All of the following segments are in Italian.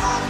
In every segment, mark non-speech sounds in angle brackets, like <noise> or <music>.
Sotto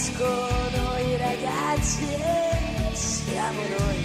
escono i ragazzi e siamo noi.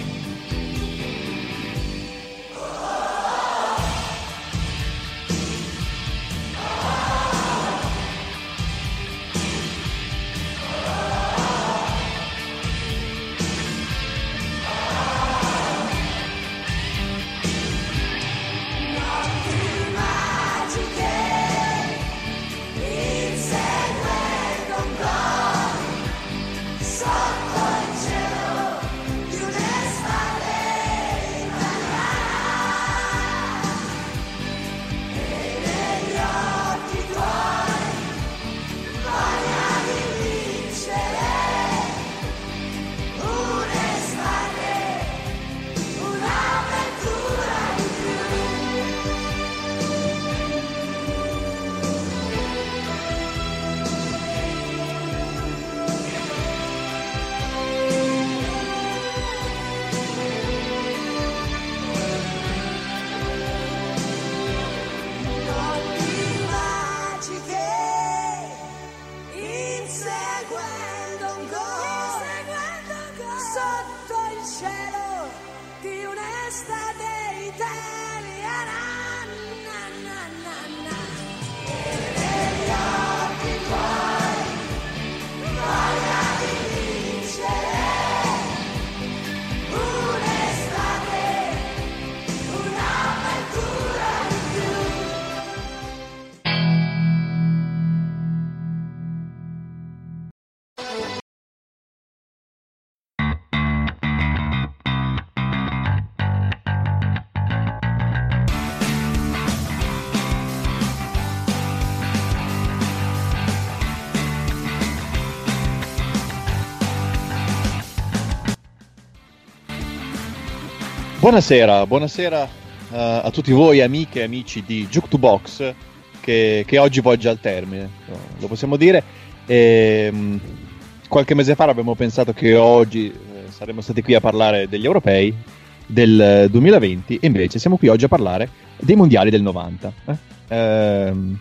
Buonasera, buonasera eh, a tutti voi amiche e amici di Juke to Box che, che oggi volge al termine, lo possiamo dire. E, mh, qualche mese fa abbiamo pensato che oggi eh, saremmo stati qui a parlare degli europei del eh, 2020 e invece siamo qui oggi a parlare dei mondiali del 90. eh. Ehm,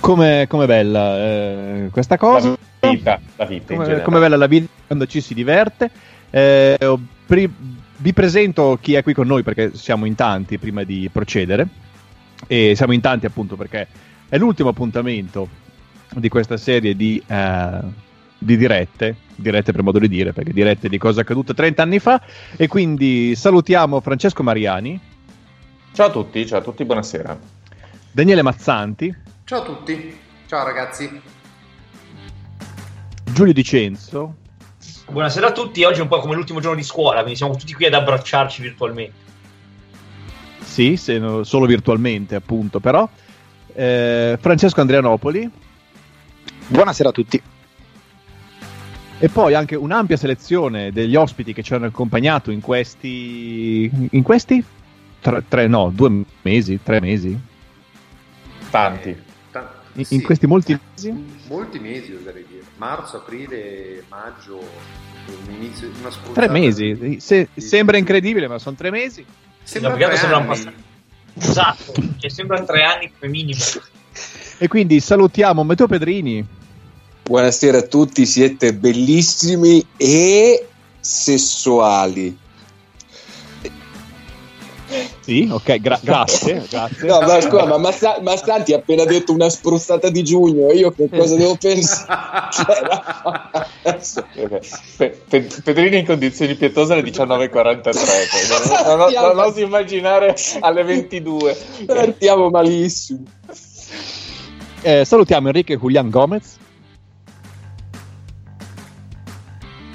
come come bella eh, questa cosa? La vita, la vita in come, generale. come bella la vita quando ci si diverte. Eh, pri- vi presento chi è qui con noi perché siamo in tanti prima di procedere. E siamo in tanti appunto perché è l'ultimo appuntamento di questa serie di, eh, di dirette, dirette per modo di dire, perché dirette di cosa accaduto 30 anni fa. E quindi salutiamo Francesco Mariani, Ciao a tutti, ciao a tutti, buonasera. Daniele Mazzanti, Ciao a tutti, ciao ragazzi. Giulio Dicenzo, Buonasera a tutti, oggi è un po' come l'ultimo giorno di scuola, quindi siamo tutti qui ad abbracciarci virtualmente. sì, se no- solo virtualmente appunto, però. eh, Francesco Andrianopoli. Buonasera a tutti. E poi anche un'ampia selezione degli ospiti che ci hanno accompagnato in questi. In questi? Tre, tre- no, due mesi, tre mesi. Tanti. Ta- In, sì, in questi molti mesi. molti mesi oserei dire. Marzo, aprile, maggio, un inizio, una spruzzata Tre mesi. Se- di- sembra incredibile, ma sono tre mesi. Sembra tre anni. sembrano Esatto, che sembra tre anni come minimo. E quindi salutiamo Matteo Pedrini. Buonasera a tutti, siete bellissimi e sessuali. Sì, ok, gra- grazie, grazie. No, ma scusa, ma Massa- Massanti ha appena detto una spruzzata di giugno, io che cosa devo pensare? <laughs> Pe- Pe- Pedrini in condizioni pietose alle 19.43. cioè, Non, non, non oso immaginare alle 22. Partiamo malissimo. Eh, salutiamo Enrique Julian Gomez.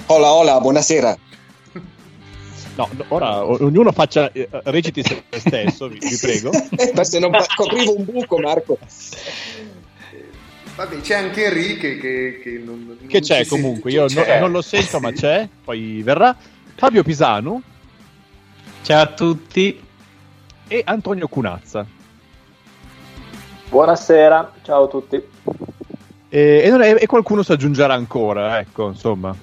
Hola, hola, buonasera. No, no, ora ognuno faccia, eh, reciti se <laughs> stesso, vi, vi prego. Ma se non coprivo un buco, Marco. Vabbè, c'è anche Enrique che, che non, non Che c'è comunque, io no- C'è. non lo sento ma c'è, poi verrà. Fabio Pisanu Ciao a tutti. e Antonio Cunazza. Buonasera, ciao a tutti. E, e non è- e qualcuno si aggiungerà ancora, ecco, insomma.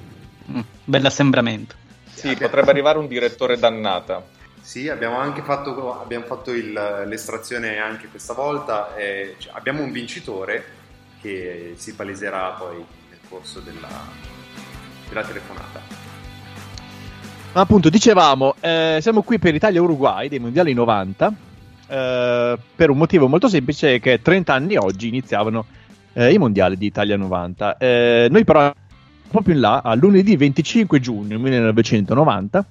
Mm, Bell'assembramento. Sì, potrebbe arrivare un direttore dannata. Sì, abbiamo anche fatto, abbiamo fatto il- l'estrazione anche questa volta. e cioè, abbiamo un vincitore che si paleserà poi nel corso della, della telefonata. Ma appunto, dicevamo, eh, siamo qui per Italia-Uruguay dei mondiali 90, eh, per un motivo molto semplice che 30 anni oggi iniziavano eh, i mondiali di Italia 90. Eh, noi però più in là, a lunedì 25 giugno 1990,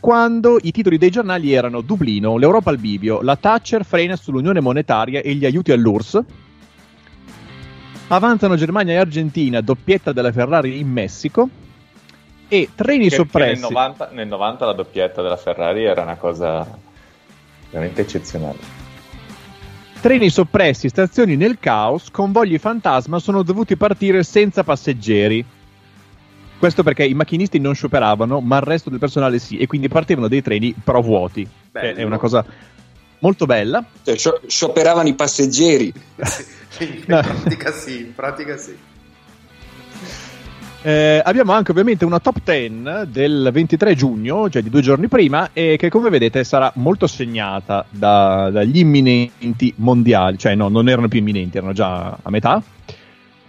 quando i titoli dei giornali erano Dublino, l'Europa al bivio, la Thatcher frena sull'unione monetaria e gli aiuti all'URSS, avanzano Germania e Argentina, doppietta della Ferrari in Messico, e treni Che- che soppressi. nel, 90, nel 90 la doppietta della Ferrari era una cosa veramente eccezionale. Treni soppressi, stazioni nel caos, convogli fantasma sono dovuti partire senza passeggeri. Questo perché i macchinisti non scioperavano, ma il resto del personale sì, e quindi partivano dei treni però vuoti. Bello. Che è una cosa molto bella. Cioè, scio- scioperavano i passeggeri. <laughs> in No. pratica sì, in pratica sì. Eh, abbiamo anche ovviamente una top 10 del 23 giugno, cioè di due giorni prima, e che come vedete sarà molto segnata da- dagli imminenti mondiali, cioè no, non erano più imminenti, erano già a metà.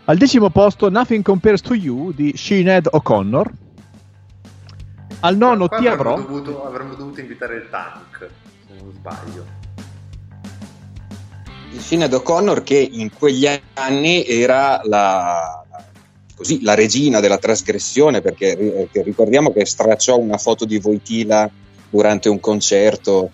Al decimo posto Nothing Compares to You di Sinead O'Connor. Al nono ti avremmo avrò. dovuto, avremmo dovuto invitare il tank, se non sbaglio. Il Sinead O'Connor che in quegli anni era la, così, la regina della trasgressione perché che ricordiamo che stracciò una foto di Voitila durante un concerto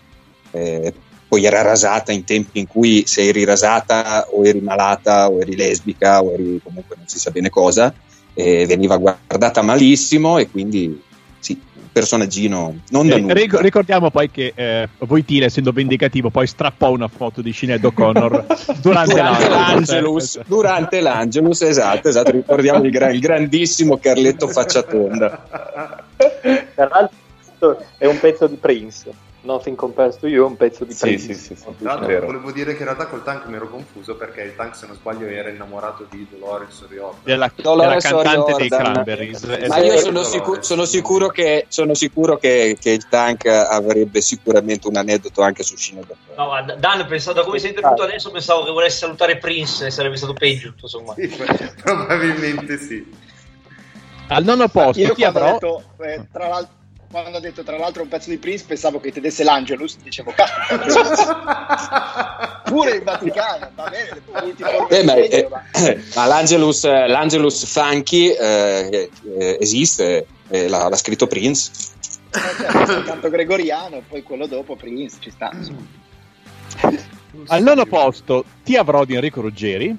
eh, poi era rasata in tempi in cui se eri rasata o eri malata o eri lesbica o eri comunque non si sa bene cosa e veniva guardata malissimo e quindi sì, un personaggino non da Eh, nulla. ric- ricordiamo poi che eh, Voitile, essendo vendicativo, poi strappò una foto di Sinead O'Connor <laughs> durante, durante la- l'Angelus, durante l'Angelus, esatto, esatto, ricordiamo il, gran- il grandissimo Carletto Facciatonda. Tra l'altro è un pezzo di Prince. Nothing Compares to You è un pezzo di Sì, Prince. sì, sì, sì. Tra l'altro Vero. volevo dire che in realtà col tank mi ero confuso perché il tank se non sbaglio era innamorato di Dolores O'Riordan. della, Dolores della cantante dei O'Riordan. Cranberries. Ma Ma Esatto. io sono, Dolores. sicu- sono sicuro, che, sono sicuro che, che il tank avrebbe sicuramente un aneddoto anche su O'Connor. No, ma Dan, pensavo, da come sei intervenuto adesso, pensavo che volesse salutare Prince e sarebbe stato peggio. tutto sommato. Sì, probabilmente sì. Al nono posto Io ti avrò. ho detto, eh, tra l'altro, quando ho detto tra l'altro un pezzo di Prince pensavo che ti desse l'Angelus, dicevo caspita, <laughs> pure il Vaticano, va bene, Eh, ma, eh, ma- <clears throat> ma l'Angelus, l'Angelus Funky eh, eh, esiste, eh, l'ha, l'ha scritto Prince. certo, canto gregoriano, poi quello dopo Prince, ci sta. Al nono posto ti avrò di Enrico Ruggeri.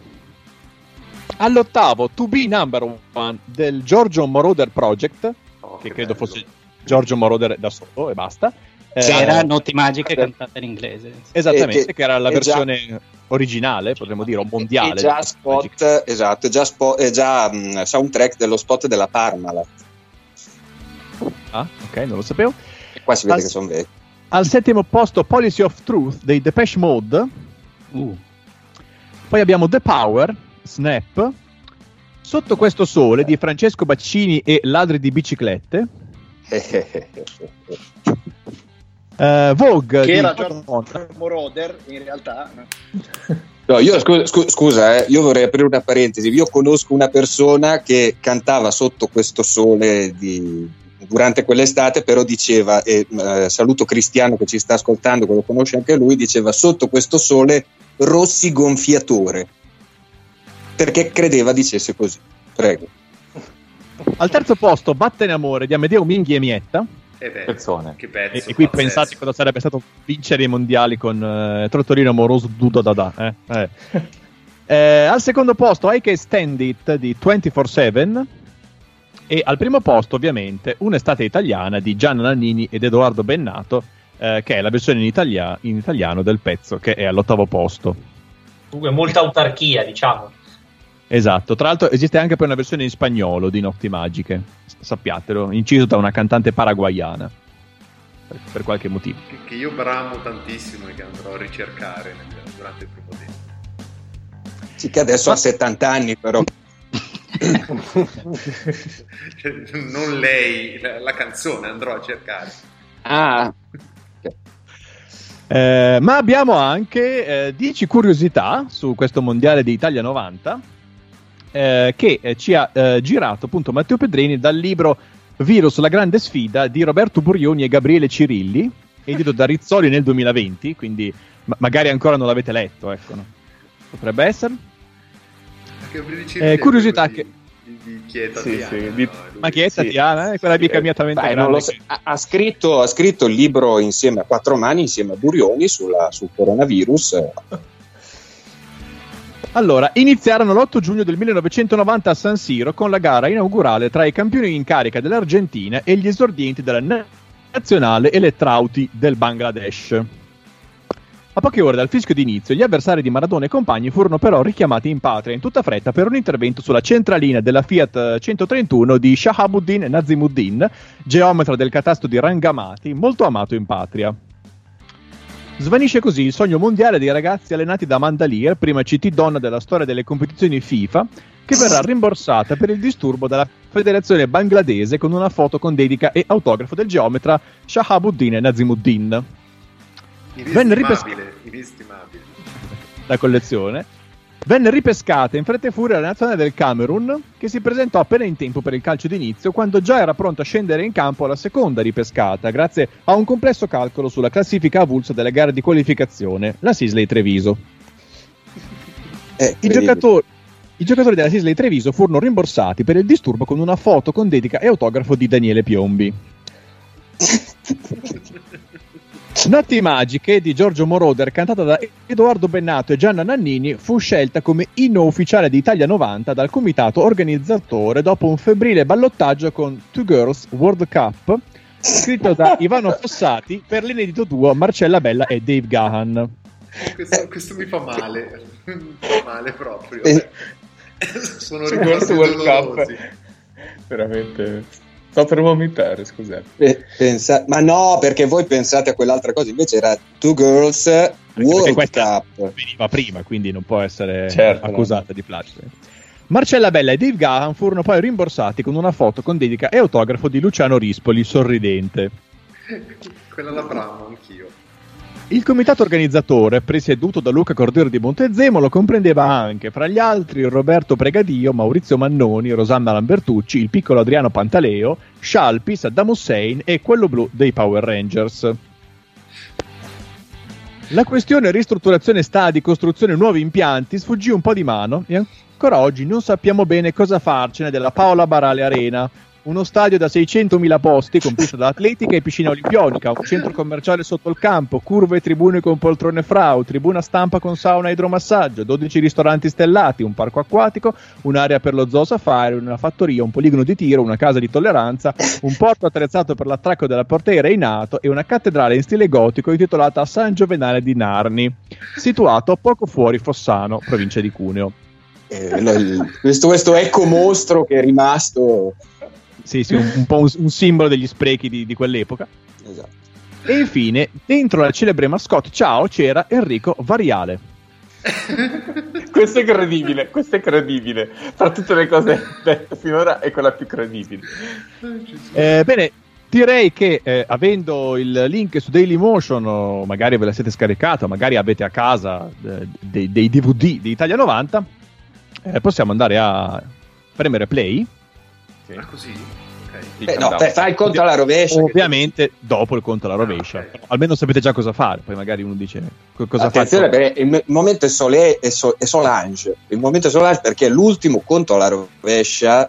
All'ottavo To Be Number One del Giorgio Moroder Project, Oh, che che credo bello. fosse Giorgio Moroder da solo e basta. Eh, Che era Notti Magiche cantata in inglese. Esattamente, Eh, che- che, era la è già- originale, potremmo dire, o mondiale. È già del spot, esatto, è già, spo- è già soundtrack dello spot della Parmalat. Ah, ok, non lo sapevo. E qua si vede Al- che sono vecchi. Al settimo posto Policy of Truth dei Depeche Mode. Uh, Poi abbiamo The Power, Snap. Sotto questo sole di Francesco Baccini e Ladri di biciclette. Eh, Vogue Che era Giorgio Moroder, in realtà. no? No, io scu- scu- scusa, eh, io vorrei aprire una parentesi. Io conosco una persona che cantava sotto questo sole di durante quell'estate però diceva, e eh, saluto Cristiano che ci sta ascoltando, che lo conosce anche lui, diceva sotto questo sole Rossi gonfiatore, perché credeva dicesse così. Prego. Al terzo posto, Vattene Amore di Amedeo Minghi e Mietta. Eh beh, Pezzone. Che pezzo. E, e qui pazzesco. pensate cosa sarebbe stato vincere i mondiali con eh, Trottolino Amoroso Duda da da. Eh? Eh. <laughs> Eh, al secondo posto I Can Stand It di 24-7 e al primo posto ovviamente Un'estate italiana di Gianna Nannini ed Edoardo Bennato eh, che è la versione in, italia- in italiano del pezzo che è all'ottavo posto. Comunque molta autarchia, diciamo. Esatto, tra l'altro esiste anche poi una versione in spagnolo di Notti Magiche, sappiatelo, inciso da una cantante paraguayana per, per qualche motivo. Che, che io bramo tantissimo e che andrò a ricercare nel- durante il primo tempo. Sì, che adesso ha 70 anni, però. <laughs> Non lei, la, la canzone andrò a cercare. Ah, Eh, ma abbiamo anche 10 curiosità su questo mondiale di Italia 90 eh, che eh, ci ha eh, girato appunto Matteo Pedrini dal libro Virus, la grande sfida di Roberto Burioni e Gabriele Cirilli, edito da Rizzoli nel 2020, quindi ma- magari ancora non l'avete letto, ecco. no? Potrebbe essere. Eh, è curiosità che... di, di, Sì, sì, no? di- Ma chi è Sì. Tatiana? Eh, quella Eh, grande so. ha scritto, ha scritto il libro insieme a quattro mani, insieme a Burioni, sulla- sul coronavirus. Allora, iniziarono l'8 giugno del 1990 a San Siro con la gara inaugurale tra i campioni in carica dell'Argentina e gli esordienti della na- nazionale Elettrauti del Bangladesh. A poche ore dal fischio d'inizio, gli avversari di Maradona e compagni furono però richiamati in patria in tutta fretta per un intervento sulla centralina della Fiat eh, 131 di Shahabuddin Nazimuddin, geometra del catasto di Rangamati, molto amato in patria. Svanisce così il sogno mondiale dei ragazzi allenati da Mandalier, prima CT donna della storia delle competizioni FIFA, che verrà rimborsata per il disturbo dalla federazione bangladese con una foto con dedica e autografo del geometra Shahabuddin Nazimuddin. Inestimabile, inestimabile. la collezione. Venne ripescata in fretta e furia la nazionale del Camerun, che si presentò appena in tempo per il calcio d'inizio, quando già era pronto a scendere in campo alla seconda ripescata, grazie a un complesso calcolo sulla classifica avulsa delle gare di qualificazione, la Sisley Treviso. Eh, I giocatori, I giocatori della Sisley Treviso furono rimborsati per il disturbo con una foto con dedica e autografo di Daniele Piombi. <laughs> Notti magiche di Giorgio Moroder, cantata da Edoardo Bennato e Gianna Nannini, fu scelta come inno ufficiale di Italia 90 dal comitato organizzatore dopo un febbrile ballottaggio con Two Girls World Cup, scritto da <laughs> Ivano Fossati per l'inedito duo Marcella Bella e Dave Gahan. Questo, questo mi fa male, <laughs> mi fa male proprio. Eh. Sono World dolorosi. Cup. Veramente. Sto per vomitare, scusate. Pe- pensa- ma no, perché voi pensate a quell'altra cosa, invece era Two Girls perché World questa- Cup. Veniva prima, quindi non può essere Certo, accusata di plagio. Marcella Bella e Dave Gahan furono poi rimborsati con una foto con dedica e autografo di Luciano Rispoli, sorridente. Quella la bramo anch'io. Il comitato organizzatore, presieduto da Luca Cordero di Montezemolo, comprendeva anche, fra gli altri, Roberto Pregadio, Maurizio Mannoni, Rosanna Lambertucci, il piccolo Adriano Pantaleo, Scialpi, Saddam Hussein e quello blu dei Power Rangers. La questione ristrutturazione stadi, costruzione nuovi impianti sfuggì un po' di mano e ancora oggi non sappiamo bene cosa farcene della Paola Barale Arena, uno stadio da 600.000 posti con pista da atletica e piscina olimpionica, un centro commerciale sotto il campo, curve e tribune con poltrone frau, tribuna stampa con sauna e idromassaggio, 12 ristoranti stellati, un parco acquatico, un'area per lo zoo safari, una fattoria, un poligono di tiro, una casa di tolleranza, un porto attrezzato per l'attracco della portiera in nato e una cattedrale in stile gotico intitolata San Giovenale di Narni, situato poco fuori Fossano, provincia di Cuneo. Eh, il- questo, questo eco mostro che è rimasto. Sì, sì, un, un po' un, un simbolo degli sprechi di, di quell'epoca. Esatto. E infine, dentro la celebre mascotte Ciao c'era Enrico Variale. <laughs> Questo è credibile, questo è credibile. Tra tutte le cose dette finora è quella più credibile. Eh, bene, direi che eh, avendo il link su Dailymotion, o magari ve la siete scaricata, magari avete a casa eh, dei, dei DVD di Italia 90, eh, possiamo andare a premere play. Ah, così? Il Eh, no, per fare il conto alla rovescia. che- Ovviamente dopo il conto alla rovescia. ok. Almeno sapete già cosa fare. Poi magari uno dice co- cosa Attenzione faccio. perché il momento è, Solé e, So- e Solange. Il momento è Solange perché è l'ultimo conto alla rovescia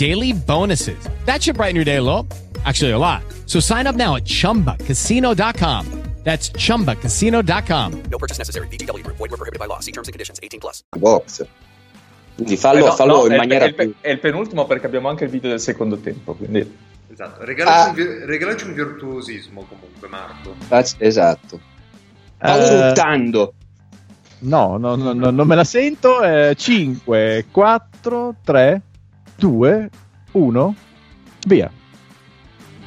daily bonuses. That should brighten your day a little. Actually, a lot. So sign up now at chumbacasino.com. That's chumbacasino.com. No purchase necessary. VGW Group. Void were prohibited by law. See terms and conditions. 18 plus. Box. Quindi fallo, Eh, no, fallo no, in è, maniera è il, più... è il penultimo perché abbiamo anche il video del secondo tempo. Quindi... Esatto, regalaci, Ah. un, regalaci un virtuosismo comunque, Marco. Esatto. Fallo Eh, ruttando. No, no, no, no, non me la sento. 5, 4, 3, 2, 1, via.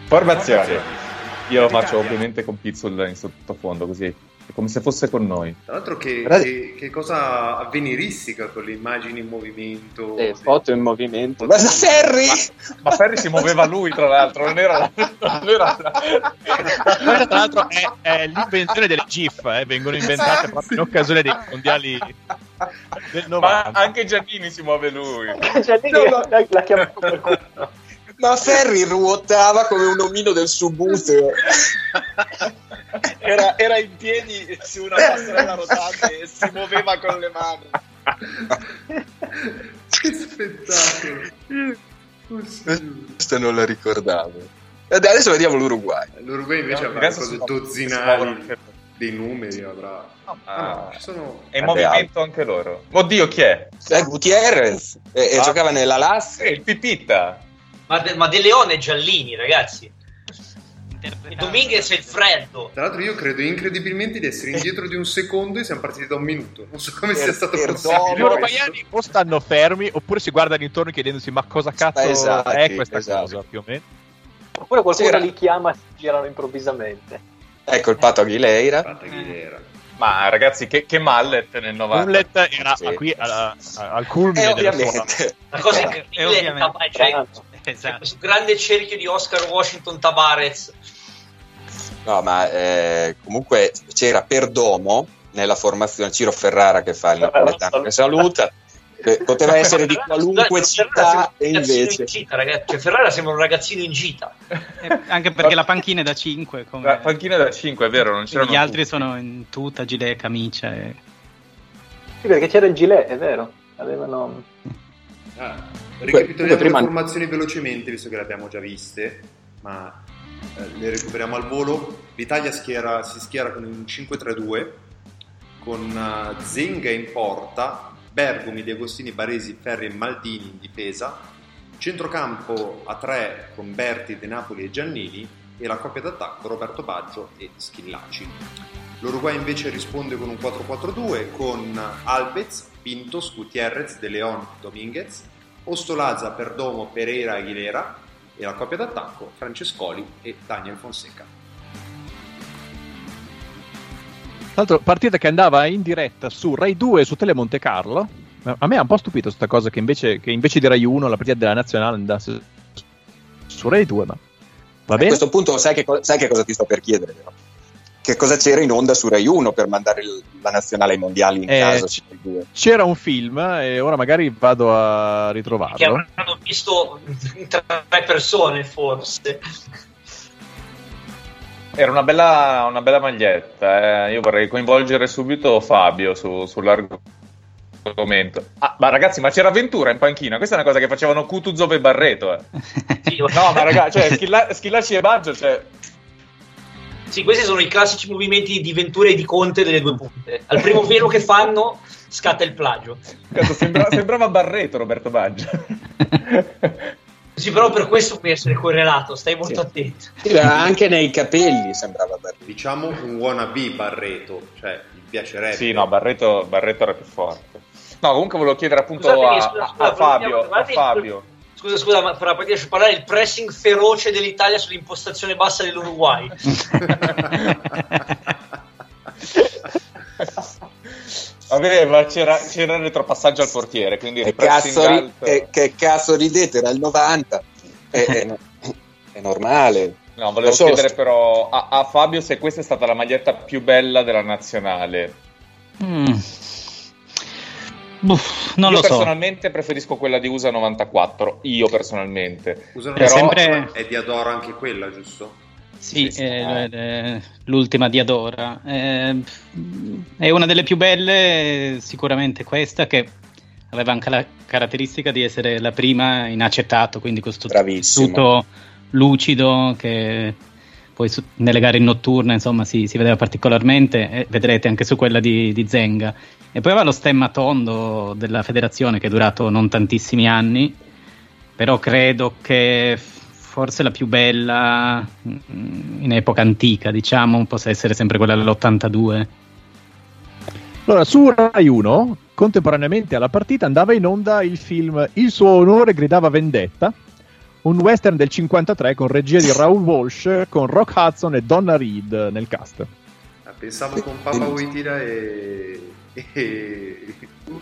Formazione. Io lo faccio ovviamente con Pizzul in sottofondo, così è come se fosse con noi. Tra l'altro che, Guardate- che- che cosa avveniristica con le immagini in movimento. Eh, Sì. foto in movimento. Guarda Ferri! Ma Ferri si muoveva lui, tra l'altro, non era. Non era... Questa, tra l'altro, è, è l'invenzione delle GIF. eh, Vengono inventate proprio in occasione dei mondiali del Ma 90. anche Giannini si muove lui. Giannini la, la chiamato per quello. Ma Ferri ruotava come un omino del subuteo. Era, era in piedi su una passerella rotante e si muoveva con le mani. Che spettacolo. Questo non la ricordavo. E adesso vediamo l'Uruguay. L'Uruguay invece avrà si muove- si dozzinali dei numeri, avrà. Ah, Ah, ci sono... È in movimento anche loro. Oddio, chi è? Eh, Gutierrez e, e Ah. giocava nella Lazio. È il Pipita. Ma, De, ma De Leone e Giallini, ragazzi. Dominguez e il freddo. Tra l'altro io credo incredibilmente di essere indietro di un secondo e siamo partiti da un minuto. Non so come Per- sia stato. Gli possibile. uruguayani o stanno fermi oppure si guardano intorno chiedendosi ma cosa cazzo Esatto, è questa esatto. cosa più o meno. Oppure qualcuno C'era- li chiama e si girano improvvisamente. Ecco il Pato Aguilera. Guarda chi era. Ma ragazzi, che, che mallet nel 90. Mullet era Sì. qui alla- a- al culmine E della sua- ovviamente. La cosa <laughs> Eh, incredibile è ovviamente. Tava- cioè, Esatto. questo grande cerchio di Oscar Washington Tavares. No, ma eh, comunque c'era Perdomo nella formazione Ciro Ferrara che fa il napoletano che saluta. che poteva essere di qualunque Ferrara città e invece in gita, ragazzi. Cioè, Ferrara sembra un ragazzino in gita. Eh, anche perché la panchina è da 5, come La panchina da 5, è vero, non c'erano gli altri tutti. sono in tuta, gilet e camicia. E... Sì, perché c'era il gilet, è vero. Avevano... Ah, ricapitoliamo prima- le formazioni velocemente, visto che le abbiamo già viste, ma eh, le recuperiamo al volo. L'Italia schiera- si schiera con un 5-3-2, con eh, Zenga in porta, Bergomi, De Agostini, Baresi, Ferri e Maldini in difesa, centrocampo a 3 con Berti, De Napoli e Giannini e la coppia d'attacco Roberto Baggio e Schillaci. L'Uruguay invece risponde con un 4-4-2 con Alves, Pintos, Gutierrez, De Leon, Dominguez, Ostolaza, Perdomo, Pereira, Aguilera e la coppia d'attacco Francescoli e Daniel Fonseca. Tra l'altro, partita che andava in diretta su Rai 2 e su Tele Monte Carlo. A me ha un po' stupito questa cosa che invece, che invece di Rai 1 la partita della nazionale andasse su Rai 2, ma va a bene. questo punto sai che, sai che cosa ti sto per chiedere però? Che cosa c'era in onda su Rai 1 per mandare il- la nazionale ai mondiali in Eh, casa c- su Rai 2? C'era un film e ora magari vado a Che ritrovarlo. avranno visto tre persone, forse. Era una bella, una bella maglietta. eh. Io vorrei coinvolgere subito Fabio su- sull'argomento. Ah, ma ragazzi, ma c'era Ventura in panchina? Questa è una cosa che facevano Kutuzov e Barreto. Eh. No, ma ragazzi, cioè, Schilla- Schillaci e Baggio, cioè, Sì, questi sono i classici movimenti di Ventura e di Conte delle due punte. Al primo velo che fanno scatta il plagio. Cazzo, sembra- sembrava Barreto Roberto Baggio. <laughs> Sì, però per questo puoi essere correlato, stai molto Sì. attento. Sì, anche nei capelli sembrava Barreto. Diciamo un wannabe Barreto, cioè mi piacerebbe. Sì, no, Barreto, Barreto era più forte. No, comunque volevo chiedere appunto Scusatemi, a, scusa, a- scusa, a Fabio. A Fabio. Scusa, scusa, ma fra poi riesci a parlare il pressing feroce dell'Italia sull'impostazione bassa dell'Uruguay. Vabbè, ma c'era, c'era il retropassaggio al portiere, quindi Che cazzo, ri- alto. eh, che cazzo ridete? Era il 90. È, è- è normale. No, volevo so, chiedere st- però a, a Fabio se questa è stata la maglietta più bella della nazionale. Mm. Uff, non io lo so. personalmente preferisco quella di USA 94, io personalmente. Usano È sempre- è di Adoro anche quella, giusto? Sì, Sì, sì. eh, eh, l'ultima di Adora. Eh, è una delle più belle, sicuramente questa, che aveva anche la caratteristica di essere la prima in acetato, quindi questo Bravissimo. tessuto lucido che poi su- nelle gare notturne insomma si, si vedeva particolarmente e vedrete anche su quella di, di Zenga. E poi aveva lo stemma tondo della federazione che è durato non tantissimi anni, però credo che forse la più bella mm, in epoca antica, diciamo, possa essere sempre quella dell'82. Allora, su Rai 1, contemporaneamente alla partita, andava in onda il film Il suo onore gridava vendetta, un western del 53 con regia di Raoul Walsh, con Rock Hudson e Donna Reed nel cast. Ah, Pensavo con Papa Witira e... e...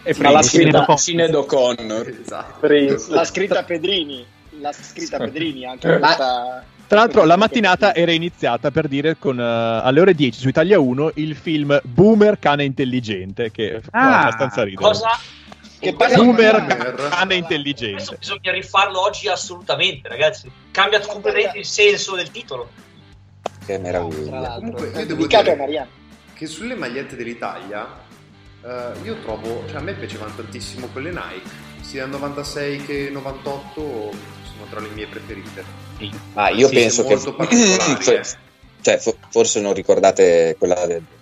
E Ma la Prince. scritta, Sinead O'Connor. Esatto. Prince, l'ha scritta Pedrini. L'ha scritta Pedrini anche questa. Tra l'altro la mattinata era iniziata per dire con, eh, alle ore 10 su Italia 1 il film Boomer cane intelligente, che fa Ah, abbastanza ridere. Cosa? Che parla Boomer cane Questo intelligente. bisogna rifarlo oggi assolutamente, ragazzi. Cambia completamente il senso del titolo. Che Tra meraviglia. l'altro, Comunque, io è devo dire-. Che sulle magliette dell'Italia eh, io trovo, cioè a me piacevano tantissimo quelle Nike, sia 96 che 98 sono tra le mie preferite. Ma io Sì, penso che molto particolari, <laughs> eh. cioè, fo- forse non ricordate quella del 2002.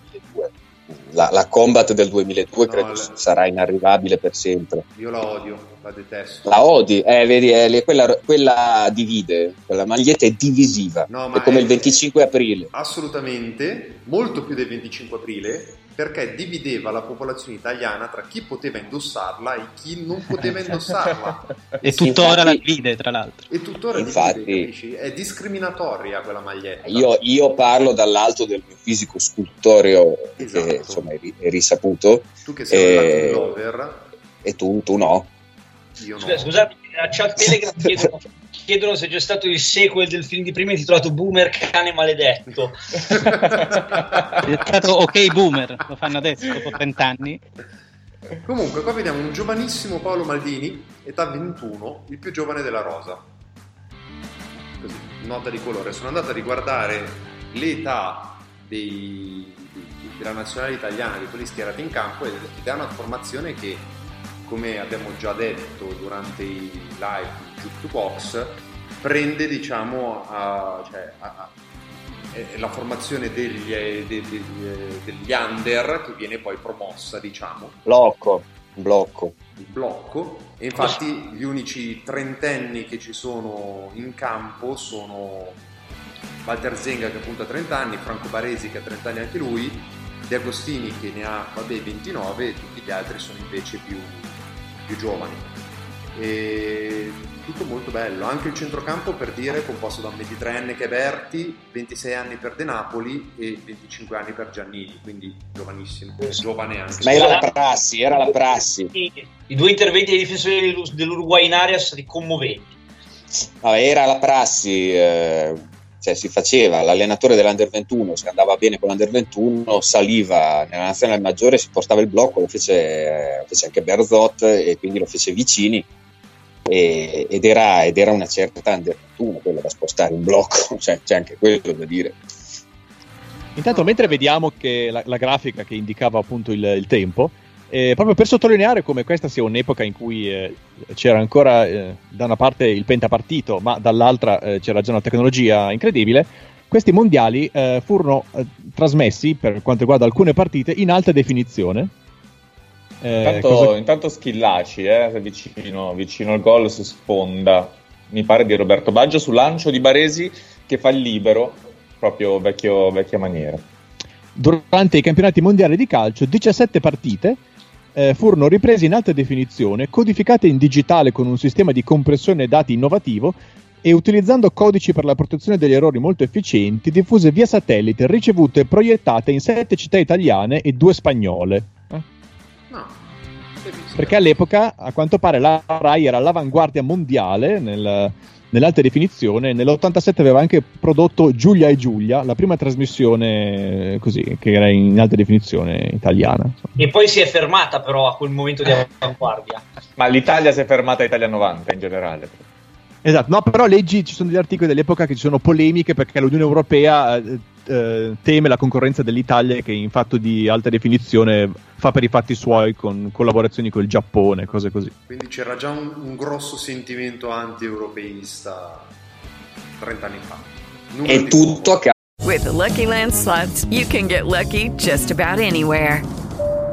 La, la combat del 2002 No, credo le- sarà inarrivabile per sempre. Io la odio, la detesto. La odi, eh, vedi, eh, quella, quella divide, quella maglietta è divisiva, No, ma è come è- il 25 aprile. Assolutamente, molto più del 25 aprile, perché divideva la popolazione italiana tra chi poteva indossarla e chi non poteva <laughs> indossarla. E tuttora la Infatti- divide, tra l'altro. E tuttora Infatti- divide? È discriminatoria quella maglietta. Io, io parlo dall'alto del mio fisico scultoreo, Esatto. che insomma è, ri- è risaputo, Tu che sei un eh, lover, e tu, tu no. io no. Scusa, scusate, a chat Telegram chiedono, <laughs> chiedono se c'è stato il sequel del film di prima intitolato Boomer cane maledetto. È stato ok boomer, lo fanno adesso dopo 30 anni. Comunque, qua vediamo un giovanissimo Paolo Maldini, età 21, il più giovane della rosa. Così, nota di colore. Sono andato a riguardare l'età dei- di- della nazionale italiana, di quelli schierati in campo, ed ed è una formazione che, come abbiamo già detto durante i live di Jukebox, prende, diciamo, a- cioè, a- a- la formazione degli, eh, de- de- de- degli under che viene poi promossa, diciamo, Blocco, blocco. blocco e infatti gli unici trentenni che ci sono in campo sono Walter Zenga che appunto ha 30 anni, Franco Baresi che ha 30 anni anche lui, De Agostini che ne ha vabbè 29 e tutti gli altri sono invece più, più giovani. E tutto molto bello, anche il centrocampo per dire composto da un 23enne che è Berti, 26 anni per De Napoli e 25 anni per Giannini, quindi giovanissimo, giovane anche. Ma era la prassi, era la prassi. I, due interventi dei difensori dell'U- dell'Uruguay in area sono stati commoventi. No, era la prassi, eh, cioè si faceva, l'allenatore dell'Under 21, se andava bene con l'Under 21, saliva nella nazionale maggiore, si portava il blocco, lo fece, eh, fece anche Berzot e quindi lo fece vicini e- ed, era, ed era una certa Under 21 quella da spostare in blocco, <laughs> cioè, c'è anche quello da dire. Intanto, mentre vediamo la, la grafica che indicava appunto il, il tempo, eh, proprio per sottolineare come questa sia un'epoca in cui eh, c'era ancora eh, da una parte il pentapartito, ma dall'altra eh, c'era già una tecnologia incredibile, questi mondiali eh, furono eh, trasmessi, per quanto riguarda alcune partite, in alta definizione. Intanto, cosa- intanto Schillaci, eh, vicino, vicino al gol su sponda, mi pare di Roberto Baggio, su lancio di Baresi che fa il libero, proprio vecchio, vecchia maniera. Durante i campionati mondiali di calcio, 17 partite eh, furono riprese in alta definizione, codificate in digitale con un sistema di compressione dati innovativo e utilizzando codici per la protezione degli errori molto efficienti, diffuse via satellite, ricevute e proiettate in sette città italiane e due spagnole. No, Perché all'epoca, a quanto pare, la Rai era all'avanguardia mondiale nel- nell'alta definizione. Nell'87 aveva anche prodotto Giulia e Giulia, la prima trasmissione eh, così, che era in alta definizione italiana. E poi si è fermata però a quel momento di avanguardia. <laughs> Ma l'Italia si è fermata a Italia 90 in generale. Esatto, no, però leggi, ci sono degli articoli dell'epoca che ci sono polemiche perché l'Unione Europea eh, eh, teme la concorrenza dell'Italia che in fatto di alta definizione fa per i fatti suoi con collaborazioni con il Giappone, cose così. Quindi c'era già un, un grosso sentimento anti-europeista 30 anni fa. Numero È tutto a caso. With the Lucky Land slots, you can get lucky just about anywhere.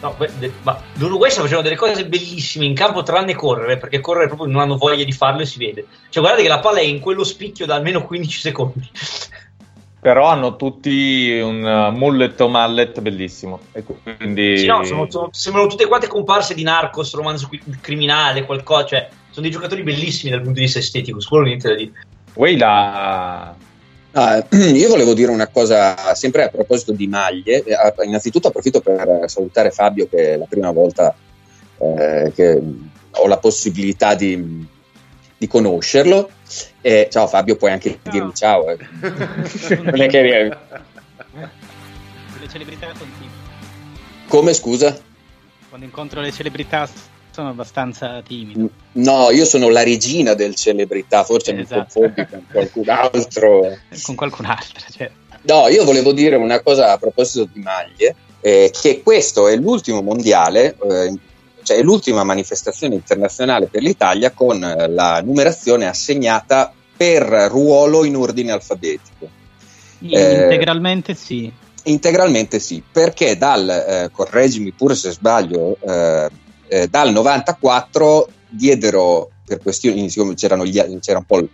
No, ma l'Uruguay sta facendo delle cose bellissime in campo tranne correre, perché correre proprio non hanno voglia di farlo e si vede. Cioè guardate che la palla è in quello spicchio da almeno 15 secondi. <laughs> Però hanno tutti un uh, mullet o mallet bellissimo. Quindi... Sì, no, sono- sono- sembrano tutte quante comparse di Narcos, romanzo criminale, qualcosa, cioè sono dei giocatori bellissimi dal punto di vista estetico, quello niente da dire. Way la... Ah, <clears throat> io volevo dire una cosa sempre a proposito di maglie. Eh, Innanzitutto approfitto per salutare Fabio, che è la prima volta eh, che ho la possibilità di, di conoscerlo. E, ciao Fabio, puoi anche dirmi ciao. eh. <laughs> Non è che- Le celebrità continue. Come scusa? Quando incontro le celebrità sono abbastanza timido. No, io sono la regina del celebrità, forse mi Esatto. confondi con qualcun altro. <laughs> Con qualcun altro, cioè. No, io volevo dire una cosa a proposito di maglie, eh, che questo è l'ultimo mondiale, eh, cioè è l'ultima manifestazione internazionale per l'Italia con eh, la numerazione assegnata per ruolo in ordine alfabetico. Eh, Integralmente sì. Integralmente sì, perché dal, eh, correggimi pure se sbaglio, eh, dal 94 diedero, per questioni, siccome gli, c'era un po' il-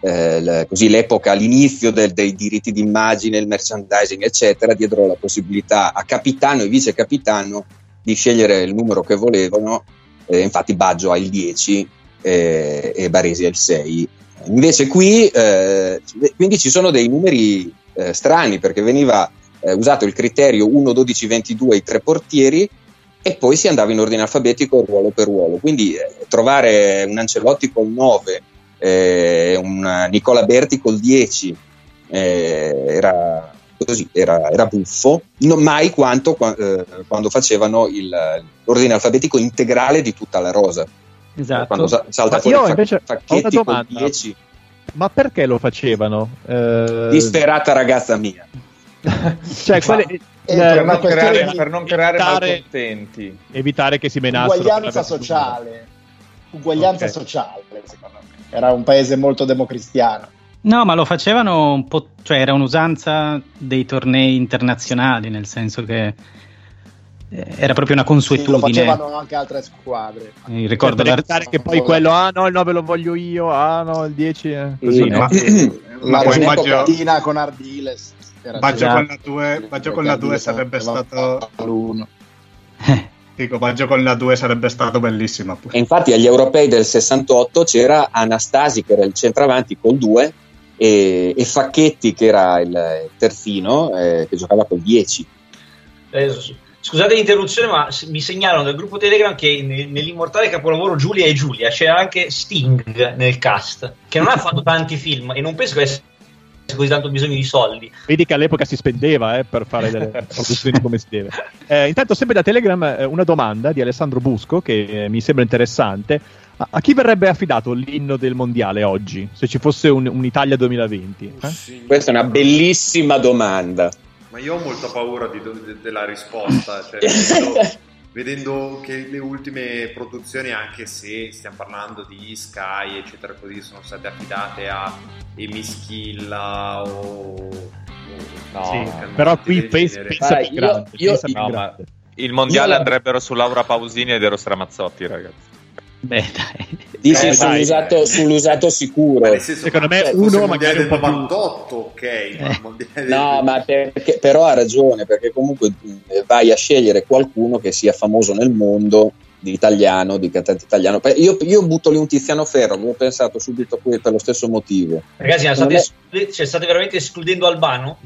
eh, così l'epoca, l'inizio del- dei diritti d'immagine, il merchandising, eccetera, diedero la possibilità a capitano e vice capitano di scegliere il numero che volevano, eh, infatti Baggio ha il 10 eh, e Baresi ha il 6. Invece qui, eh, quindi ci sono dei numeri eh, strani perché veniva eh, usato il criterio 1, 12, 22 i tre portieri e poi si andava in ordine alfabetico ruolo per ruolo. Quindi eh, trovare un Ancelotti col 9, eh, un Nicola Berti col 10 eh, era così, era, era buffo, non mai quanto qua- eh, quando facevano il- l'ordine alfabetico integrale di tutta la rosa. Esatto. Quando sa- salta fuori Fac- invece Facchetti col domanda. 10, Ma perché lo facevano? Eh, disperata ragazza mia. <laughs> cioè, eh, per una per, questione creare, di per non creare evitare- malcontenti. evitare che si menassero. uguaglianza la- sociale. Uguaglianza Ok. sociale, secondo me. Era un paese molto democristiano. No, ma lo facevano un po', cioè era un'usanza dei tornei internazionali, nel senso che eh, era proprio una Sì, lo consuetudine. facevano anche altre squadre. Eh, ricordo per la- evitare che poi quello, ah no, il 9 lo voglio io, ah no, il 10. eh, Così, Sì, no? ma- La poi Renato immagino- Cattina con Ardiles. Baggio con la 2, Baggio con la 2 sarebbe stato l'uno. <laughs> Dico, Baggio con la 2 sarebbe stato bellissimo. E infatti agli europei del 68 c'era Anastasi che era il centravanti col 2 e, e Facchetti che era il terzino eh, che giocava col 10. Eh, scusate l'interruzione, ma mi segnalano dal gruppo Telegram che ne- nell'immortale capolavoro Giulia e Giulia c'era anche Sting nel cast, che non ha fatto tanti film e non penso che così tanto bisogno di soldi. Vedi che all'epoca si spendeva eh, per fare delle <laughs> produzioni come si deve. Eh, intanto, sempre da Telegram, eh, una domanda di Alessandro Busco che eh, mi sembra interessante. A, a chi verrebbe affidato l'inno del mondiale oggi, se ci fosse un- un'Italia 2020? eh? Questa è una bellissima domanda. Ma io ho molta paura di- de- della risposta, cioè, <laughs> vedendo, che le ultime produzioni, anche se stiamo parlando di Sky, eccetera, così, sono state affidate a Emischilla o... o No, Sì, però qui pensa, pensa Ah, più io- grande. io- pensa più No, ma grande. il mondiale Io andrebbero su Laura Pausini ed Eros Ramazzotti, ragazzi. Beh, dai. Dici Eh, sull'usato, sull'usato sicuro. Senso, Secondo me cioè, uno magari un po' del più- 98, ok, mondiale No, ma perché, però ha ragione, perché comunque vai a scegliere qualcuno che sia famoso nel mondo di italiano, di cantante italiano. Io, io butto lì un Tiziano Ferro, avevo pensato subito a qui per lo stesso motivo. Ragazzi, state, esclude- cioè, state veramente escludendo Albano?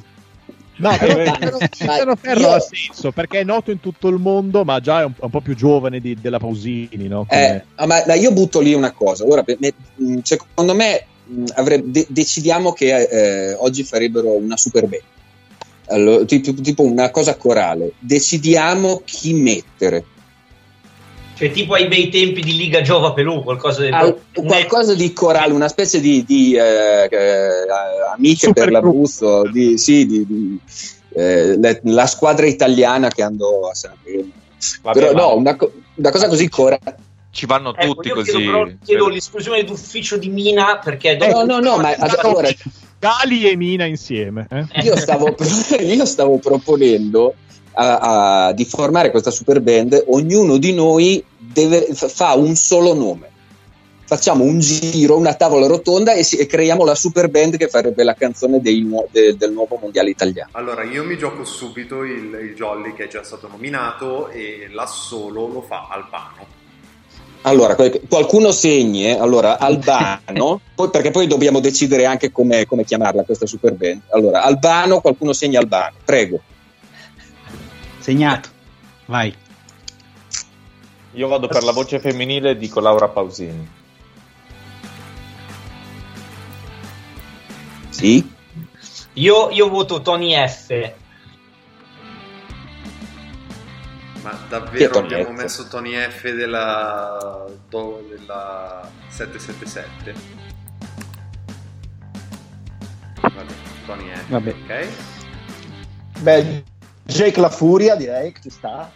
No, però Eh, però ma Tiziano Ferro io- ha senso perché è noto in tutto il mondo, ma già è un, un po' più giovane di- della Pausini, no? Come- Eh, ma, ma io butto lì una cosa. Ora, per me- mh, secondo me, mh, avre- de- decidiamo che eh, oggi farebbero una super band. Allora, tipo, tipo una cosa corale. Decidiamo chi mettere. Cioè, tipo ai bei tempi di Liga Giova Pelù, qualcosa del Al- qualcosa di corale, una specie di, di, eh, eh, amiche Super per l'Abruzzo, di, sì, di, di, eh, le- la squadra italiana che andò a Sanremo. Però no, una, una cosa così corale. ci vanno Ecco, tutti io così. chiedo, però, chiedo l'esclusione d'ufficio di Mina perché dopo No, no, no, ma allora, Gali e Mina insieme. eh? io stavo, <laughs> io stavo proponendo a- a- di formare questa super band, ognuno di noi deve, fa- un solo nome. Facciamo un giro, una tavola rotonda e, si- e creiamo la super band che farebbe la canzone dei de- del nuovo mondiale italiano. Allora, io mi gioco subito il, il Jolly che è già stato nominato e l'assolo lo fa Albano. Allora, qual- qualcuno segni, eh? allora Albano, <laughs> poi- perché poi dobbiamo decidere anche come, come chiamarla questa super band. Allora, Albano, qualcuno segna Albano, prego. Segnato. Vai. Io vado per la voce femminile e dico Laura Pausini. Sì? io, io voto Tony F. Ma davvero abbiamo F? messo Tony F della, della 777? Vabbè, Tony F, Vabbè. ok? Beh, Jake La Furia direi che ci sta.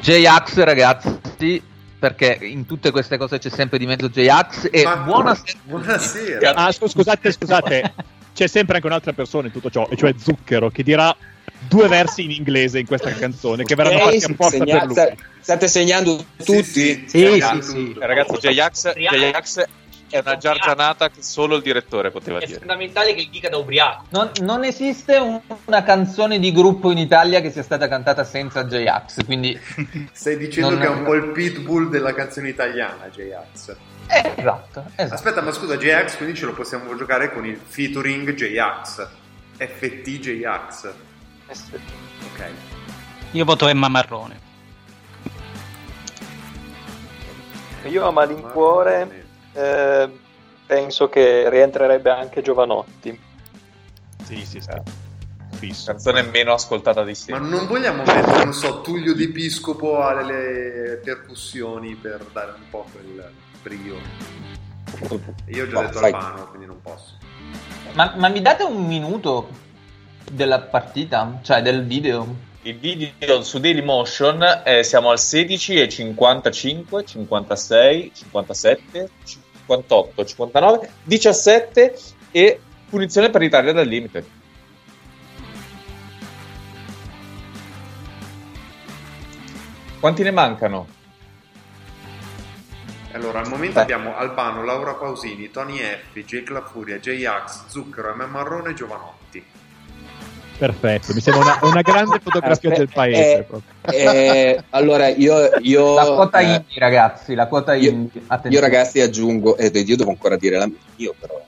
J-Ax ragazzi, perché in tutte queste cose c'è sempre di mezzo J-Ax e Ma- buonasera. Buonasera. Ah, scu- scusate, scusate, c'è sempre anche un'altra persona in tutto ciò, e cioè Zucchero, che dirà due versi in inglese in questa canzone, che verranno fatti apposta segna- per lui. sta- state segnando tutti? Sì, Sì, sì, tutto. Eh, Ragazzi, J-Ax, J-Ax è una giargianata che solo il direttore poteva È dire. fondamentale che dica da ubriaco. Non, non esiste un- una canzone di gruppo in Italia che sia stata cantata senza J-Ax, quindi <laughs> Stai dicendo Non- che è un po' il pitbull della canzone italiana, J-Ax. esatto, esatto. Aspetta, ma scusa, J-Ax quindi ce lo possiamo giocare con il featuring J-Ax. FT J-Ax. Ok. Io voto Emma Marrone. Io a malincuore eh, penso che rientrerebbe anche Giovanotti. Sì, sì, sì. Fisso. Canzone meno ascoltata di Ma sempre. non vogliamo mettere, non so, Tullio d'Episcopo alle percussioni per dare un po' quel brio. Io ho già No, detto fai- Albano, quindi non posso. Ma, ma mi date un minuto della partita, cioè del video? Il video su Dailymotion eh, siamo al 16 e 55, 56, 57, 58, 59, 17 e punizione per l'Italia dal limite. Quanti ne mancano? Allora, al momento Beh. abbiamo Albano, Laura Pausini, Tony F, Jake La Furia, J-Ax, Zucchero, M. Marrone e Giovanotti. Perfetto, mi sembra una, una grande fotografia del paese. Eh, eh, allora io, io La quota eh, indie, ragazzi, la quota io, indie. io ragazzi aggiungo eh, io devo ancora dire la mia io però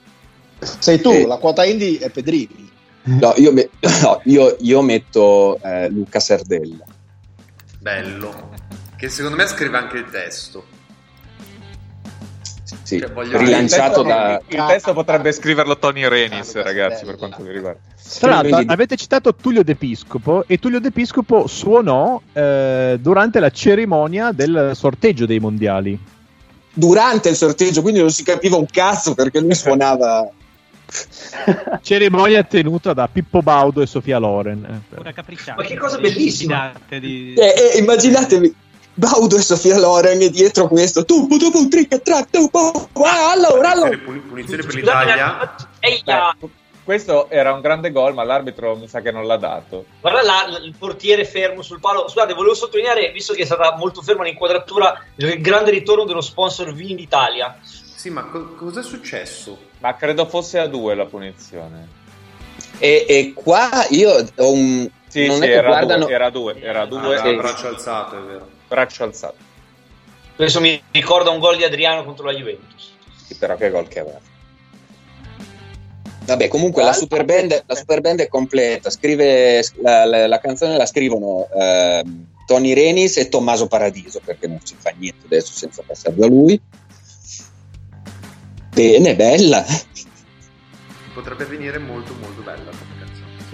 Sei tu, Eh. la quota indie è Pedrini. no, io, me- no, io, io metto eh, Luca Sardella Bello. Che secondo me scrive anche il testo. Sì, Cioè, rilanciato il, da testo, il testo potrebbe scriverlo Tony Renis, ragazzi, per quanto mi riguarda. Tra l'altro, avete citato Tullio D'Episcopo e Tullio D'Episcopo suonò eh, durante la cerimonia del sorteggio dei mondiali. durante il sorteggio quindi non si capiva un cazzo perché lui suonava <laughs> Cerimonia tenuta da Pippo Baudo e Sofia Loren. eh. Pura capricciata. Ma che cosa bellissima! Di... Eh, eh, immaginatevi Baudo e Sofia Loren e dietro questo tu tu tu trick track tu allora allora Puni- Punizione per l'Italia. Ehi, ah, Beh, questo era un grande gol, ma l'arbitro mi sa che non l'ha dato. Guarda là, il portiere fermo sul palo. Scusate, volevo sottolineare, visto che è stata molto ferma l'inquadratura, il grande ritorno dello sponsor Vini d'Italia. Sì, ma co- cosa è successo? Ma credo fosse a due la punizione. e, e qua io ho un Sì, non sì, è che era, guardano due, era due, era due, Ah, sì. braccio alzato, è vero. Braccio alzato. Questo mi ricorda un gol di Adriano contro la Juventus. Sì, però che gol che aveva Vabbè, comunque la super, band, la super band è completa. Scrive la, la- la canzone la scrivono ehm, Tony Renis e Tommaso Paradiso perché non si fa niente adesso senza passare da lui. Bene, bella. Potrebbe venire molto molto bella.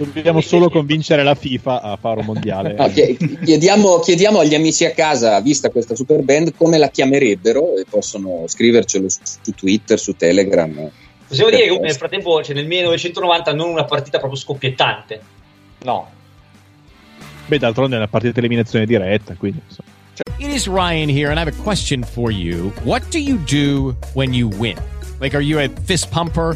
Dobbiamo solo convincere la FIFA a fare un mondiale. <laughs> No, chie- chiediamo, chiediamo agli amici a casa, vista questa super band, come la chiamerebbero e possono scrivercelo su, su Twitter, su Telegram. Possiamo dire che nel frattempo, cioè nel 1990, non una partita proprio scoppiettante. No. Beh, d'altronde è una partita di eliminazione diretta, quindi insomma. It is Ryan here, and I have a question for you. What do you do when you win? Like, are you a fist pumper?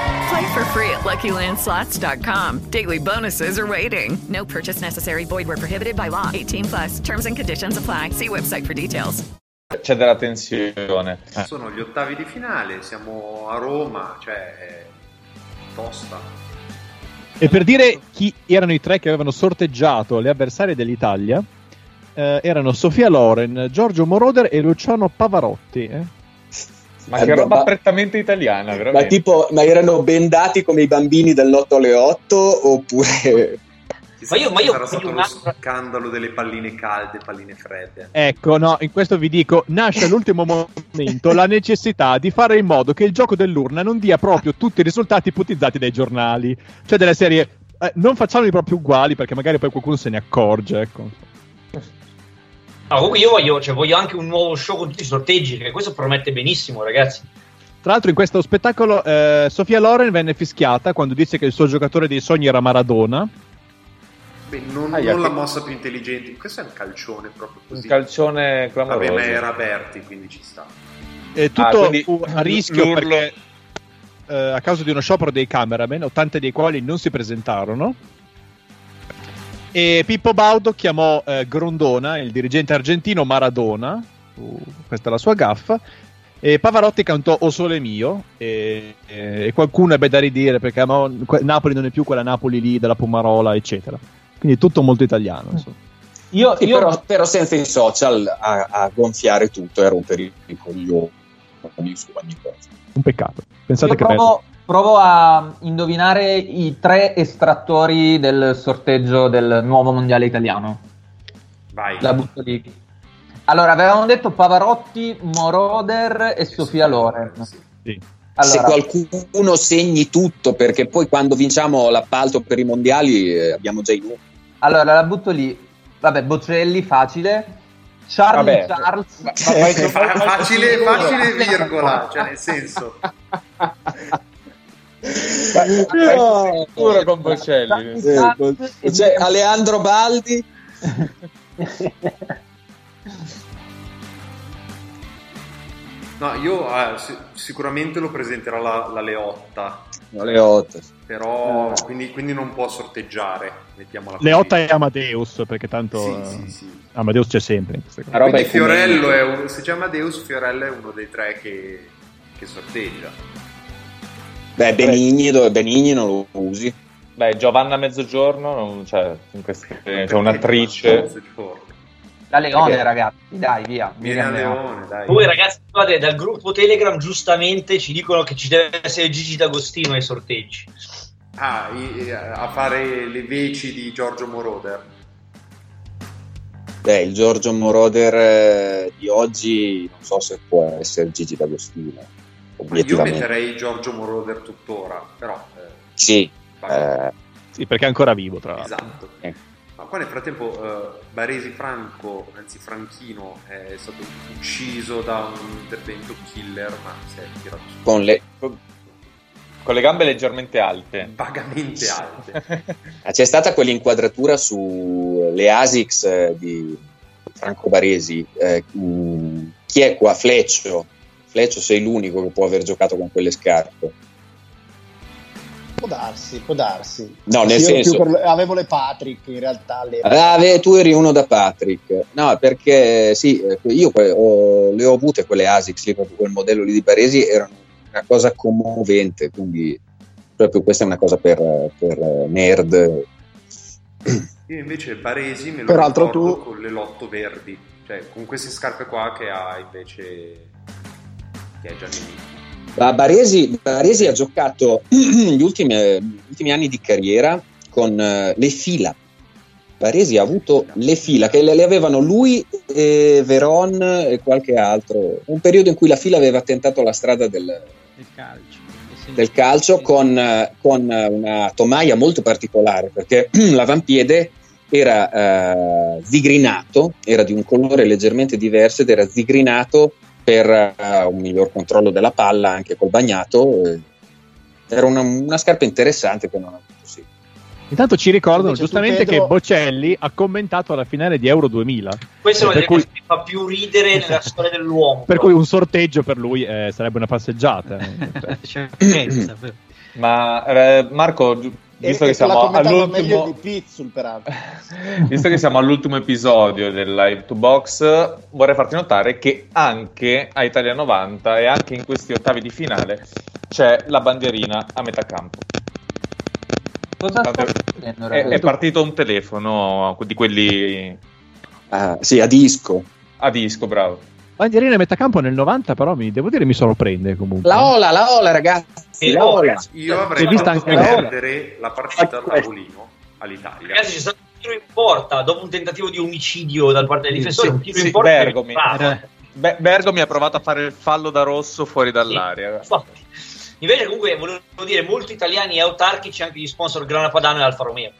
Play for free at LuckyLandSlots.com. Daily bonuses are waiting. No purchase necessary. Void were prohibited by law. 18 plus. Terms and conditions apply. See website for details. C'è della tensione. Sono gli ottavi di finale, siamo a Roma, cioè è tosta. E per dire chi erano i tre che avevano sorteggiato le avversarie dell'Italia, eh, erano Sofia Loren, Giorgio Moroder e Luciano Pavarotti. eh. Ma Eh, che roba ma- prettamente italiana, Ma veramente. tipo, ma erano bendati come i bambini dell'8 alle 8 oppure... <laughs> Ma io, ma io, Sarà io stato un lo altro- scandalo delle palline calde, palline fredde. Ecco, no, in questo vi dico, nasce all'ultimo momento la necessità di fare in modo che il gioco dell'urna non dia proprio tutti i risultati ipotizzati dai giornali. Cioè delle serie, eh, non facciamoli proprio uguali perché magari poi qualcuno se ne accorge, ecco. No, comunque io voglio, cioè, voglio anche un nuovo show con tutti i sorteggi, perché questo promette benissimo, ragazzi. Tra l'altro in questo spettacolo eh, Sofia Loren venne fischiata quando disse che il suo giocatore dei sogni era Maradona. Beh, non, Aia, non la che- mossa più intelligente. Questo è un calcione proprio Un così. calcione clamoroso. Vabbè, ma era aperti, quindi ci sta. E tutto Ah, quindi fu a rischio l'urlo- perché eh, a causa di uno sciopero dei cameraman, 80 dei quali non si presentarono. E Pippo Baudo chiamò eh, Grondona, il dirigente argentino, Maradona. questa è la sua gaffa. E Pavarotti cantò O Sole Mio. E, e- qualcuno ebbe da ridire perché que- Napoli non è più quella Napoli lì della Pomarola, eccetera. Quindi tutto molto italiano. insomma. Io, io- però, però senza i social a, a gonfiare tutto e a rompere i coglioni su ogni cosa. Un peccato. Pensate io che bello. Provo, a indovinare i tre estrattori del sorteggio del nuovo mondiale italiano. Vai. La butto lì. Allora, avevamo detto Pavarotti, Moroder e Sofia Loren. Sì. se Allora. qualcuno segni tutto, perché poi quando vinciamo l'appalto per i mondiali eh, abbiamo già i numeri. Allora, la butto lì. Vabbè, Bocelli, facile. Charlie Vabbè. Charles. Fa- <laughs> facile, facile virgola, cioè nel senso. <laughs> Sicuro con Bocelli. C'è Aleandro Baldi. No, io eh, si- sicuramente lo presenterò la, la Leotta. Le 8. Però quindi, quindi non può sorteggiare, mettiamola così. Leotta e Amadeus, perché tanto Sì, sì, sì. Amadeus c'è sempre in queste cose. Quindi Fiorello è un, se c'è Amadeus, Fiorello è uno dei tre che, che sorteggia. Beh, Benigni, dove Benigni non lo usi. Beh, Giovanna Mezzogiorno, non- cioè, in queste- c'è un'attrice. La Leone, Perché- ragazzi, dai, via. Miriam Leone, dai. Poi ragazzi, guardate, dal gruppo Telegram giustamente ci dicono che ci deve essere Gigi D'Agostino ai sorteggi. Ah, i- a fare le veci di Giorgio Moroder. Beh, il Giorgio Moroder eh, di oggi non so se può essere Gigi D'Agostino. Io metterei Giorgio Moroder tuttora, però... eh, Sì. eh, Sì, perché è ancora vivo, tra l'altro. Esatto. Ma qua nel frattempo eh, Baresi Franco, anzi Franchino, è stato ucciso da un intervento killer, ma si è tirato su con le... Con le gambe leggermente alte. vagamente alte. <laughs> C'è stata quell'inquadratura sulle ASICS eh, di Franco Baresi. eh, mh, chi è qua? Fleccio. Fleccio sei l'unico che può aver giocato con quelle scarpe. Può darsi, può darsi. No, nel senso- per- avevo le Patrick in realtà. Le... Ah, beh, tu eri uno da Patrick. No, perché sì, io que- ho- le ho avute quelle ASICS, lì, proprio quel modello lì di Baresi, erano una cosa commovente, quindi proprio questa è una cosa per, per eh, nerd. Io invece Baresi me lo Peraltro ricordo tu- con le lotto verdi, cioè con queste scarpe qua che ha invece che è Giannini. Ma Baresi, Baresi ha giocato <clears throat> gli ultimi, gli ultimi anni di carriera con eh, le fila. Baresi ha avuto le fila che le, le avevano lui, e Veron e qualche altro. Un periodo in cui la fila aveva tentato la strada del, del calcio. Del calcio con, eh, con una tomaia molto particolare perché <clears throat> l'avampiede era eh, zigrinato, era di un colore leggermente diverso ed era zigrinato per eh, un miglior controllo della palla anche col bagnato. eh. Era una, una scarpa interessante che non ha avuto sì. Intanto ci ricordano Invece giustamente Pedro- che Bocelli ha commentato alla finale di Euro 2000. Questo è delle cui, che fa più ridere nella <laughs> storia dell'uomo. per cui un sorteggio per lui eh, sarebbe una passeggiata. <laughs> eh. <laughs> Però. Ma eh, Marco, visto e che siamo commentato meglio all'ultimo, di Pizzul, peraltro. <laughs> visto che siamo all'ultimo episodio del Live to Box, vorrei farti notare che anche a Italia 90 e anche in questi ottavi di finale c'è la bandierina a metà campo. Cosa sta Tanto- succedendo, È, ragazzi? è partito un telefono di quelli Ah, sì, a disco. a disco, bravo. Bandierina a metà campo nel 90, però mi devo dire mi sorprende comunque. La Ola, la Ola, ragazzi. La Ola. Io avrei fatto anche perdere la partita a tavolino all'Italia. Ragazzi, c'è stato un tiro in porta dopo un tentativo di omicidio da parte del difensore. Sì, un tiro sì, in porta. Bergomi. Be- Bergomi ha provato a fare il fallo da rosso fuori dall'area. Infatti. Invece, comunque, volevo dire, molto italiani e autarchici anche gli sponsor Grana Padano e Alfa Romeo.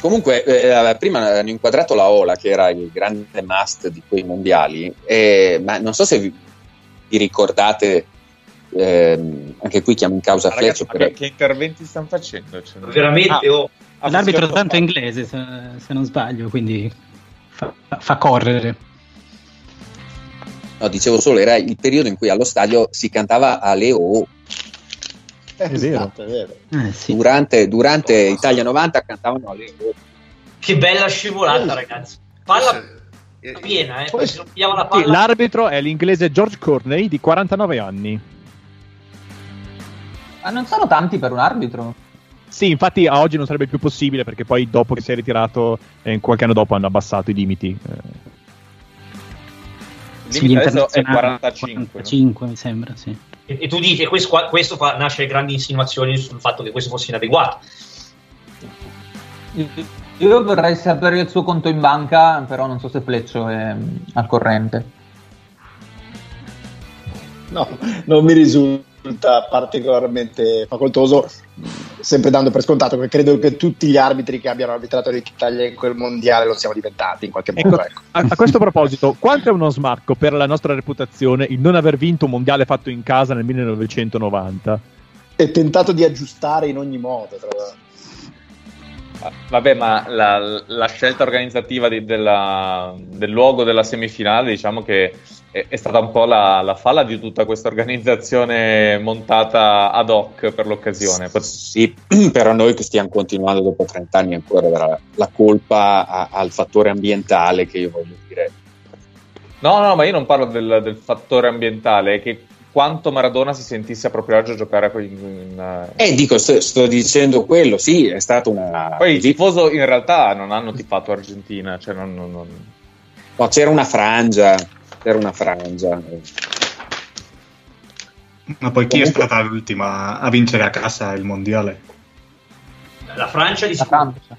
Comunque, eh, prima hanno inquadrato la Ola, che era il grande must di quei mondiali, e- ma non so se vi, vi ricordate, ehm, anche qui chiamo in causa ragazzi, Fleccio, ma per- che, che interventi stanno facendo? Cioè, Veramente, Ah, oh. ah, L'arbitro tanto è inglese, se, se non sbaglio, quindi fa, fa correre. no, dicevo solo, era il periodo in cui allo stadio si cantava a Leo. È vero. È vero. Eh, sì. Durante, durante Italia 90 cantavano Leo. Che bella scivolata, Eh, ragazzi. Palla Eh, piena, eh. poi- la Sì, palla. l'arbitro è l'inglese George Corney di 49 anni. Ma non sono tanti per un arbitro? Sì, infatti a oggi non sarebbe più possibile perché poi dopo che si è ritirato, eh, qualche anno dopo hanno abbassato i limiti. eh. Il limite adesso è internazionali, 45. no? 45, mi sembra, sì. E, e tu dici che questo, questo fa nascere grandi insinuazioni sul fatto che questo fosse inadeguato. Io vorrei sapere il suo conto in banca, però non so se Fleccio è mm, al corrente. No, non mi risulta particolarmente facoltoso, sempre dando per scontato che credo che tutti gli arbitri che abbiano arbitrato l'Italia in quel mondiale lo siamo diventati in qualche modo. Ecco, Ecco. a, a questo proposito, quanto è uno smarco per la nostra reputazione il non aver vinto un mondiale fatto in casa nel 1990? E tentato di aggiustare in ogni modo, tra l'altro. Vabbè, ma la, la scelta organizzativa di- della- del luogo della semifinale, diciamo che è, è stata un po' la, la falla di tutta questa organizzazione montata ad hoc per l'occasione. Sì, <clears throat> però noi che stiamo continuando dopo 30 anni ancora la, la colpa a- al fattore ambientale che io voglio dire. No, no, ma io non parlo del, del fattore ambientale, è che quanto Maradona si sentisse a proprio agio a giocare con- in, Eh, dico, sto, sto dicendo quello, sì, è stata una... Poi i tifoso in realtà non hanno tifato Argentina, cioè non- non- non... No, c'era una frangia, c'era una frangia. Ma poi chi è stata l'ultima a vincere a casa il mondiale? La Francia di Francia.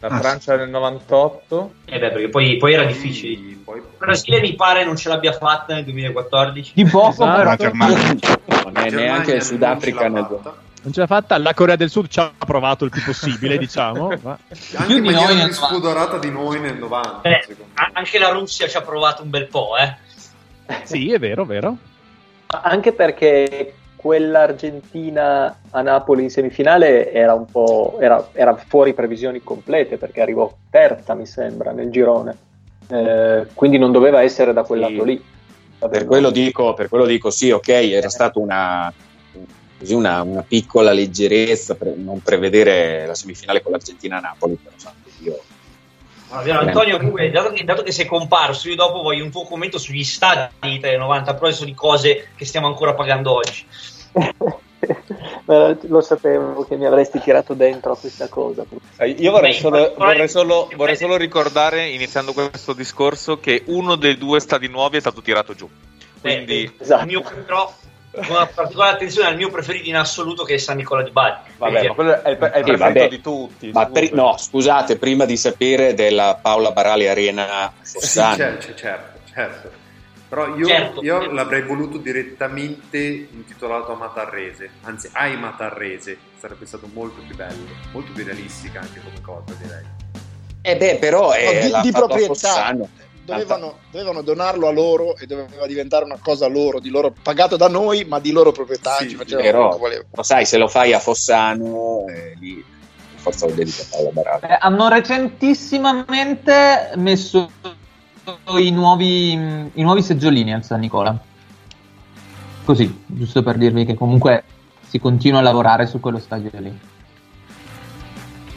La Ah, Francia nel 98? Eh beh, perché poi, poi era difficile. Il Brasile mi pare non ce l'abbia fatta nel 2014. Di poco, Esatto. però. La Germania. Non è Germania neanche il Sudafrica nel. Non ce l'ha fatta, la Corea del Sud ci ha provato il più possibile, <laughs> diciamo. ma- Anche di noi più nel 90. spudorata di noi nel 90, Eh, anche la Russia ci ha provato un bel po', eh. Sì, è vero, vero. Anche perché quell'Argentina a Napoli in semifinale era un po' era, era fuori previsioni complete perché arrivò terza, mi sembra, nel girone. Eh, quindi non doveva essere da quel Sì. lato lì. Per quello dico, per quello dico sì, ok, era stata una, una, una piccola leggerezza per non prevedere la semifinale con l'Argentina a Napoli, però santo Dio. Va bene, Antonio, comunque, dato che, dato che sei comparso, io dopo voglio un tuo commento sugli stadi dei 90, a proposito di cose che stiamo ancora pagando oggi. <laughs> Eh, Lo sapevo che mi avresti tirato dentro a questa cosa. Eh, Io vorrei solo, vorrei, solo, vorrei solo ricordare, iniziando questo discorso, che uno dei due stadi nuovi è stato tirato giù. Quindi, Eh, Esatto. il mio, però, con una particolare attenzione al mio preferito in assoluto che è San Nicola di Bari. vabbè, ma quello è il, è il preferito vabbè. di tutti. Ma pri- no, scusate, prima di sapere della Paola Barali Arena Sì, certo, certo, certo. Però io, Certo. io l'avrei voluto direttamente intitolato a Matarrese, anzi ai Matarrese, sarebbe stato molto più bello, molto più realistica anche come cosa direi. eh beh, però è No, di, l'ha di fatto a proprietà. Fossano. Dovevano, dovevano donarlo a loro e doveva diventare una cosa loro, di loro pagato da noi, ma di loro proprietà. Sì, Però, lo sai, se lo fai a Fossano, eh, lì forza lo dedica a Paola Barali. Eh, hanno recentissimamente messo i nuovi, i nuovi seggiolini al San Nicola. Così, giusto per dirvi che comunque si continua a lavorare su quello stadio lì.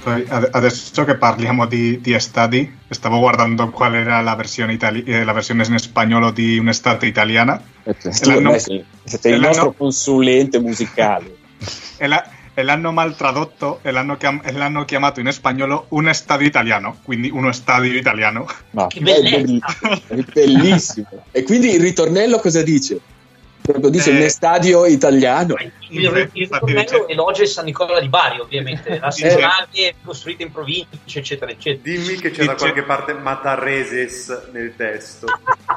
Ade- adesso che parliamo di, di stadi, stavo guardando qual era la versione, itali- eh, la versione in spagnolo di un'estate italiana. Tu, l'hanno- beh, sì, sei il nostro consulente musicale. <laughs> E, la- e l'hanno mal tradotto e l'hanno, chiam- e l'hanno chiamato in spagnolo un stadio italiano, quindi uno stadio italiano. Ma Che è, bellezza! belli- è bellissimo. E quindi il ritornello cosa dice? Proprio dice Eh, un stadio italiano. Il, il infatti ritornello dice- elogia il San Nicola di Bari, ovviamente, la Dice- stradale costruita in provincia, eccetera, eccetera. Dimmi che c'è da Dice- qualche parte Matarreses nel testo.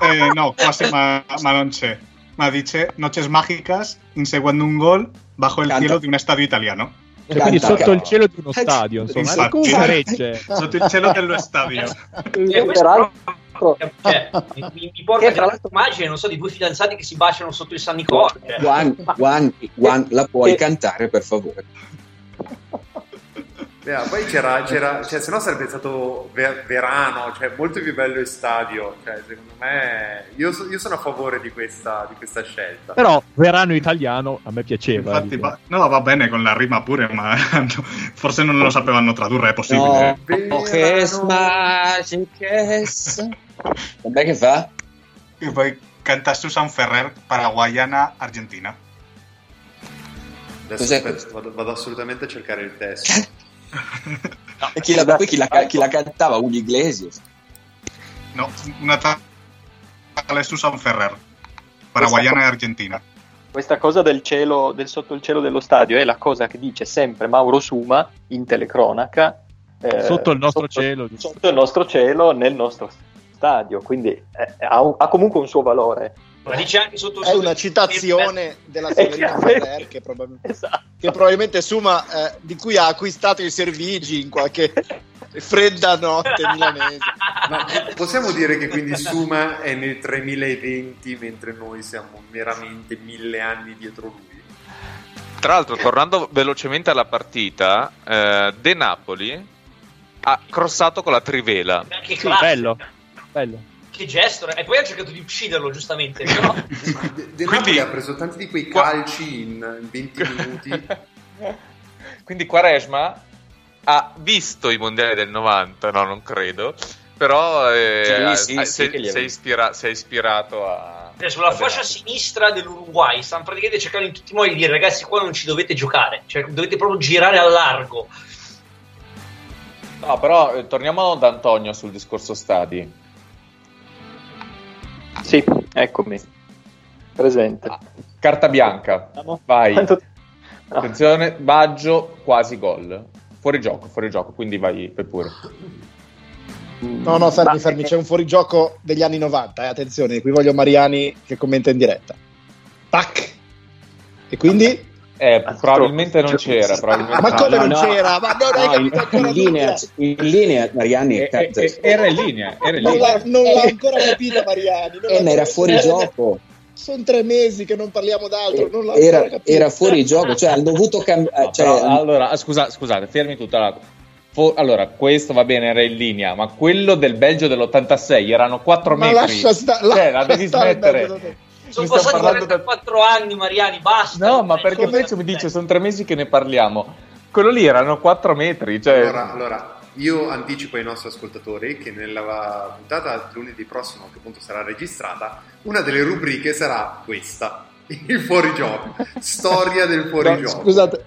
Eh, no, quasi, ma, ma non c'è. Ma dice Noches mágicas inseguendo un gol bajo Canta. cielo di un stadio italiano. Cioè, quindi Canta- sotto il cielo di uno Eh, stadio, insomma, infatti. come regge. Sotto il cielo dello stadio. <laughs> Eh, questo Peraltro, cioè, mi, mi- porta Che tra grande immagine, non so, di due fidanzati che si baciano sotto il San Nicola. cioè. Juan, Juan, Juan, la puoi cantare per favore? Eh, poi c'era, c'era cioè, se no sarebbe stato Ver- Verano, cioè molto più bello il stadio. Cioè, secondo me, io, so- io sono a favore di questa, di questa scelta. Però verano italiano a me piaceva. Infatti, dico. va, no, va bene con la rima pure, ma <laughs> forse non lo sapevano tradurre, è possibile. No, che es magiques. Com'è che fa? E poi canta Susan Ferrer, paraguayana, argentina. Adesso Cos'è aspetta, questo? vado, vado assolutamente a cercare il testo. <laughs> E chi la, poi chi la, chi la cantava? Un Iglesias. No, una tale Susan Ferrer, paraguayana e argentina. questa cosa del cielo, del sotto il cielo dello stadio è la cosa che dice sempre Mauro Suma in telecronaca. eh, Sotto il nostro sotto- cielo, giusto? Sotto il nostro cielo, nel nostro stadio. Quindi eh, ha, un- ha comunque un suo valore Ma dice anche sotto È una citazione della <laughs> Severina Ferrer che, probabilmente, che probabilmente Suma, eh, di cui ha acquistato i servigi in qualche fredda notte milanese. Ma possiamo dire che quindi Suma è nel 3020 mentre noi siamo meramente mille anni dietro lui? Tra l'altro, tornando velocemente alla partita, eh, De Napoli ha crossato con la trivela. Che Sì, bello. Bello. Che gesto. E poi ha cercato di ucciderlo, giustamente. Però... <laughs> De Napoli ha preso tanti di quei calci in, in 20 <laughs> minuti. Quindi Quaresma ha visto i mondiali del 90, no, non credo. Però eh, Sì, sì, ha- sì, si, è ispira- si è ispirato a. Cioè, sulla a De fascia sinistra dell'Uruguay stanno praticamente cercando in tutti i modi di dire ragazzi qua non ci dovete giocare cioè dovete proprio girare a largo No, però eh, torniamo ad Antonio sul discorso stadi. Sì, eccomi. Presente. Carta bianca, vai. Quanto- Attenzione, Baggio, quasi gol. Fuori gioco, fuori gioco, quindi vai vai pure. No, no, fermi, fermi, c'è un fuorigioco degli anni 90, eh, attenzione, qui voglio Mariani che commenta in diretta. Tac! E quindi? Eh, probabilmente non c'era. Probabilmente Ma come no, non no. c'era? Ma non hai capito ancora in linea, in linea, Mariani, Eh, cazzo, eh, era in linea, era in Non linea. l'ha, non l'ha ancora capito Mariani. non eh, ma era fuori gioco. Sono tre mesi che non parliamo d'altro, non l'ha Era, era fuori gioco, cioè hanno dovuto cambiare. No, Cioè, hanno- allora, ah, scusa, scusate, fermi tutta la. allora, questo va bene, era in linea, ma quello del Belgio dell'86 erano 4 Ma metri. lascia sta- cioè, lascia la devi smettere. Sono passati parlando da- 44 anni Mariani basta No, ma perché invece mi dice sono tre mesi che ne parliamo. Quello lì erano 4 metri. Cioè... Allora, allora, io anticipo ai nostri ascoltatori che nella puntata di lunedì prossimo, che appunto sarà registrata, una delle rubriche sarà questa, <laughs> il fuorigioco, storia del No, fuorigioco. scusate,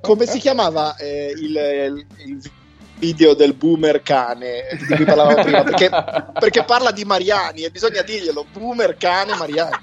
come si chiamava eh, il, il- il video del boomer cane di cui parlavamo prima? <laughs> Perché, perché parla di Mariani e bisogna dirglielo, boomer cane Mariani.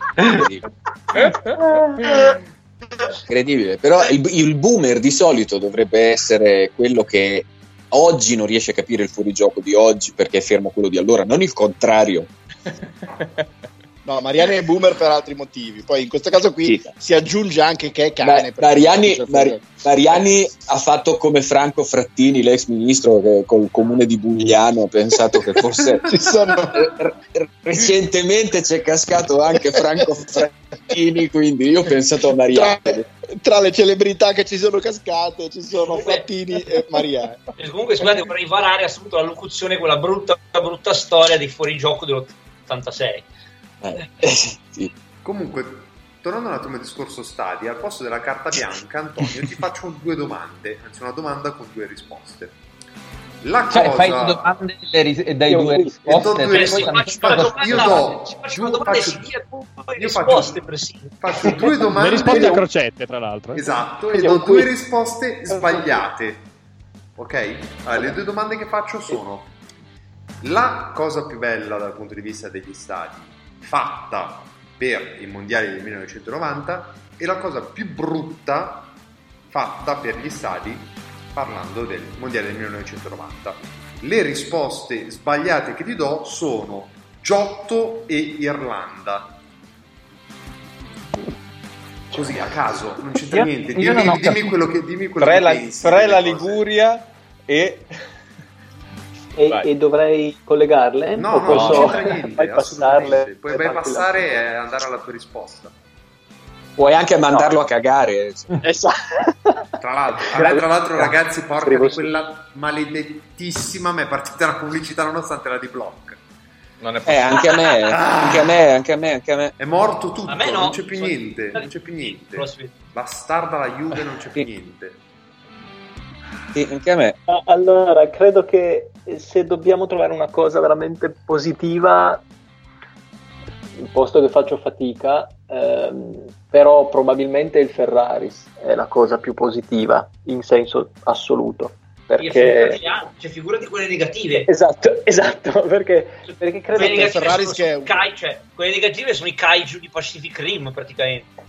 incredibile. Però il, il boomer di solito dovrebbe essere quello che oggi non riesce a capire il fuorigioco di oggi perché è fermo quello di allora, non il contrario. <laughs> No, Mariani è boomer per altri motivi. Poi in questo caso qui si aggiunge anche che è cane. Ma- perché Mariani, fuori- Mariani ha fatto come Franco Frattini, l'ex ministro che col comune di Bugliano ha pensato che forse <laughs> Ci sono <laughs> R- recentemente c'è cascato anche Franco Frattini, quindi io ho pensato a Mariani. tra, tra le celebrità che ci sono cascate ci sono Frattini e Mariani. E comunque scusate vorrei varare assunto la locuzione quella brutta brutta storia dei fuorigioco dell'86 <laughs> Eh, sì. Comunque, tornando un attimo al discorso stadi, al posto della carta bianca, Antonio, ti faccio due domande, anzi una domanda con due risposte. La Cioè, cosa... fai due domande e, ris- dai Io- due do risposte. due risposte. domanda Io do- ci faccio io una domanda e faccio- io risposte faccio- Faccio due domande. Le risposte a crocette, tra l'altro. eh. Esatto, e do due risposte sbagliate. Ok? Allora, le due domande che faccio sono: la cosa più bella dal punto di vista degli stadi fatta per i mondiali del 1990 e la cosa più brutta fatta per gli stadi parlando del mondiale del 1990. Le risposte sbagliate che ti do sono Giotto e Irlanda. Così a caso, non c'entra Io- niente. io non Dimmi, dimmi quello che, dimmi quello Tre che la, pensi. tre la cose. Liguria e... E, e dovrei collegarle? No, o no, posso non c'entra niente, <laughs> bypassarle? assolutamente. Puoi e bypassare e andare alla tua risposta. Puoi anche mandarlo a cagare. <laughs> Esatto. Tra l'altro, a me, tra l'altro ragazzi, porca Scrivo di quella maledettissima, mi è partita la pubblicità nonostante la di block. Non è Eh, anche a me, anche a me, anche a me, anche a me. È morto tutto, A me no. non c'è più Sono- niente, non c'è più niente. Prossimi. Bastarda la Juve, non c'è più niente. Sì, anche a me. Allora, credo che se dobbiamo trovare una cosa veramente positiva, posto che faccio fatica, ehm, però probabilmente il Ferraris è la cosa più positiva in senso assoluto. Perché... Cioè, figurati quelle negative. Esatto, <laughs> esatto, perché, perché credo Quelle che negative Ferraris sono, che sono kai- cioè, quelle negative sono i kaiju di Pacific Rim praticamente.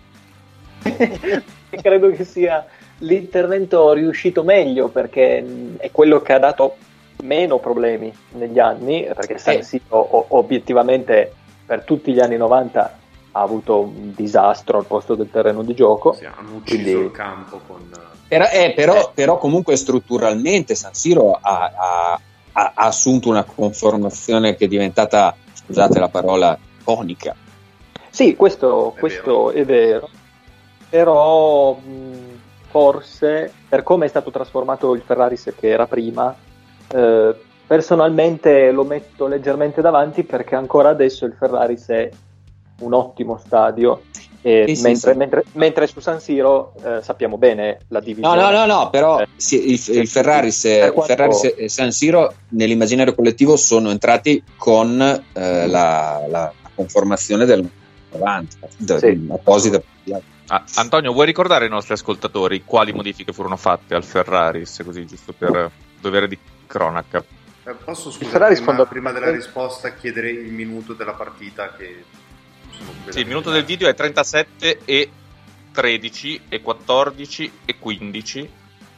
<laughs> credo che sia l'intervento riuscito meglio perché mh, è quello che ha dato meno problemi negli anni perché San Eh. Siro obiettivamente per tutti gli anni 90 ha avuto un disastro al posto del terreno di gioco. Sì, hanno ucciso quindi- il campo con... Era- eh, però, però comunque strutturalmente San Siro ha, ha- ha assunto una conformazione che è diventata, scusate la parola, conica. Sì, questo, questo è, vero. però mh, forse per come è stato trasformato il Ferraris che era prima, eh, personalmente lo metto leggermente davanti perché ancora adesso il Ferraris è un ottimo stadio. e sì, mentre, sì. mentre- mentre su San Siro eh, sappiamo bene la No, divisione. no, no, no, però sì, il, il Ferraris, quanto- Ferraris e San Siro nell'immaginario collettivo sono entrati con eh, la, la conformazione del 90, d- apposita. Ah, Antonio, vuoi ricordare ai nostri ascoltatori quali modifiche furono fatte al Ferraris, così giusto per dovere di cronaca? Eh, posso Ferrari scusare prima, prima della risposta chiedere il minuto della partita che Sì, il minuto del video è 37 e 13 e 14 e 15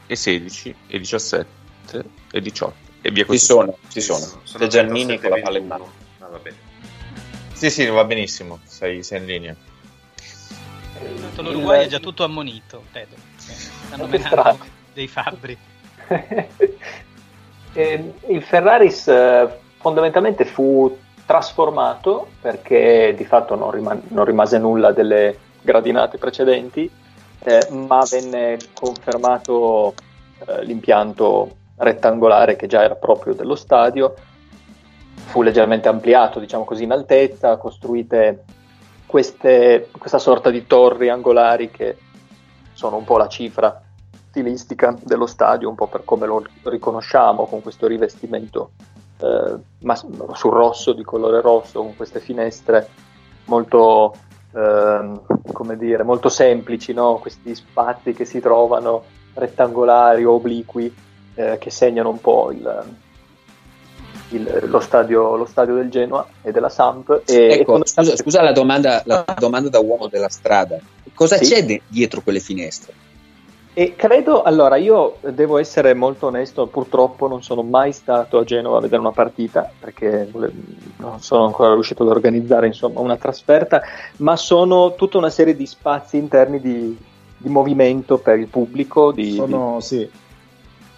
e 16 e 17 e 18 e via così. Ci sono, ci sono. sono C'è Giannini 37, con la palla in 21. mano. Ah, vabbè. Sì, sì, va benissimo, sei, sei in linea. Tanto L'Uruguay è già tutto ammonito, credo. Menando strano. dei fabbri. <laughs> Eh, il Ferraris eh, fondamentalmente fu trasformato perché di fatto non, rima- non rimase nulla delle gradinate precedenti, eh, ma venne confermato eh, l'impianto rettangolare che già era proprio dello stadio, fu leggermente ampliato, diciamo così, in altezza, costruite queste, questa sorta di torri angolari che sono un po' la cifra stilistica dello stadio, un po' per come lo riconosciamo, con questo rivestimento eh, ma- sul rosso, di colore rosso, con queste finestre molto, ehm, come dire, molto semplici, no? questi spazi che si trovano rettangolari o obliqui eh, che segnano un po' il, il- lo, stadio, lo stadio del Genoa e della Samp. E, Ecco, e scusa, scusa la, domanda, la domanda da uomo della strada. Cosa c'è de- dietro quelle finestre? E credo, allora io devo essere molto onesto, purtroppo non sono mai stato a Genova a vedere una partita perché non sono ancora riuscito ad organizzare insomma, una trasferta, ma sono tutta una serie di spazi interni di, di movimento per il pubblico, di, Sono, di- sì,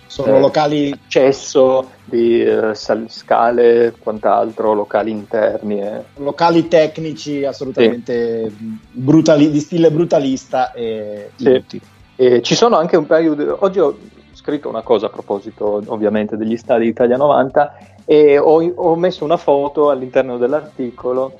sono eh, locali accesso, di eh, scale, quant'altro, locali interni. eh. locali tecnici assolutamente brutali- di stile brutalista e Sì. E ci sono anche un paio di... Oggi ho scritto una cosa a proposito ovviamente degli stadi Italia 90 e ho, ho messo una foto all'interno dell'articolo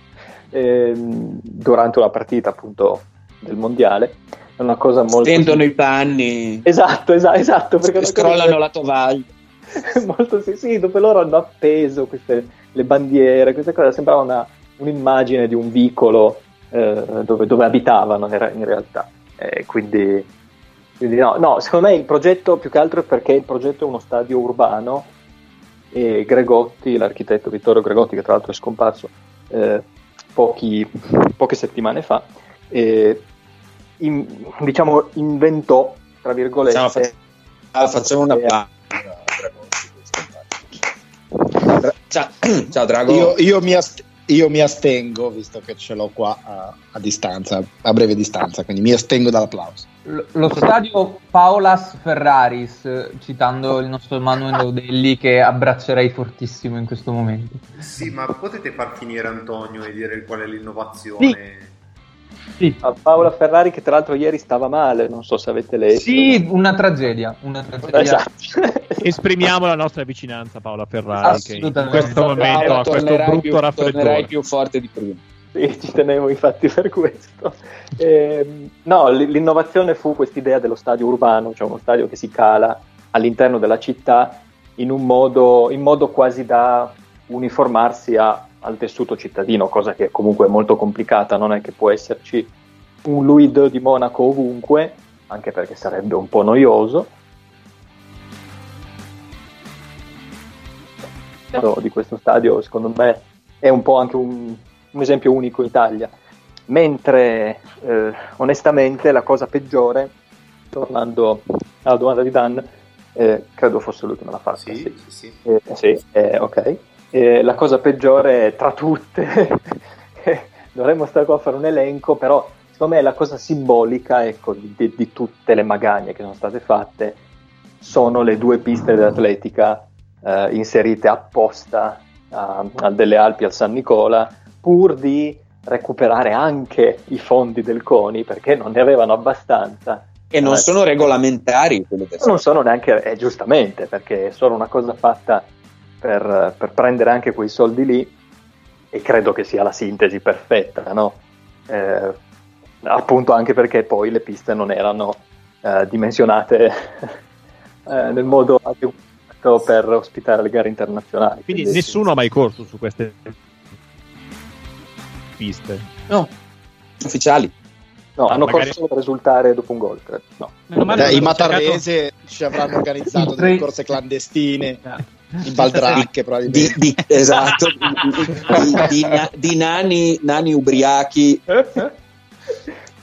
ehm, durante una partita appunto del mondiale è una cosa molto Stendono i panni, esatto esatto, esatto perché cosa- scrollano la tovaglia. <laughs> molto sì, sì, dove loro hanno appeso queste, le bandiere, queste cose, sembrava una- un'immagine di un vicolo eh, dove, dove abitavano in realtà. Eh, quindi, quindi no, no, secondo me il progetto più che altro è perché il progetto è uno stadio urbano e Gregotti, l'architetto Vittorio Gregotti, che tra l'altro è scomparso eh, pochi- poche settimane fa, eh, in- diciamo inventò, tra virgolette, Facciamo, fac- ah, facciamo una eh, pausa. Ciao, ciao Drago. Io, io mi ast- io mi astengo, visto che ce l'ho qua a, a distanza, a breve distanza, quindi mi astengo dall'applauso. Lo, stadio Paolas Ferraris, eh, citando il nostro Emanuele Audelli, che abbraccerei fortissimo in questo momento. Sì, ma potete far finire Antonio e dire qual è l'innovazione? Sì. A Paola Ferrari che tra l'altro ieri stava male, non so se avete letto. Sì, una tragedia. Una tragedia. Esatto. <laughs> Esprimiamo la nostra vicinanza a Paola Ferrari che in questo momento ha questo brutto più, raffreddore. tornerai più forte di prima. Sì, ci tenevo infatti per questo. Ehm, no, l'innovazione fu quest'idea dello stadio urbano, cioè uno stadio che si cala all'interno della città in un modo, in modo quasi da uniformarsi a- al tessuto cittadino, cosa che comunque è molto complicata, non è che può esserci un Louis II di Monaco ovunque, anche perché sarebbe un po' noioso. di questo stadio secondo me è un po' anche un, un esempio unico in Italia. Mentre eh, onestamente la cosa peggiore tornando alla domanda di Dan eh, credo fosse l'ultima la fatta sì, sì, Eh, sì, eh, ok. Eh, la cosa peggiore tra tutte <laughs> dovremmo stare qua a fare un elenco però secondo me la cosa simbolica ecco, di, di- di tutte le magagne che sono state fatte sono le due piste dell'atletica eh, inserite apposta a, a delle Alpi al San Nicola pur di recuperare anche i fondi del CONI perché non ne avevano abbastanza E non Eh, sono regolamentari quelle del non sono neanche, eh, giustamente, perché è solo una cosa fatta per, per prendere anche quei soldi lì e credo che sia la sintesi perfetta, no? Eh, appunto anche perché poi le piste non erano eh, dimensionate <laughs> eh, nel modo adeguato per ospitare le gare internazionali. Quindi nessuno ha mai corso su queste piste. No, ufficiali. No, hanno Magari- corso per risultare dopo un gol. No. Dai, I Matarrese ci avranno organizzato <laughs> delle corse clandestine, i baldracche probabilmente. Di, di- esatto, di, di- di na- di nani, nani ubriachi che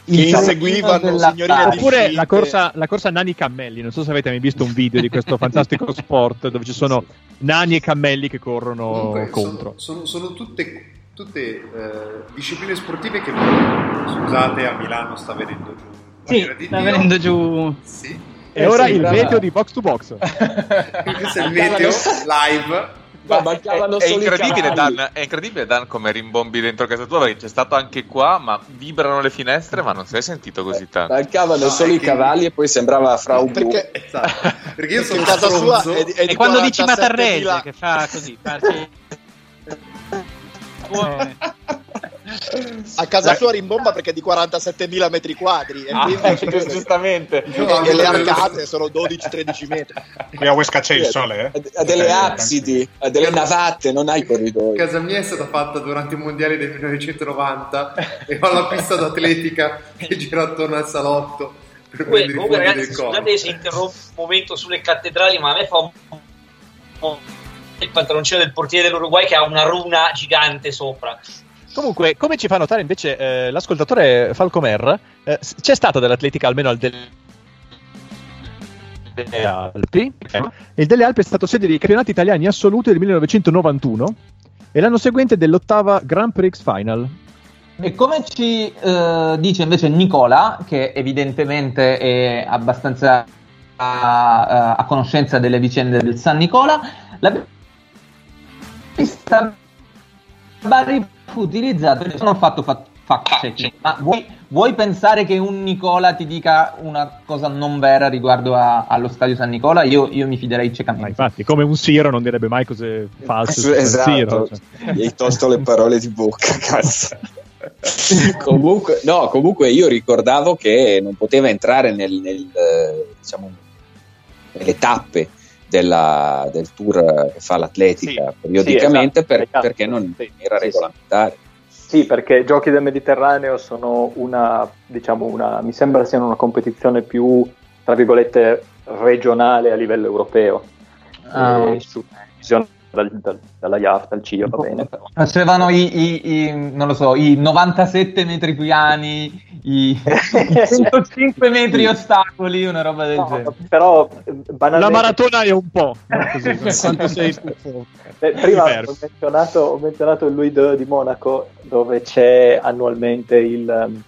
inseguivano signorine Oppure la corsa, la corsa Nani Cammelli. Non so se avete mai visto un video di questo fantastico <laughs> sport dove ci sono nani e cammelli che corrono Comunque, contro. Sono, sono- sono tutte, tutte, eh, discipline sportive che non, scusate a Milano sta venendo giù. Sì, sta Dio. venendo giù. Sì. E ora sì, il brava. meteo di box to box. <laughs> Questo è il meteo live. Ma È i incredibile. Dan, è incredibile Dan come rimbombi dentro casa tua perché c'è stato anche qua, ma vibrano le finestre, ma non si è sentito così tanto. Mancavano No, solo è i che- cavalli e poi sembrava fra un Perché, Esatto. Perché io sono perché casa sua stronzo. è, di- è di E quando dici 47.000 Matarrese che fa così, <laughs> a casa sua rimbomba perché è di 47.000 metri quadri e, Ah, quindi- <laughs> giustamente. e- e le arcate sono 12-13 metri. Qui a Huesca c'è il sole, eh? Ha delle absidi, ha delle navatte, non hai corridoi. Casa mia è stata fatta durante i mondiali del 1990 e ho la pista d'atletica che gira attorno al salotto per Comunque, comunque, ragazzi, scusate se interrompo un momento sulle cattedrali, ma a me fa un po' il pantaloncino del portiere dell'Uruguay che ha una runa gigante sopra. Comunque, come ci fa notare invece eh, l'ascoltatore Falcomer, eh, c'è stata dell'atletica almeno al del... delle Alpi. Il delle Alpi è stato sede dei campionati italiani assoluti del 1991 e l'anno seguente dell'ottava Grand Prix Final. E come ci eh, dice invece Nicola, che evidentemente è abbastanza a, a conoscenza delle vicende del San Nicola, la fu utilizzata. Non ho fatto fa- fact checking, ma vuoi, vuoi pensare che un Nicola ti dica una cosa non vera riguardo a- allo stadio San Nicola? Io, io mi fiderei Ma ciecamente. infatti, come un Siro non direbbe mai cose false sul Esatto, Siro. cioè. gli hai tosto le parole di bocca, cazzo. <laughs> comunque, no, comunque io ricordavo che non poteva entrare nel, nel, eh, diciamo, nelle tappe della- del tour che fa l'atletica periodicamente Sì, per- esatto. perché non Sì, era sì, regolamentare. Sì, perché i giochi del Mediterraneo sono una, diciamo, una, mi sembra siano una competizione più, tra virgolette, regionale a livello europeo. Ah. E su dal- dal- dalla IAF, dal CIO, va bene. <laughs> Però. Facevano i, i- i- non lo so, i 97 metri piani, i, <laughs> i 105 metri ostacoli, una roba del No, genere. però eh, La banalmente maratona è un po' così, <laughs> quanto sei. Eh, prima ho menzionato, ho menzionato il Louis II di Monaco dove c'è annualmente il, ehm,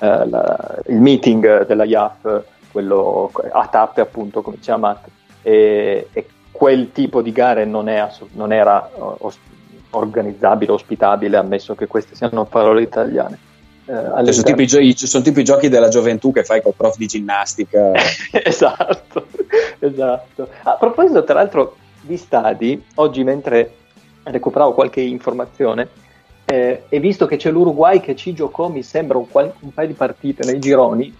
eh, la- il meeting della IAF, quello a tappe appunto come diceva Matt, e, e quel tipo di gare non, è assu- non era eh, os- organizzabile, ospitabile, ammesso che queste siano parole italiane. Eh, sono, tipo i gio- sono tipo i giochi della gioventù che fai col prof di ginnastica. <laughs> esatto, esatto. A proposito, tra l'altro, di stadi, oggi mentre recuperavo qualche informazione, eh, e visto che c'è l'Uruguay che ci giocò, mi sembra, un, qual- un paio di partite nei gironi,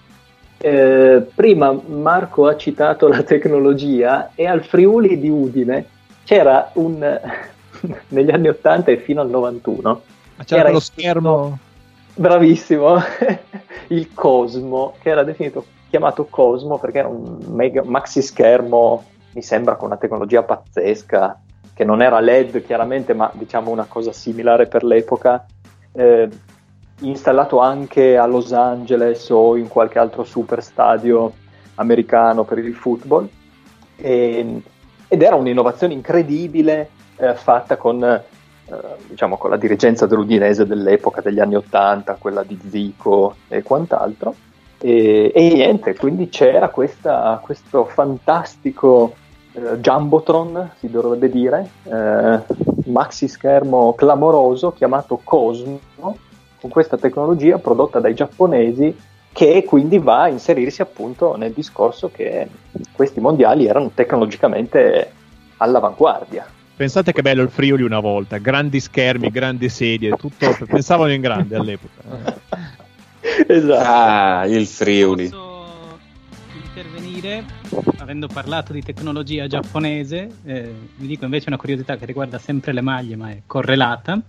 eh, prima Marco ha citato la tecnologia e al Friuli di Udine c'era un... <laughs> negli anni 80 e fino al 91 Ma c'era in- schermo. Bravissimo, <laughs> il Cosmo, che era definito, chiamato Cosmo perché era un mega, maxi schermo, mi sembra con una tecnologia pazzesca, che non era LED chiaramente, ma diciamo una cosa similare per l'epoca, eh, installato anche a Los Angeles o in qualche altro super stadio americano per il football. E- ed era un'innovazione incredibile eh, fatta con eh, diciamo con la dirigenza dell'Udinese dell'epoca degli anni Ottanta, quella di Zico e quant'altro. E, e niente, quindi c'era questa- questo fantastico eh, Jumbotron, si dovrebbe dire, eh, maxi schermo clamoroso chiamato Cosmo, con questa tecnologia prodotta dai giapponesi che quindi va a inserirsi appunto nel discorso che questi mondiali erano tecnologicamente all'avanguardia. Pensate che bello il Friuli una volta, grandi schermi, grandi sedie, tutto pensavano in grande all'epoca. <laughs> esatto. Ah, il Friuli. intervenire, avendo parlato di tecnologia giapponese, eh, vi dico invece una curiosità che riguarda sempre le maglie, ma è correlata,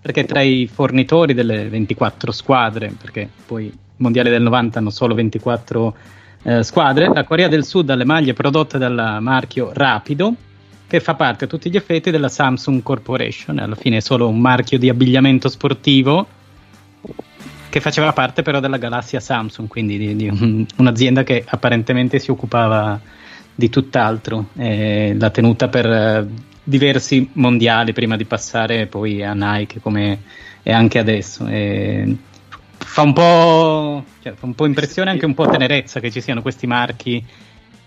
perché tra i fornitori delle 24 squadre, perché poi i mondiali del 90 hanno solo 24 eh, squadre, la Corea del Sud ha le maglie prodotte dal marchio Rapido, che fa parte a tutti gli effetti della Samsung Corporation, alla fine è solo un marchio di abbigliamento sportivo che faceva parte però della galassia Samsung, quindi di, di un- un'azienda che apparentemente si occupava di tutt'altro. Eh, l'ha tenuta per eh, diversi mondiali prima di passare poi a Nike come è anche adesso. E fa, un po', cioè, fa un po' impressione, anche un po' tenerezza che ci siano questi marchi.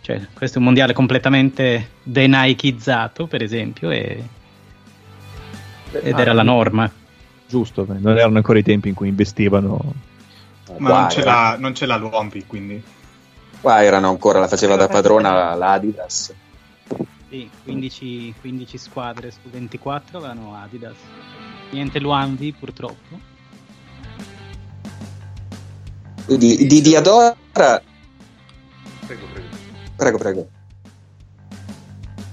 Cioè, questo è un mondiale completamente denikizzato, per esempio, e- ed era la norma. Giusto, non erano ancora i tempi in cui investivano. Ma non ce, l'ha, non ce l'ha l'Uompi, quindi. Qua erano ancora, la faceva da padrona l'Adidas. Sì, 15, 15 squadre su 24 avevano Adidas. Niente Luanvi purtroppo. Di, di Diadora. Prego, prego. Prego, prego.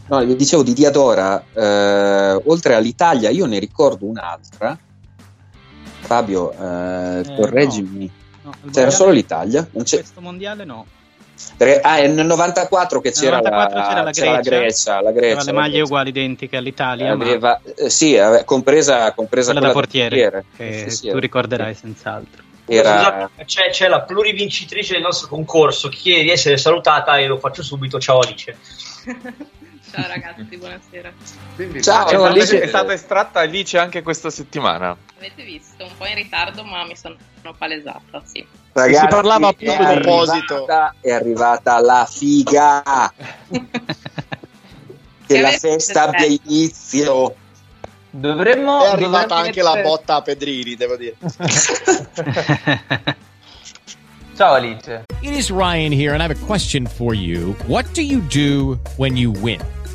No, vi dicevo di Diadora, eh, oltre all'Italia, io ne ricordo un'altra. Fabio, eh, correggimi. No, il C'era mondiale- solo l'Italia? Non c'è- Questo mondiale no. Ah, è nel 94 che c'era, Nel 94 la, c'era la c'era la Grecia, Grecia. La aveva Grecia, le maglie Grecia. uguali identiche all'Italia, ma Aveva- eh, sì, ave- compresa, compresa quella da quella portiere, che Sì, sì, tu era- ricorderai senz'altro. Era, c'è, c'è la plurivincitrice del nostro concorso. Chi chiede di essere salutata e lo faccio subito. Ciao Alice. <laughs> Ciao ragazzi, buonasera. Ciao, è, stata, Alice. è stata estratta Alice anche questa settimana. Avete visto, un po' in ritardo, ma mi sono palesata, sì. Ragazzi, si parlava di- arrivata, è arrivata la figa. <laughs> che la festa abbia inizio. Dovremmo. È arrivata anche la mettere- botta a Pedrini, devo dire. <laughs> Ciao Alice. It is Ryan here, and I have a question for you. What do you do when you win?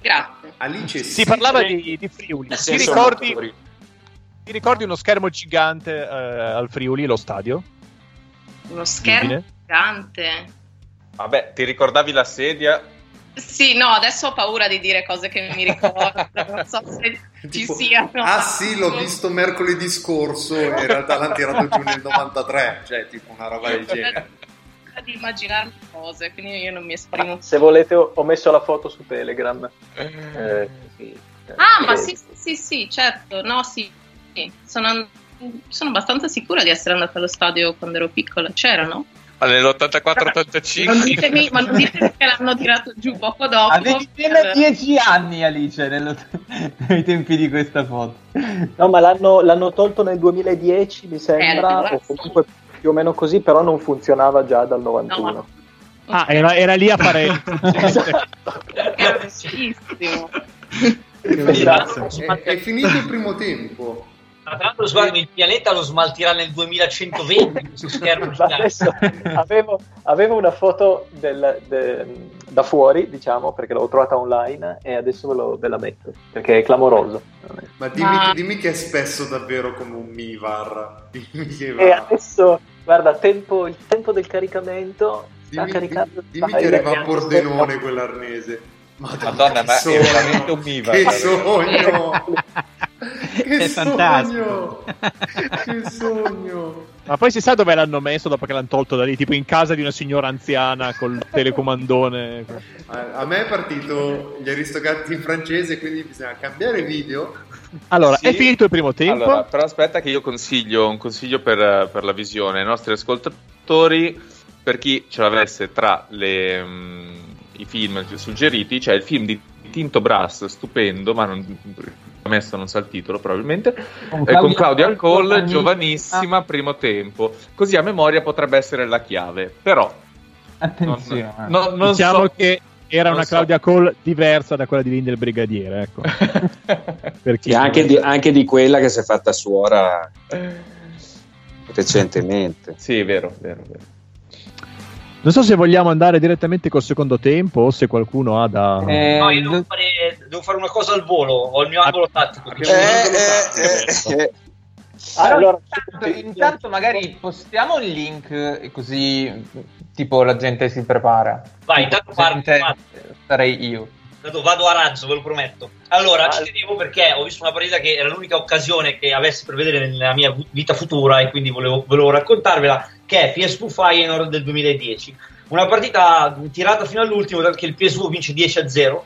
Grazie. Alice Si parlava di, di Friuli. Ti ricordi, ti ricordi uno schermo gigante eh, al Friuli, lo stadio? Uno schermo Udine? gigante. Vabbè, ti ricordavi la sedia? Sì, no, adesso ho paura di dire cose che mi ricordo, non so se <laughs> ci Tipo, siano. Ah sì, l'ho visto mercoledì scorso, in realtà l'hanno tirato giù nel 93, cioè tipo una roba del genere. <laughs> di immaginarmi cose, quindi io non mi esprimo. Se volete ho, messo la foto su Telegram. Eh, sì. Ah, ma Eh, sì, sì, sì, sì, certo, no, sì, sì. Sono, sono abbastanza sicura di essere andata allo stadio quando ero piccola, c'erano? Ma nell'84-85. Non ditemi, ma non ditemi che l'hanno tirato giù poco dopo. Avevi appena 10 anni, Alice, nello- nei tempi di questa foto. No, ma l'hanno, l'hanno tolto nel 2010, mi Eh, sembra, allora o comunque più o meno così, però non funzionava già dal 91. Ah, era, era lì a fare. Bellissimo. <laughs> Esatto. È, è finito il primo tempo. Tra l'altro, guarda, il pianeta lo smaltirà nel 2120 <laughs> su schermo adesso avevo, avevo una foto del- de- da fuori, diciamo, perché l'ho trovata online e adesso ve, lo- ve la metto, perché è clamoroso. Ma dimmi, dimmi che è spesso davvero come un Mivar. <laughs> Dimmi che E adesso, guarda, tempo- il tempo del caricamento sta Dimmi, caricando dimmi il che arriva a Pordenone quell'arnese. Madonna, Madonna, ma è veramente un Mivar. Che sogno! <laughs> che È sogno! <laughs> che sogno! Ma poi si sa dove l'hanno messo dopo che l'hanno tolto da lì? Tipo in casa di una signora anziana col telecomandone. A, me è partito gli aristocrati in francese, quindi bisogna cambiare video. Allora, Sì. è finito il primo tempo. Allora, però aspetta che io consiglio un consiglio per, per la visione ai nostri ascoltatori, per chi ce l'avesse tra le, mm, i film suggeriti, c'è il film di Tinto Brass, stupendo, ma non, messo non sa il titolo probabilmente, Con eh, con Claudia Cole, Cole, giovanissima. primo tempo. Così a memoria potrebbe essere la chiave, però Attenzione. no- non diciamo so- che era non una so. Claudia Cole diversa da quella di Linda il Brigadiere, ecco. <laughs> Per chi Sì, anche, di, anche di quella che si è fatta suora recentemente. Sì, è vero, vero, vero. Non so se vogliamo andare direttamente col secondo tempo o se qualcuno ha da... Eh, No, io devo devo fare una cosa al volo, ho il mio angolo tattico. Eh, Ah, allora, Intanto, intanto magari postiamo il link e così tipo la gente si prepara. Vai, intanto parto, parto. sarei io. Vado, vado a razzo, ve lo prometto. Allora, ci tenevo perché ho visto una partita che era l'unica occasione che avessi per vedere nella mia vita futura e quindi volevo, volevo raccontarvela, che è PSV Feyenoord del 2010. Una partita tirata fino all'ultimo perché il PSV vince 10 a 0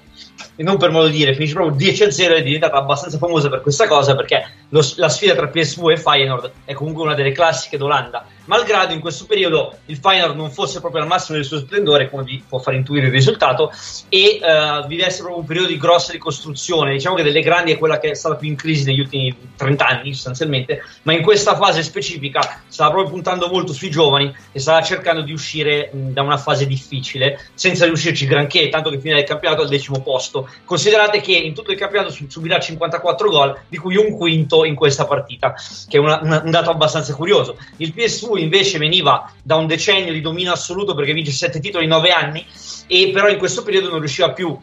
e non per modo di dire, finisce proprio 10 a 0 ed è diventata abbastanza famosa per questa cosa perché lo- la sfida tra PSV e Feyenoord è comunque una delle classiche d'Olanda. Malgrado in questo periodo il Feyenoord non fosse proprio al massimo del suo splendore come vi può far intuire il risultato e eh, vivesse proprio un periodo di grossa ricostruzione. Diciamo che delle grandi è quella che è stata più in crisi negli ultimi 30 anni sostanzialmente ma in questa fase specifica stava proprio puntando molto sui giovani e stava cercando di uscire mh, da una fase difficile senza riuscirci granché tanto che fine del campionato al decimo posto. Considerate che in tutto il campionato su- subirà 54 gol di cui un quinto in questa partita che è una- una- un dato abbastanza curioso. Il PSV invece veniva da un decennio di dominio assoluto perché vince 7 titoli in 9 anni e però in questo periodo non riusciva più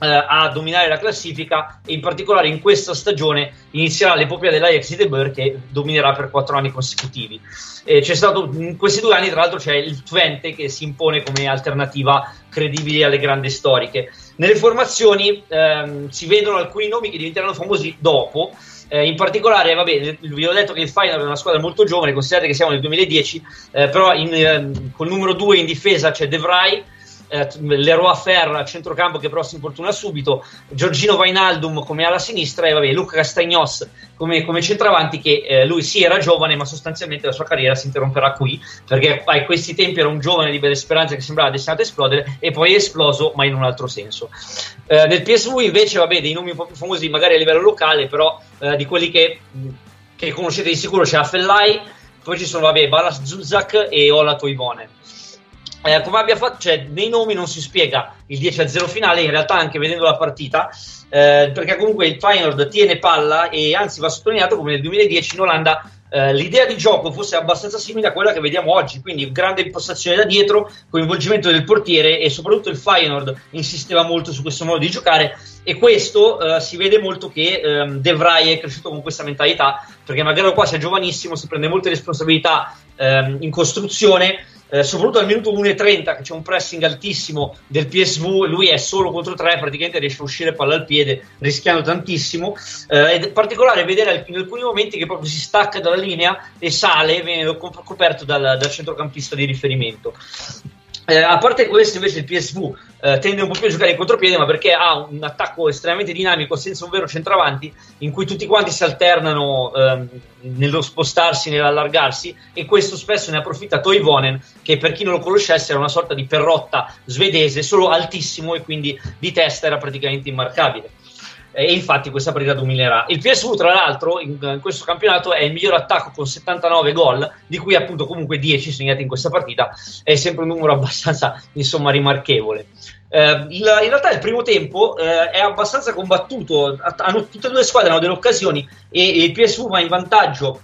eh, a dominare la classifica e in particolare in questa stagione inizierà l'epopea dell'Ajax di De Boer che dominerà per 4 anni consecutivi. Eh, c'è stato in questi due anni tra l'altro c'è il Twente che si impone come alternativa credibile alle grandi storiche nelle formazioni ehm, si vedono alcuni nomi che diventeranno famosi dopo. Eh, in particolare, vabbè, vi ho detto che il Feyenoord è una squadra molto giovane, considerate che siamo nel 2010, eh, però in, ehm, col numero 2 in difesa c'è De Vrij, eh, Leroy Fer a centrocampo che però si infortuna subito, Giorgino Vainaldum come ala sinistra e vabbè, Luca Castagnos come, come centravanti che eh, lui sì era giovane ma sostanzialmente la sua carriera si interromperà qui perché a questi tempi era un giovane di belle speranze che sembrava destinato a esplodere e poi è esploso ma in un altro senso. Eh, nel PSV invece vabbè dei nomi un po' più famosi magari a livello locale però eh, di quelli che, che conoscete di sicuro c'è Affellai, poi ci sono vabbè Balas Zuzak e Ola Toivone. Eh, come abbia fatto, cioè, nei nomi non si spiega il 10 0 finale, in realtà anche vedendo la partita, eh, perché comunque il Feyenoord tiene palla e anzi va sottolineato come nel 2010 in Olanda eh, l'idea di gioco fosse abbastanza simile a quella che vediamo oggi, quindi grande impostazione da dietro, coinvolgimento del portiere e soprattutto il Feyenoord insisteva molto su questo modo di giocare e questo eh, si vede molto che ehm, De Vrij è cresciuto con questa mentalità, perché magari qua sia giovanissimo, si prende molte responsabilità ehm, in costruzione, eh, soprattutto al minuto 1.30 che c'è un pressing altissimo del PSV, lui è solo contro tre, praticamente riesce a uscire palla al piede rischiando tantissimo. Eh, è particolare vedere in alcuni momenti che proprio si stacca dalla linea e sale, viene coperto dal, dal centrocampista di riferimento. Eh, a parte questo, invece, il PSV eh, tende un po' più a giocare in contropiede, ma perché ha un attacco estremamente dinamico senza un vero centravanti, in cui tutti quanti si alternano ehm, nello spostarsi, nell'allargarsi, e questo spesso ne approfitta Toivonen, che per chi non lo conoscesse era una sorta di perrotta svedese, solo altissimo e quindi di testa era praticamente immarcabile e infatti questa partita dominerà. Il PSV, tra l'altro, in, in, questo campionato è il miglior attacco con 79 gol, di cui appunto comunque 10 segnati in questa partita, è sempre un numero <laughs> abbastanza insomma rimarchevole. Eh, il, in realtà il primo tempo eh, è abbastanza combattuto, hanno, tutte e due le squadre hanno delle occasioni e, e il PSV va in vantaggio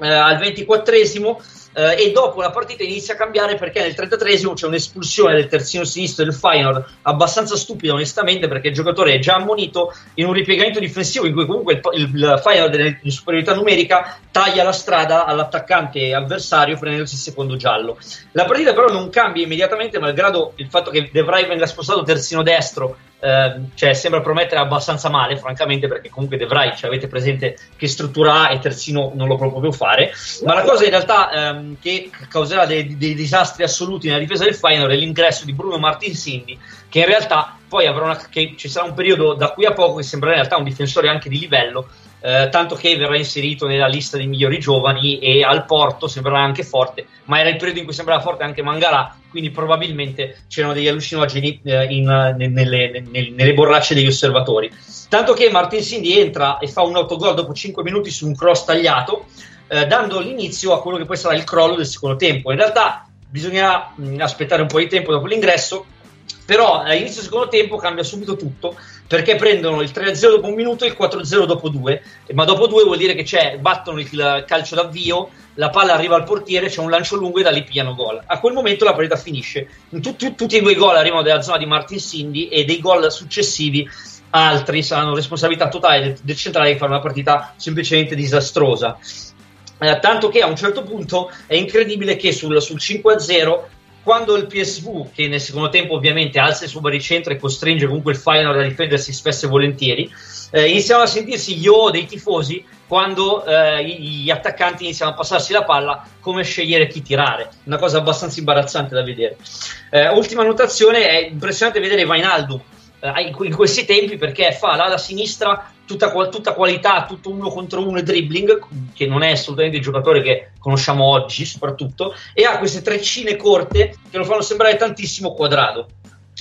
eh, al 24esimo eh, e dopo la partita inizia a cambiare perché nel 33esimo c'è un'espulsione del terzino sinistro del Feyenoord abbastanza stupida onestamente perché il giocatore è già ammonito in un ripiegamento difensivo in cui comunque il, il Feyenoord in superiorità numerica taglia la strada all'attaccante avversario prendendosi il secondo giallo. La partita però non cambia immediatamente malgrado il fatto che De Vrij venga spostato terzino destro eh, cioè, sembra promettere abbastanza male, francamente, perché comunque De Vrij, cioè, avete presente che struttura ha e terzino non lo può proprio fare. Ma la cosa in realtà ehm, che causerà dei, dei, disastri assoluti nella difesa del Feyenoord è l'ingresso di Bruno Martinsindi, che in realtà poi avrà una, che ci sarà un periodo da qui a poco che sembrerà in realtà un difensore anche di livello eh, tanto che verrà inserito nella lista dei migliori giovani e al Porto sembrerà anche forte, ma era il periodo in cui sembrava forte anche Mangala, quindi probabilmente c'erano degli allucinogeni eh, in, nelle, nelle, nelle, borracce degli osservatori. Tanto che Martin Cindy entra e fa un autogol dopo 5 minuti su un cross tagliato, eh, dando l'inizio a quello che poi sarà il crollo del secondo tempo. In realtà bisognerà mh, aspettare un po' di tempo dopo l'ingresso, però all'inizio del secondo tempo cambia subito tutto perché prendono il 3-0 dopo un minuto e il 4-0 dopo due, ma dopo due vuol dire che battono il calcio d'avvio, la palla arriva al portiere, c'è un lancio lungo e da lì pigliano gol. A quel momento la partita finisce. Tutti, tutti e due i gol arrivano dalla zona di Martin Cindy e dei gol successivi altri saranno responsabilità totale del, del centrale che fa una partita semplicemente disastrosa. Eh, tanto che a un certo punto è incredibile che sul, sul 5-0 quando il PSV, che nel secondo tempo ovviamente alza il suo baricentro e costringe comunque il Feyenoord a difendersi spesso e volentieri, eh, iniziano a sentirsi gli oh dei tifosi quando eh, gli attaccanti iniziano a passarsi la palla come scegliere chi tirare, una cosa abbastanza imbarazzante da vedere. Eh, ultima notazione, è impressionante vedere Vainaldo eh, in questi tempi perché fa l'ala sinistra tutta, tutta, qualità, tutto uno contro uno e dribbling, che non è assolutamente il giocatore che conosciamo oggi soprattutto, e ha queste treccine corte che lo fanno sembrare tantissimo quadrato.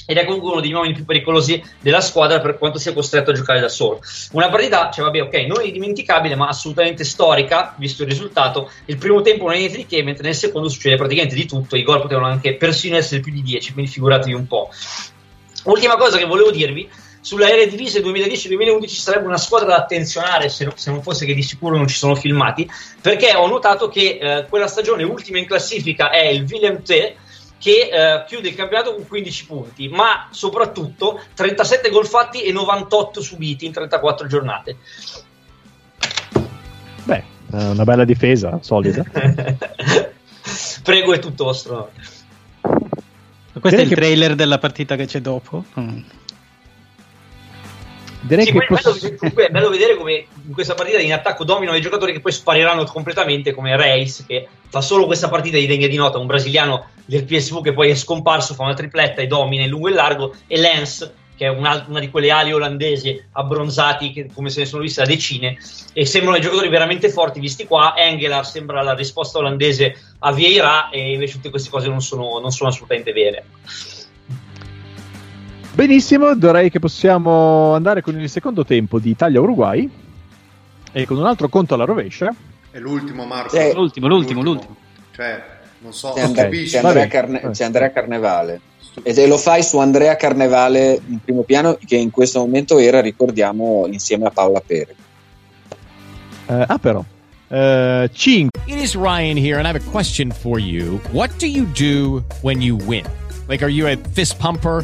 Ed è comunque uno degli uomini più pericolosi della squadra per quanto sia costretto a giocare da solo. Una partita, cioè vabbè, ok, non indimenticabile, ma assolutamente storica, visto il risultato. Il primo tempo non è niente di che, mentre nel secondo succede praticamente di tutto. I gol potevano anche persino essere più di 10, quindi figuratevi un po'. Ultima cosa che volevo dirvi, sulla Eredivisie 2010-2011 sarebbe una squadra da attenzionare se, se, non fosse che di sicuro non ci sono filmati, perché ho notato che eh, quella stagione ultima in classifica è il Willem T, che eh, chiude il campionato con 15 punti, ma soprattutto 37 gol fatti e 98 subiti in 34 giornate. Beh, una bella difesa, solida. <laughs> Prego, è tutto vostro. Questo Direi è il trailer della partita che c'è dopo. Mm. Direi sì, che posso... è, bello, è bello vedere come in questa partita in attacco dominano i giocatori che poi spariranno completamente come Reis che fa solo questa partita di degna di nota, un brasiliano del PSV che poi è scomparso, fa una tripletta e domina in lungo e largo e Lens che è una, una, di quelle ali olandesi abbronzati che, come se ne sono viste da decine e sembrano i giocatori veramente forti. Visti qua Engelar sembra la risposta olandese a Vieira e invece tutte queste cose non sono, non sono assolutamente vere. Benissimo direi che possiamo andare con il secondo tempo di Italia-Uruguay e con un altro conto alla rovescia. È l'ultimo Marco. Sì. l'ultimo, l'ultimo, l'ultimo, cioè non so c'è, okay. c'è, Andrea, Carne- c'è Andrea Carnevale e lo fai su Andrea Carnevale in primo piano, che in questo momento era, ricordiamo, insieme a Paola Pere. Uh, ah, però. Uh, 5. It is Ryan here, and I have a question for you. What do you do when you win? Like, are you a fist pumper?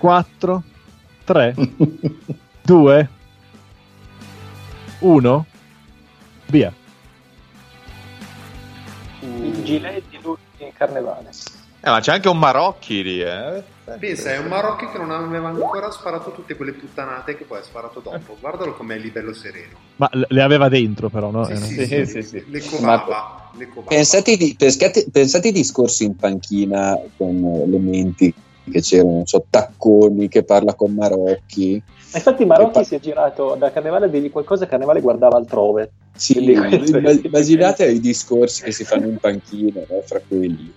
4, 3, 2, 1, via. Il gilet di l'ultimo carnevale. Eh, ma c'è anche un Marocchi lì, eh. Pensa, è un Marocchi che non aveva ancora sparato tutte quelle puttanate che poi ha sparato dopo. Guardalo com'è il livello sereno. Ma le aveva dentro però, no? Sì, Era- sì, sì, sì, Le covava. Le covava. Pensate, di- pescate- pensate ai discorsi in panchina con eh, le menti che c'erano, non so, Tacconi che parla con Marocchi. Ma Infatti Marocchi si è girato da Carnevale a dirgli qualcosa, Carnevale guardava altrove. Sì, Quindi- imma- immaginate i discorsi che si fanno in panchina no? fra quelli.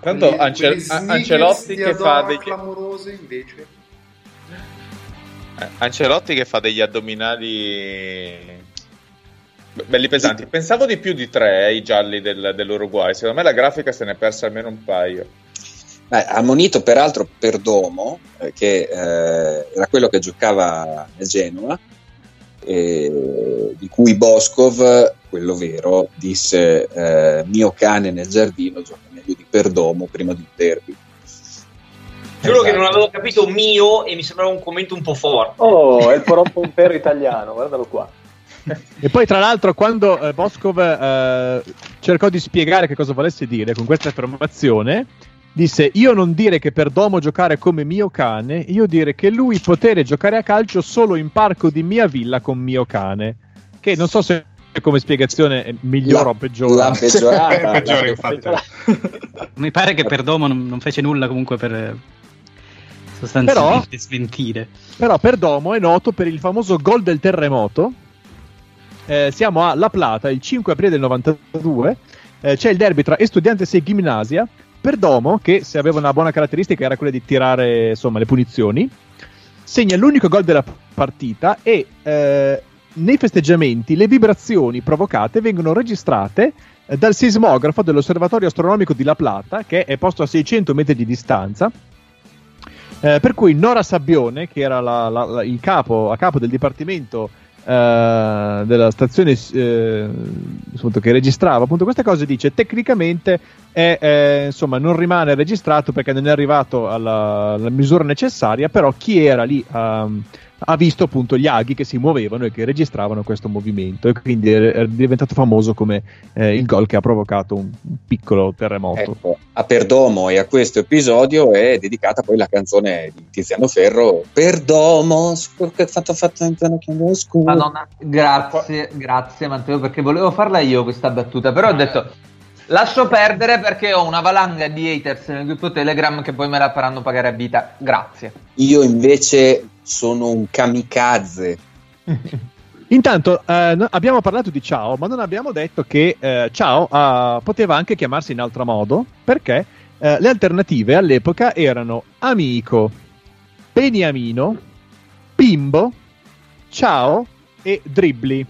Tanto Ancel- Ancelotti che fa Adora degli clamorose invece. eh, Ancelotti che fa degli addominali be- belli pesanti. Pensavo di più di tre eh, i gialli del- dell'Uruguay. Secondo me la grafica se ne è persa almeno un paio. Beh, ha ammonito peraltro Perdomo, eh, che eh, era quello che giocava a Genoa, eh, di cui Boscov, quello vero, disse eh, mio cane nel giardino gioca meglio di Perdomo prima di un derby. Giuro che Esatto. non avevo capito mio e mi sembrava un commento un po' forte. Oh, è il <laughs> pompero italiano, guardalo qua. <laughs> E poi, tra l'altro, quando eh, Boscov eh, cercò di spiegare che cosa volesse dire con questa affermazione, disse: Io non dire che per Domo giocare come mio cane, io dire che lui potere giocare a calcio solo in parco di mia villa con mio cane. Che non so se come spiegazione è migliore La- o peggiore. la peggiorata, <laughs> È peggiore, la- infatti. Mi pare che Perdomo non, non fece nulla comunque per eh, sostanzialmente smentire. Però Perdomo è noto per il famoso gol del terremoto. Eh, siamo a La Plata il 5 aprile del 92. Eh, c'è il derby tra Estudiantes e Gimnasia. Perdomo, che se aveva una buona caratteristica era quella di tirare insomma, le punizioni, segna l'unico gol della partita e eh, nei festeggiamenti le vibrazioni provocate vengono registrate eh, dal sismografo dell'osservatorio astronomico di La Plata, che è posto a 600 metri di distanza. Eh, per cui Nora Sabbione, che era la- la- la- il capo, a capo del dipartimento eh, della stazione eh, che registrava appunto queste cose, dice tecnicamente è, insomma, non rimane registrato perché non è arrivato alla, alla misura necessaria, però chi era lì ehm, ha visto appunto gli aghi che si muovevano e che registravano questo movimento e quindi è, diventato famoso come eh, il gol che ha provocato un, piccolo terremoto. Ecco, a Perdomo e a questo episodio è dedicata poi la canzone di Tiziano Ferro Perdomo, che fatto fatto in piano chiaroscuro. Madonna, grazie, grazie Matteo, perché volevo farla io questa battuta, però ho detto lascio perdere perché ho una valanga di haters nel gruppo Telegram che poi me la faranno pagare a vita. Grazie. Io invece sono un kamikaze. <laughs> Intanto eh, abbiamo parlato di Ciao, ma non abbiamo detto che eh, Ciao ah, poteva anche chiamarsi in altro modo, perché eh, le alternative all'epoca erano Amico, Beniamino, Pimbo, Ciao e Dribbly.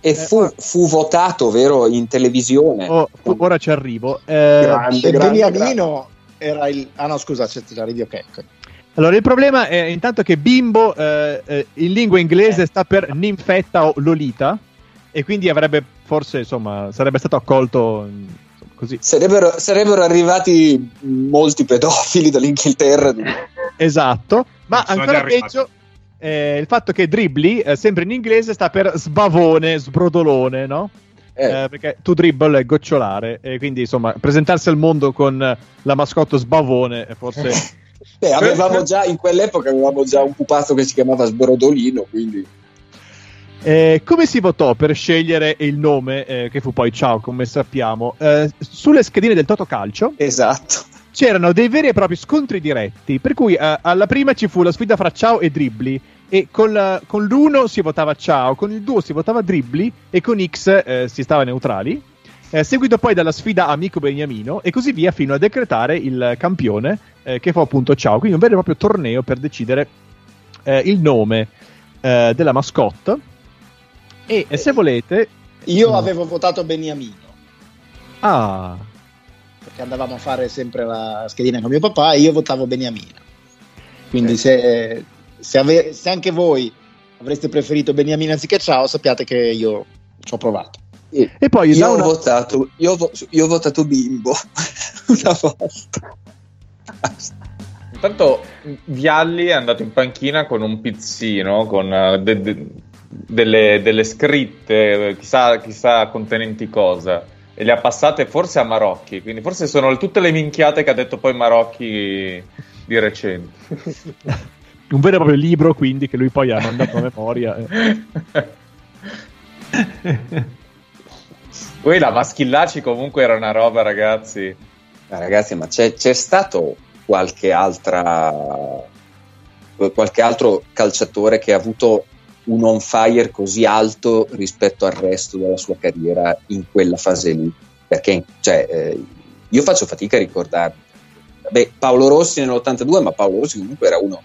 E fu, fu votato, vero, in televisione. Oh, ora ci arrivo. Eh, il Beniamino era il... Ah no, scusa, se ti arrivi, ok. ok. Allora, il problema è intanto che bimbo eh, eh, in lingua inglese sta per ninfetta o lolita e quindi avrebbe forse, insomma, sarebbe stato accolto insomma, così. Sarebbero, sarebbero arrivati molti pedofili dall'Inghilterra. Esatto, ma ancora peggio eh, il fatto che dribbly, eh, sempre in inglese, sta per sbavone, sbrodolone, no? Eh. Eh, perché to dribble è gocciolare e quindi insomma presentarsi al mondo con eh, la mascotte sbavone è forse <laughs> Beh, avevamo già, in quell'epoca avevamo già un pupazzo che si chiamava Sbrodolino, quindi... Eh, come si votò per scegliere il nome, eh, che fu poi Ciao, come sappiamo? Eh, sulle schedine del Toto Calcio Esatto. c'erano dei veri e propri scontri diretti, per cui eh, alla prima ci fu la sfida fra Ciao e Dribbli, e con, la- con l'1 si votava Ciao, con il 2 si votava Dribbli, e con X eh, si stava neutrali, eh, seguito poi dalla sfida Amico Beniamino, e così via fino a decretare il campione, eh, che fu appunto Ciao, quindi un vero e proprio torneo per decidere eh, il nome eh, della mascotte. E eh, se volete, Io Mm. avevo votato Beniamino ah, perché andavamo a fare sempre la schedina con mio papà e io votavo Beniamino. Quindi se, se ave- se anche voi avreste preferito Beniamino anziché Ciao, sappiate che io ci ho provato. E poi io ho, una- votato, io, ho vo- io ho votato Bimbo <laughs> una volta. Intanto Vialli è andato in panchina con un pizzino, con eh, de- de- delle, delle scritte, eh, chissà, chissà contenenti cosa, e le ha passate forse a Marocchi, quindi forse sono tutte le minchiate che ha detto poi Marocchi di recente. <laughs> un vero e proprio libro, quindi, che lui poi ha mandato a memoria. <laughs> Poi la Maschillaci comunque era una roba, ragazzi. Ragazzi, ma c'è, c'è stato qualche altra qualche altro calciatore che ha avuto un on fire così alto rispetto al resto della sua carriera in quella fase lì? Perché cioè, eh, io faccio fatica a ricordarmi. Beh, Paolo Rossi nell'82, ma Paolo Rossi comunque era uno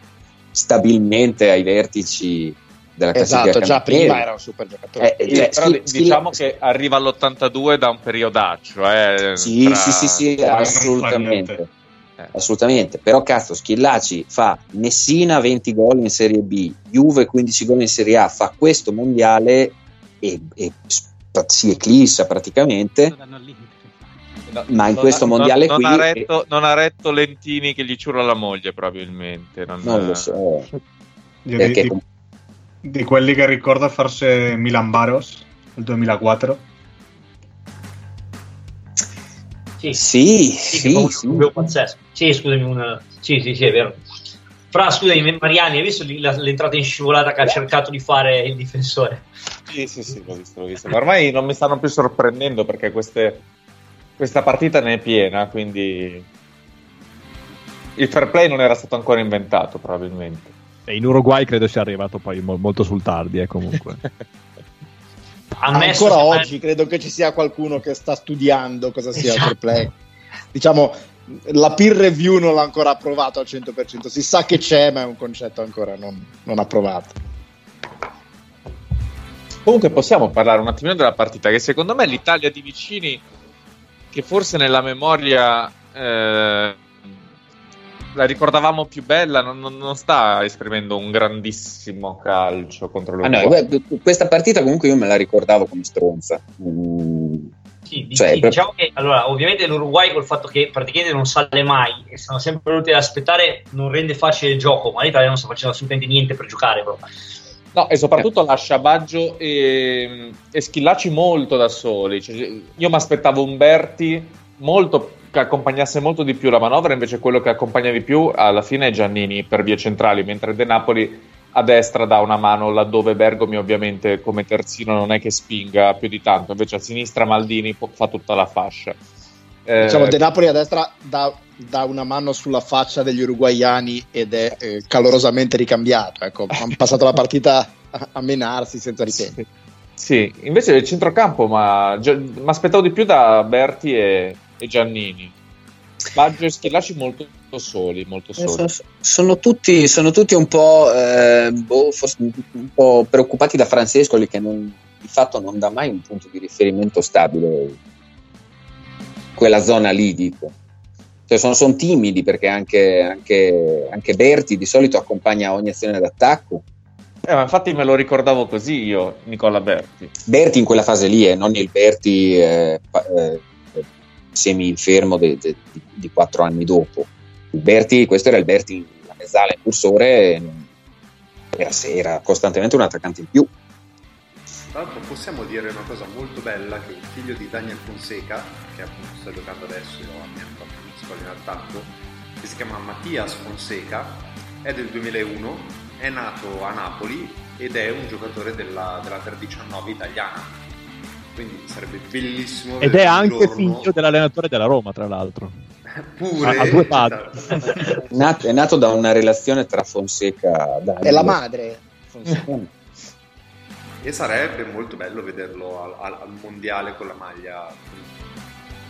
stabilmente ai vertici della classifica Esatto, già prima era un super giocatore. Eh, Sì, cioè, però di- diciamo che arriva all'82 da un periodaccio. Eh, Sì, tra- sì, sì, sì, assolutamente. Assolutamente, però cazzo, Schillaci fa Messina 20 gol in Serie B, Juve 15 gol in Serie A, fa questo mondiale e, e si eclissa praticamente, ma in Non questo ha- mondiale non qui ha retto, non ha retto Lentini che gli ciura la moglie, probabilmente. Non, non lo so. <laughs> Perché di- quelli che ricordo forse Milan Baros, il 2004. Sì, sì, sì, fa un pazzesco. Sì, scusami, una... sì, sì, sì, è vero. Fra, scusami, Mariani, hai visto l'entrata in scivolata che ha cercato di fare il difensore? Sì, sì, sì, l'ho visto, l'ho visto. Ma ormai non mi stanno più sorprendendo perché queste- questa partita ne è piena, quindi il fair play non era stato ancora inventato, probabilmente. E in Uruguay credo sia arrivato poi mo- molto sul tardi, eh, comunque. <laughs> Ancora oggi credo che ci sia qualcuno che sta studiando cosa sia il fair play. Diciamo, la peer review non l'ha ancora approvato al 100%. Si sa che c'è, ma è un concetto ancora non, non approvato. Comunque possiamo parlare un attimino della partita, che secondo me l'Italia di vicini, che forse nella memoria eh, la ricordavamo più bella, non, non- non sta esprimendo un grandissimo calcio contro Ah, no, l'Uruguay. beh, questa partita comunque io me la ricordavo come stronza. Mm, Sì, Cioè, sì, proprio- diciamo che allora, ovviamente l'Uruguay col fatto che praticamente non sale mai e stanno sempre venuti ad aspettare non rende facile il gioco, ma l'Italia non sta facendo assolutamente niente per giocare proprio. No, e soprattutto lascia Baggio e, e Schillaci molto da soli. Cioè, io mi aspettavo Umberti molto, che accompagnasse molto di più la manovra, invece quello che accompagna di più alla fine è Giannini per vie centrali, mentre De Napoli a destra dà una mano laddove Bergomi ovviamente come terzino non è che spinga più di tanto, invece a sinistra Maldini fa tutta la fascia. Eh, Diciamo, De Napoli a destra dà, dà una mano sulla faccia degli uruguaiani ed è eh, calorosamente ricambiato. Ecco, hanno passato la partita a, a menarsi senza ritempo. Sì, invece il centrocampo, ma mi aspettavo di più da Berti e, e Giannini. Baggio e Schillaci molto soli, molto Eh, soli. sono, sono tutti, sono tutti un po', eh, boh, forse un po' preoccupati da Francescoli che non- di fatto non dà mai un punto di riferimento stabile quella zona lì dico cioè sono, sono timidi perché anche, anche, anche Berti di solito accompagna ogni azione d'attacco Eh, ma infatti me lo ricordavo così io, Nicola Berti. Berti in quella fase lì, eh, non il Berti eh, pa- eh, semi infermo de- de- di, quattro anni dopo. Berti, questo era il Berti, la mezzala impulsore, era, era costantemente un attaccante in più. Tra l'altro possiamo dire una cosa molto bella che il figlio di Daniel Fonseca, che appunto sta giocando adesso a Miami in attacco, che si chiama Mattias Fonseca, è del 2001, è nato a Napoli ed è un giocatore della, della 319 italiana. Quindi sarebbe bellissimo Ed è anche giorno- figlio dell'allenatore della Roma, tra l'altro. <laughs> Pure, Ha, ha due padri. Nato- è nato da una relazione tra Fonseca e È la madre. <laughs> E sarebbe molto bello vederlo al, al- al mondiale con la maglia,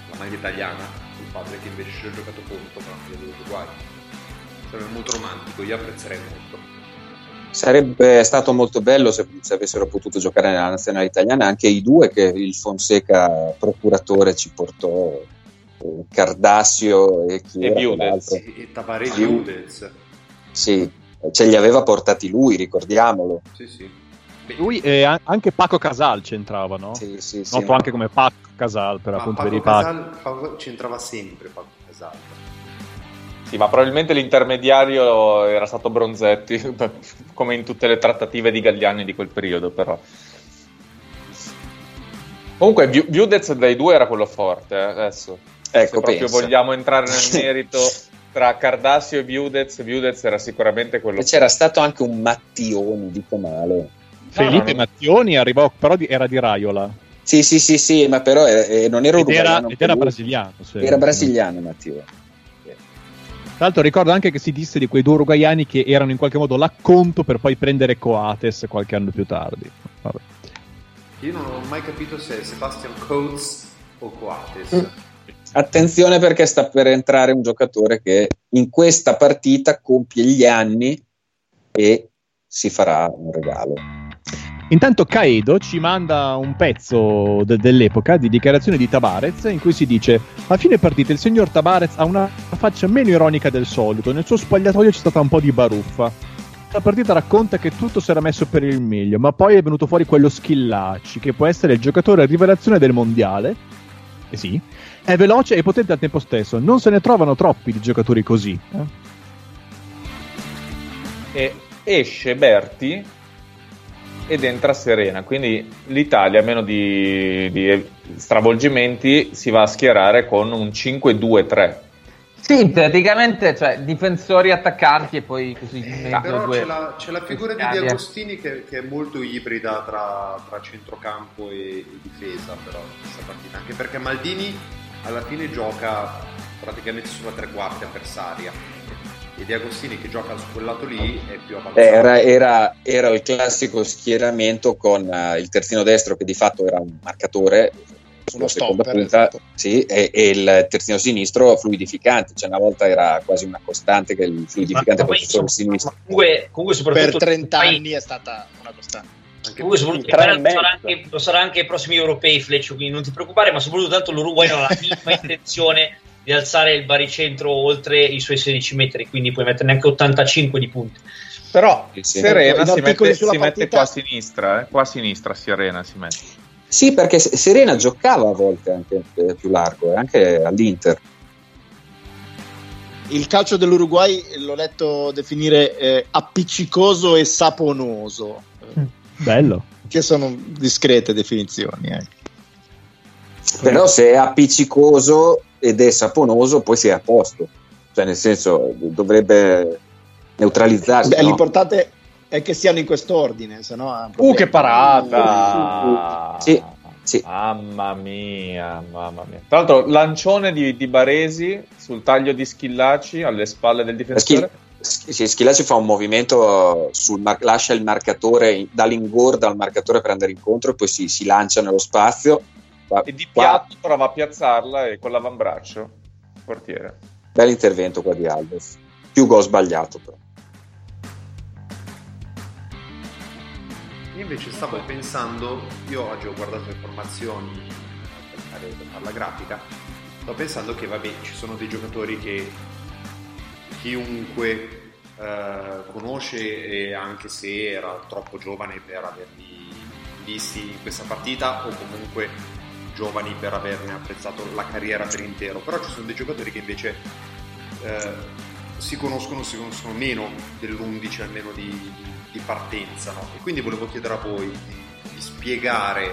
la maglia italiana, il padre che invece ci ha giocato contro con la maglia dell'Uruguay. Sarebbe molto romantico, io apprezzerei molto. Sarebbe stato molto bello se, se avessero potuto giocare nella nazionale italiana anche i due che il Fonseca procuratore ci portò, eh, Cardassio e chi E Biudez. E Tavarese Biu- Udez. Sì, ce li aveva portati lui, ricordiamolo. Sì, sì. Lui e a- anche Paco Casal c'entrava, no? Sì, sì, sì. Noto anche come Paco Casal, per Ma appunto Paco vedi Paco. Casal, Paco c'entrava sempre Paco Casal. Sì, ma probabilmente l'intermediario era stato Bronzetti, <laughs> come in tutte le trattative di Galliani di quel periodo, però. Comunque, Viu- Viudez dai due era quello forte, eh, adesso. Ecco, Se proprio pensa. vogliamo entrare nel <laughs> merito tra Cardassio e Viudez, Viudez era sicuramente quello E c'era stato anche un Mattioni, dico male. Felipe Mattioni arrivò, però di- era di Raiola. Sì, sì, sì, sì, ma però eh, eh, non era Ed era, uruguaiano ed era brasiliano. Era brasiliano Mattioni. Tra l'altro ricordo anche che si disse di quei due uruguaiani che erano in qualche modo l'acconto per poi prendere Coates qualche anno più tardi. Vabbè. Io non ho mai capito se è Sebastian Coates o Coates. Attenzione perché sta per entrare un giocatore che in questa partita compie gli anni e si farà un regalo. Intanto Caedo ci manda un pezzo de- dell'epoca di dichiarazione di Tabarez in cui si dice a fine partita il signor Tabarez ha una faccia meno ironica del solito, nel suo spogliatoio c'è stata un po' di baruffa. La partita racconta che tutto si era messo per il meglio, ma poi è venuto fuori quello Schillacci, che può essere il giocatore rivelazione del mondiale. Eh sì, è veloce e potente al tempo stesso, non se ne trovano troppi di giocatori così. eh. e esce Berti ed entra Serena. Quindi l'Italia, a meno di, di stravolgimenti, si va a schierare con un 5-2-3. Sì, praticamente, cioè, difensori attaccanti e poi così mezzo Però due. c'è la, c'è la figura di. Di Agostini che, che è molto ibrida tra, tra centrocampo e, e difesa, però, in questa partita. Anche perché Maldini alla fine gioca praticamente sulla tre quarti avversaria. E Di Agostini che gioca su quel lato lì è più avanzato. Era, era- era il classico schieramento con eh, il terzino destro che di fatto era un marcatore sulla seconda stopper, punta sì, e, e il terzino sinistro fluidificante, cioè una volta era quasi una costante che il fluidificante fosse sul sinistro. Comunque, comunque soprattutto Per 30 poi- anni è stata una costante. Comunque, soprattutto lo sarà, anche, lo sarà anche ai prossimi europei, Fleccio, quindi non ti preoccupare, ma soprattutto tanto l'Uruguay non ha la minima intenzione <laughs> di alzare il baricentro oltre i suoi 16 metri, quindi puoi mettere neanche 85 di punti. Però sì. Serena si mette, si mette qua a sinistra, eh? qua a sinistra Serena si mette. Sì, perché Serena giocava a volte anche eh, più largo, eh, anche all'Inter. Il calcio dell'Uruguay l'ho letto definire eh, appiccicoso e saponoso, Bello. che sono discrete definizioni. eh. Però se è appiccicoso ed è saponoso, poi si è a posto. Cioè, nel senso, dovrebbe neutralizzarsi. Beh, no? L'importante è che siano in quest'ordine, se no Uh, che parata! Sì, sì. Mamma mia, mamma mia. Tra l'altro, lancione di, di Baresi sul taglio di Schillaci alle spalle del difensore. Sch- sì, Schillaci fa un movimento, sul mar- lascia il marcatore, dà l'ingorda al marcatore per andare incontro e poi si, si lancia nello spazio. Va- E di qua- piatto prova a piazzarla e con l'avambraccio, portiere. Bell'intervento qua di Alves. Più gol sbagliato però. Io invece stavo pensando, io oggi ho guardato le formazioni per fare, per fare la grafica, sto pensando che vabbè ci sono dei giocatori che chiunque eh, conosce e anche se era troppo giovane per averli visti in questa partita o comunque giovani per averne apprezzato la carriera per intero, però ci sono dei giocatori che invece eh, si conoscono, si conoscono meno dell'11 almeno di, di- partenza no? e quindi volevo chiedere a voi di, di spiegare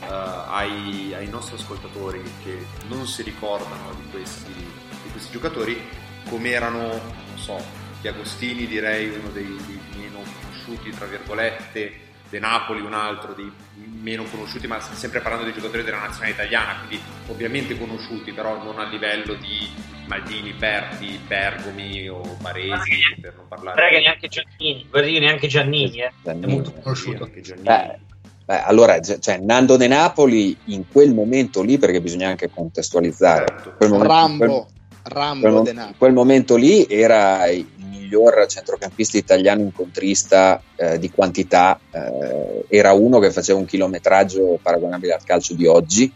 eh, ai, ai nostri ascoltatori che non si ricordano di questi, di questi giocatori come erano, non so, Di Agostini direi uno dei, dei meno conosciuti, tra virgolette, De Napoli un altro dei meno conosciuti, ma sempre parlando di giocatori della nazionale italiana, quindi ovviamente conosciuti, però non a livello di Maldini, Berti, Bergomi o Baresi, per non parlare che neanche Giannini, guarda che neanche Giannini, eh. Giannini, è molto conosciuto. anche Giannini. Beh, beh, allora, gi- cioè, Nando De Napoli in quel momento lì, perché bisogna anche contestualizzare, Certo. quel momento- Rambo, quel- Rambo quel, De Napoli. in quel momento lì era il miglior centrocampista italiano incontrista eh, di quantità, eh, era uno che faceva un chilometraggio paragonabile al calcio di oggi.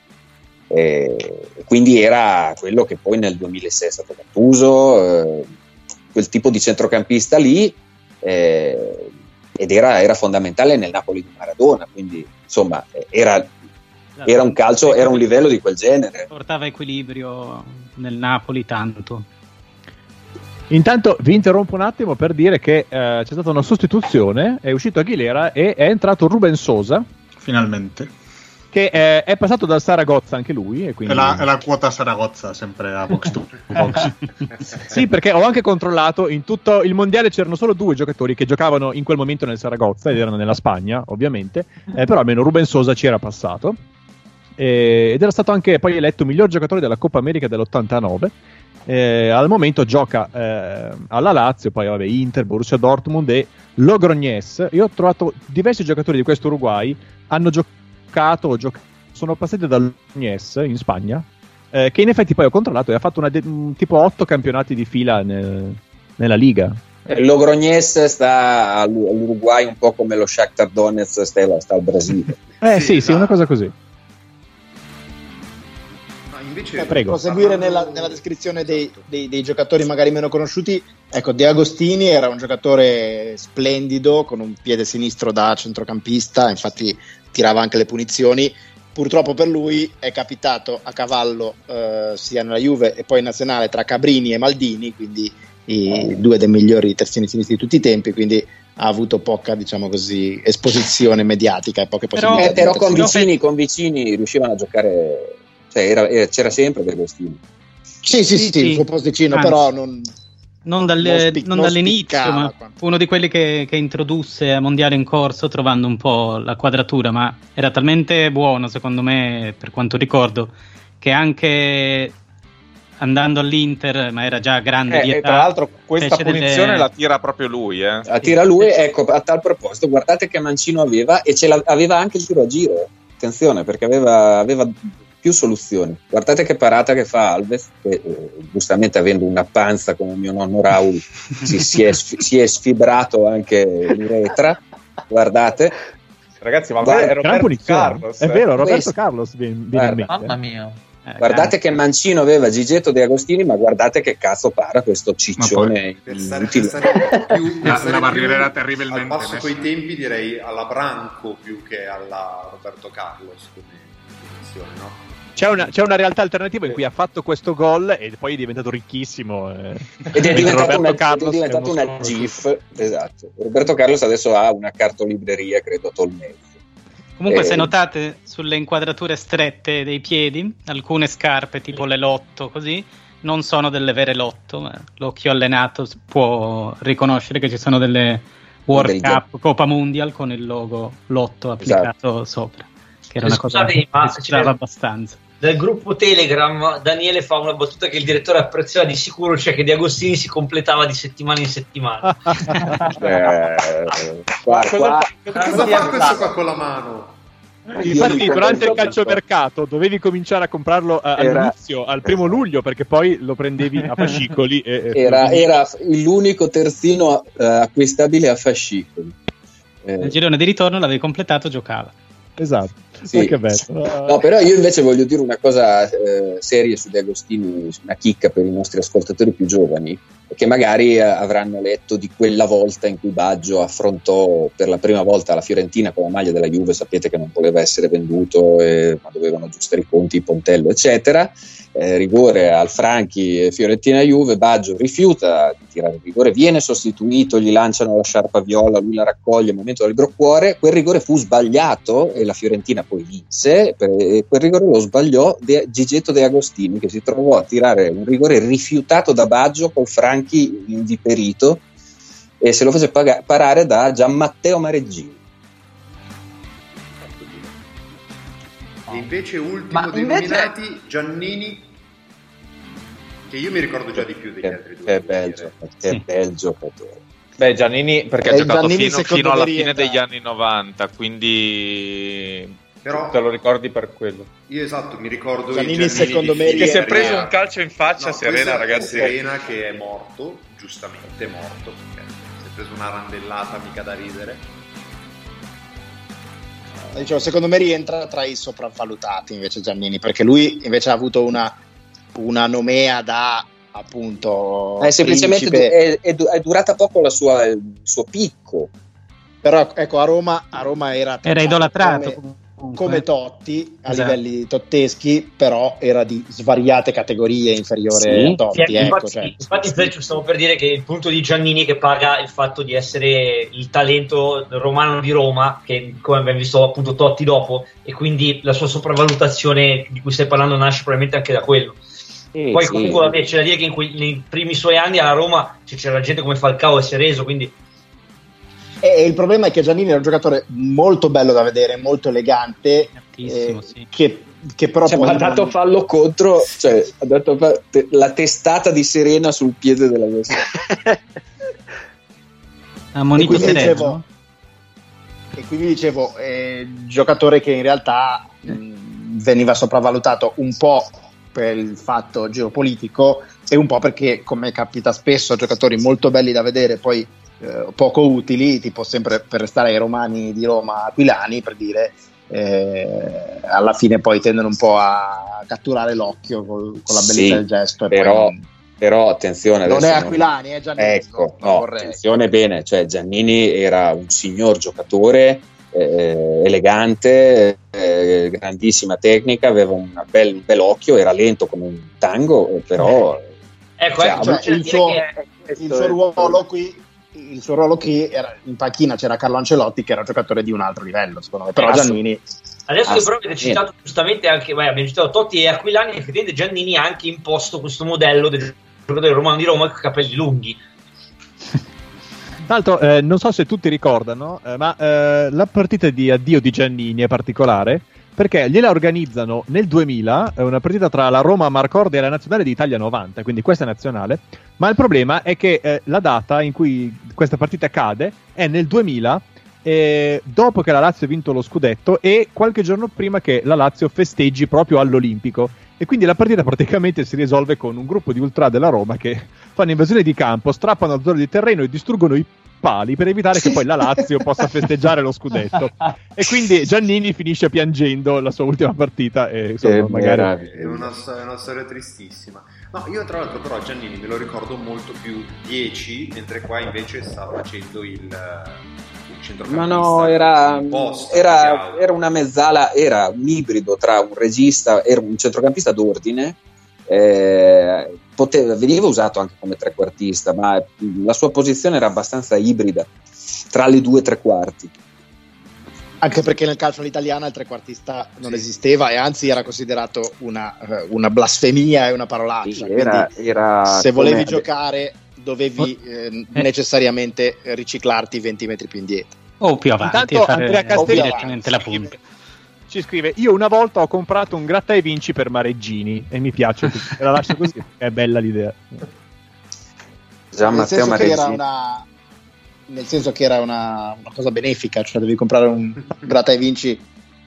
quindi era quello che poi nel 2006 è stato Gattuso, eh, quel tipo di centrocampista lì, eh, ed era, era fondamentale nel Napoli di Maradona. Quindi insomma, era, era un calcio, era un livello di quel genere. Portava equilibrio nel Napoli tanto. Intanto vi interrompo un attimo per dire che eh, c'è stata una sostituzione, è uscito Aguilera e è entrato Ruben Sosa, Finalmente. che eh, è passato dal Saragozza anche lui. E quindi... È la, è la quota Saragozza, sempre a Box to Box. Sì, perché ho anche controllato, in tutto il mondiale c'erano solo due giocatori che giocavano in quel momento nel Saragozza ed erano nella Spagna, ovviamente, eh, però almeno Ruben Sosa ci era passato. Eh, ed era stato anche poi eletto miglior giocatore della Coppa America dell'89. Eh, al momento gioca eh, alla Lazio, poi vabbè, Inter, Borussia Dortmund e Logroñez. Io ho trovato diversi giocatori di questo Uruguay hanno giocato, o gioc- sono passati dal Logroñez in Spagna, eh, che in effetti poi ho controllato e ha fatto una de- tipo 8 campionati di fila nel- nella Liga. Eh, Logroñez sta all'U- all'Uruguay un po' come lo Shakhtar Donetsk sta, sta al Brasile. Eh sì, sì, una cosa così. Invece, Eh, per proseguire nella, nella descrizione dei, dei- dei giocatori magari meno conosciuti, ecco, De Agostini era un giocatore splendido con un piede sinistro da centrocampista, infatti tirava anche le punizioni. Purtroppo per lui è capitato a cavallo eh, sia nella Juve e poi in nazionale tra Cabrini e Maldini, quindi i due dei migliori terzini sinistri di tutti i tempi, quindi ha avuto poca, diciamo così, esposizione mediatica e poche Però, possibilità. eh, però di con vicini, con vicini riuscivano a giocare, cioè era- era- c'era sempre De Agostini. Sì, sì, sì, il suo posticino, Anzi, però non, non, dalle- non spic- non dall'inizio, spiccava ma fu uno di quelli che, che introdusse a Mondiale in corso trovando un po' la quadratura, ma era talmente buono secondo me, per quanto ricordo, che anche andando all'Inter, ma era già grande di Eh, e età, tra l'altro questa fece delle- punizione la tira proprio lui, eh. La tira lui, ecco, a tal proposito, guardate che Mancino aveva e ce l'aveva anche il giro a giro. Attenzione, perché aveva, aveva più soluzioni. Guardate che parata che fa Alves, che eh, giustamente avendo una panza come mio nonno Raul <laughs> si, si è, si è sfibrato anche l'uretra. Guardate, Ragazzi, ma Guarda, è Roberto. Carlos. È vero, Roberto Questo- Carlos viene, viene in mente. Mamma mia. guardate che Mancino aveva Gigetto De Agostini, ma guardate che cazzo para questo ciccione <laughs> più, barriera più era terribilmente al passo tempi direi alla Branco più che alla Roberto Carlos come posizione no? C'è una, c'è una realtà alternativa in cui ha fatto questo gol e poi è diventato ricchissimo. eh. Ed è diventato Roberto una, Carlos è diventato una. GIF. Esatto. Roberto Carlos adesso ha una cartolibreria, credo, a Tolmezzo. Comunque, Eh, se notate sulle inquadrature strette dei piedi, alcune scarpe tipo le lotto, così, non sono delle vere lotto, ma l'occhio allenato può riconoscere che ci sono delle World Cup, Coppa Mundial con il logo lotto applicato sopra, che era una cosa Scusate, che si usava abbastanza. Dal gruppo Telegram Daniele fa una battuta che il direttore apprezzerà di sicuro, cioè che Di Agostini si completava di settimana in settimana. <laughs> Eh, qua- cosa qua- fa, cosa fa questo qua con la mano? Infatti, dico- durante il calciomercato dovevi cominciare a comprarlo eh, Era- all'inizio, al primo luglio, perché poi lo prendevi a fascicoli. E, e- era, era l'unico terzino eh, acquistabile a fascicoli. Eh, Nel girone di ritorno l'avevi completato, giocava. Esatto. Sì. No, però io invece voglio dire una cosa eh, seria su De Agostini, una chicca per i nostri ascoltatori più giovani, che magari eh, avranno letto di quella volta in cui Baggio affrontò per la prima volta la Fiorentina con la maglia della Juve, sapete che non voleva essere venduto, eh, ma dovevano aggiustare i conti, Pontello, eccetera. Eh, rigore al Franchi e Fiorentina Juve, Baggio rifiuta di tirare il rigore, viene sostituito, gli lanciano la sciarpa viola, lui la raccoglie, momento del libro cuore, quel rigore fu sbagliato e la Fiorentina poi vinse, per- e quel rigore lo sbagliò De- Gigetto De Agostini che si trovò a tirare un rigore rifiutato da Baggio col Franchi inviperito e se lo fece paga- parare da Gianmatteo Mareggini. E invece ultimo Ma dei invece- nominati Giannini, che io mi ricordo già di più degli altri due. Che bel, gioca- che bel giocatore. Beh, Giannini perché Eh, ha giocato Giannini, fino, fino alla fine rientra- degli anni 90, quindi Però- te lo ricordi per quello. Io esatto, mi ricordo Giannini, Giannini secondo me. Che si è preso un calcio in faccia No, Serena, ragazzi. Serena che è morto, giustamente è morto, perché si è preso una randellata mica da ridere. Dicevo, secondo me rientra tra i sopravvalutati invece Giannini, perché lui invece ha avuto una, una nomea da appunto Eh, semplicemente du- è, è du- è durata poco la sua- il suo picco. Però ecco, a Roma, a Roma era, Era idolatrato. come, come Totti a Esatto. livelli totteschi, però era di svariate categorie inferiore Sì. a Sì, Totti. ecco, infatti, cioè. infatti stavo per dire che il punto di Giannini che paga il fatto di essere il talento romano di Roma, che come abbiamo visto appunto Totti dopo, e quindi la sua sopravvalutazione di cui stai parlando nasce probabilmente anche da quello. Sì, Poi sì. comunque vabbè, c'è da dire che in quei- nei primi suoi anni alla Roma c'era gente come Falcao e Sereso, quindi E il problema è che Giannini era un giocatore molto bello da vedere, molto elegante, eh, sì. che, che però Cioè, poi ha dato fallo contro, cioè, ha dato fa- te- la testata di Serena sul piede della <laughs> Ha monito E quindi Serena? E quindi dicevo, eh, giocatore che in realtà mh, veniva sopravvalutato un po' per il fatto geopolitico e un po' perché, come capita spesso, giocatori molto belli da vedere, poi eh, poco utili, tipo sempre per restare ai romani di Roma aquilani, per dire, eh, alla fine poi tendono un po' a catturare l'occhio col- con la bellezza Sì, del gesto. Però, poi però attenzione non è aquilani, è Giannini. Ecco, no, attenzione bene, cioè Giannini era un signor giocatore, eh, elegante, eh, grandissima tecnica, aveva una bel- un bel occhio, era lento come un tango, eh, però... ecco, Cioè, ecco, cioè, da il suo- il suo ruolo qui il suo ruolo qui era in panchina c'era Carlo Ancelotti che era un giocatore di un altro livello secondo me. Però Eh, Giannini Adesso che però avete citato giustamente anche, beh, abbiamo citato Totti e Aquilani, effettivamente Giannini ha anche imposto questo modello del giocatore romano di Roma con i capelli lunghi. <laughs> Tra l'altro, eh, non so se tutti ricordano, eh, ma eh, la partita di addio di Giannini è particolare perché gliela organizzano nel 2000, è una partita tra la Roma Marcorda e la Nazionale d'Italia 90, quindi questa è nazionale, ma il problema è che eh, la data in cui questa partita cade è nel 2000, eh, dopo che la Lazio ha vinto lo scudetto e qualche giorno prima che la Lazio festeggi proprio all'Olimpico. E quindi la partita praticamente si risolve con un gruppo di ultra della Roma che fanno invasione di campo, strappano la zona di terreno e distruggono i pali per evitare che poi la Lazio possa <laughs> festeggiare lo scudetto. E quindi Giannini finisce piangendo la sua ultima partita e insomma, Che magari È una, è una storia tristissima. No, io tra l'altro però Giannini me lo ricordo molto più 10, mentre qua invece sta facendo il. Ma no, era, imposto, era, era una mezzala, era un ibrido tra un regista e un centrocampista d'ordine. eh, poteva- veniva usato anche come trequartista, ma la sua posizione era abbastanza ibrida tra le due tre quarti. anche perché nel calcio all'italiana il trequartista non esisteva e anzi era considerato una, eh, una blasfemia e una parolaccia. Era- quindi era se volevi come- giocare dovevi eh, necessariamente riciclarti 20 metri più indietro. O più avanti Intanto e fare Andrea Castelli direttamente la punta. Ci scrive: Io una volta ho comprato un gratta e vinci per Mareggini e mi piace, e la lascio così, <laughs> è bella l'idea. Gian nel Matteo senso che era Mareggini. una nel senso che era una, una cosa benefica cioè dovevi comprare un gratta e vinci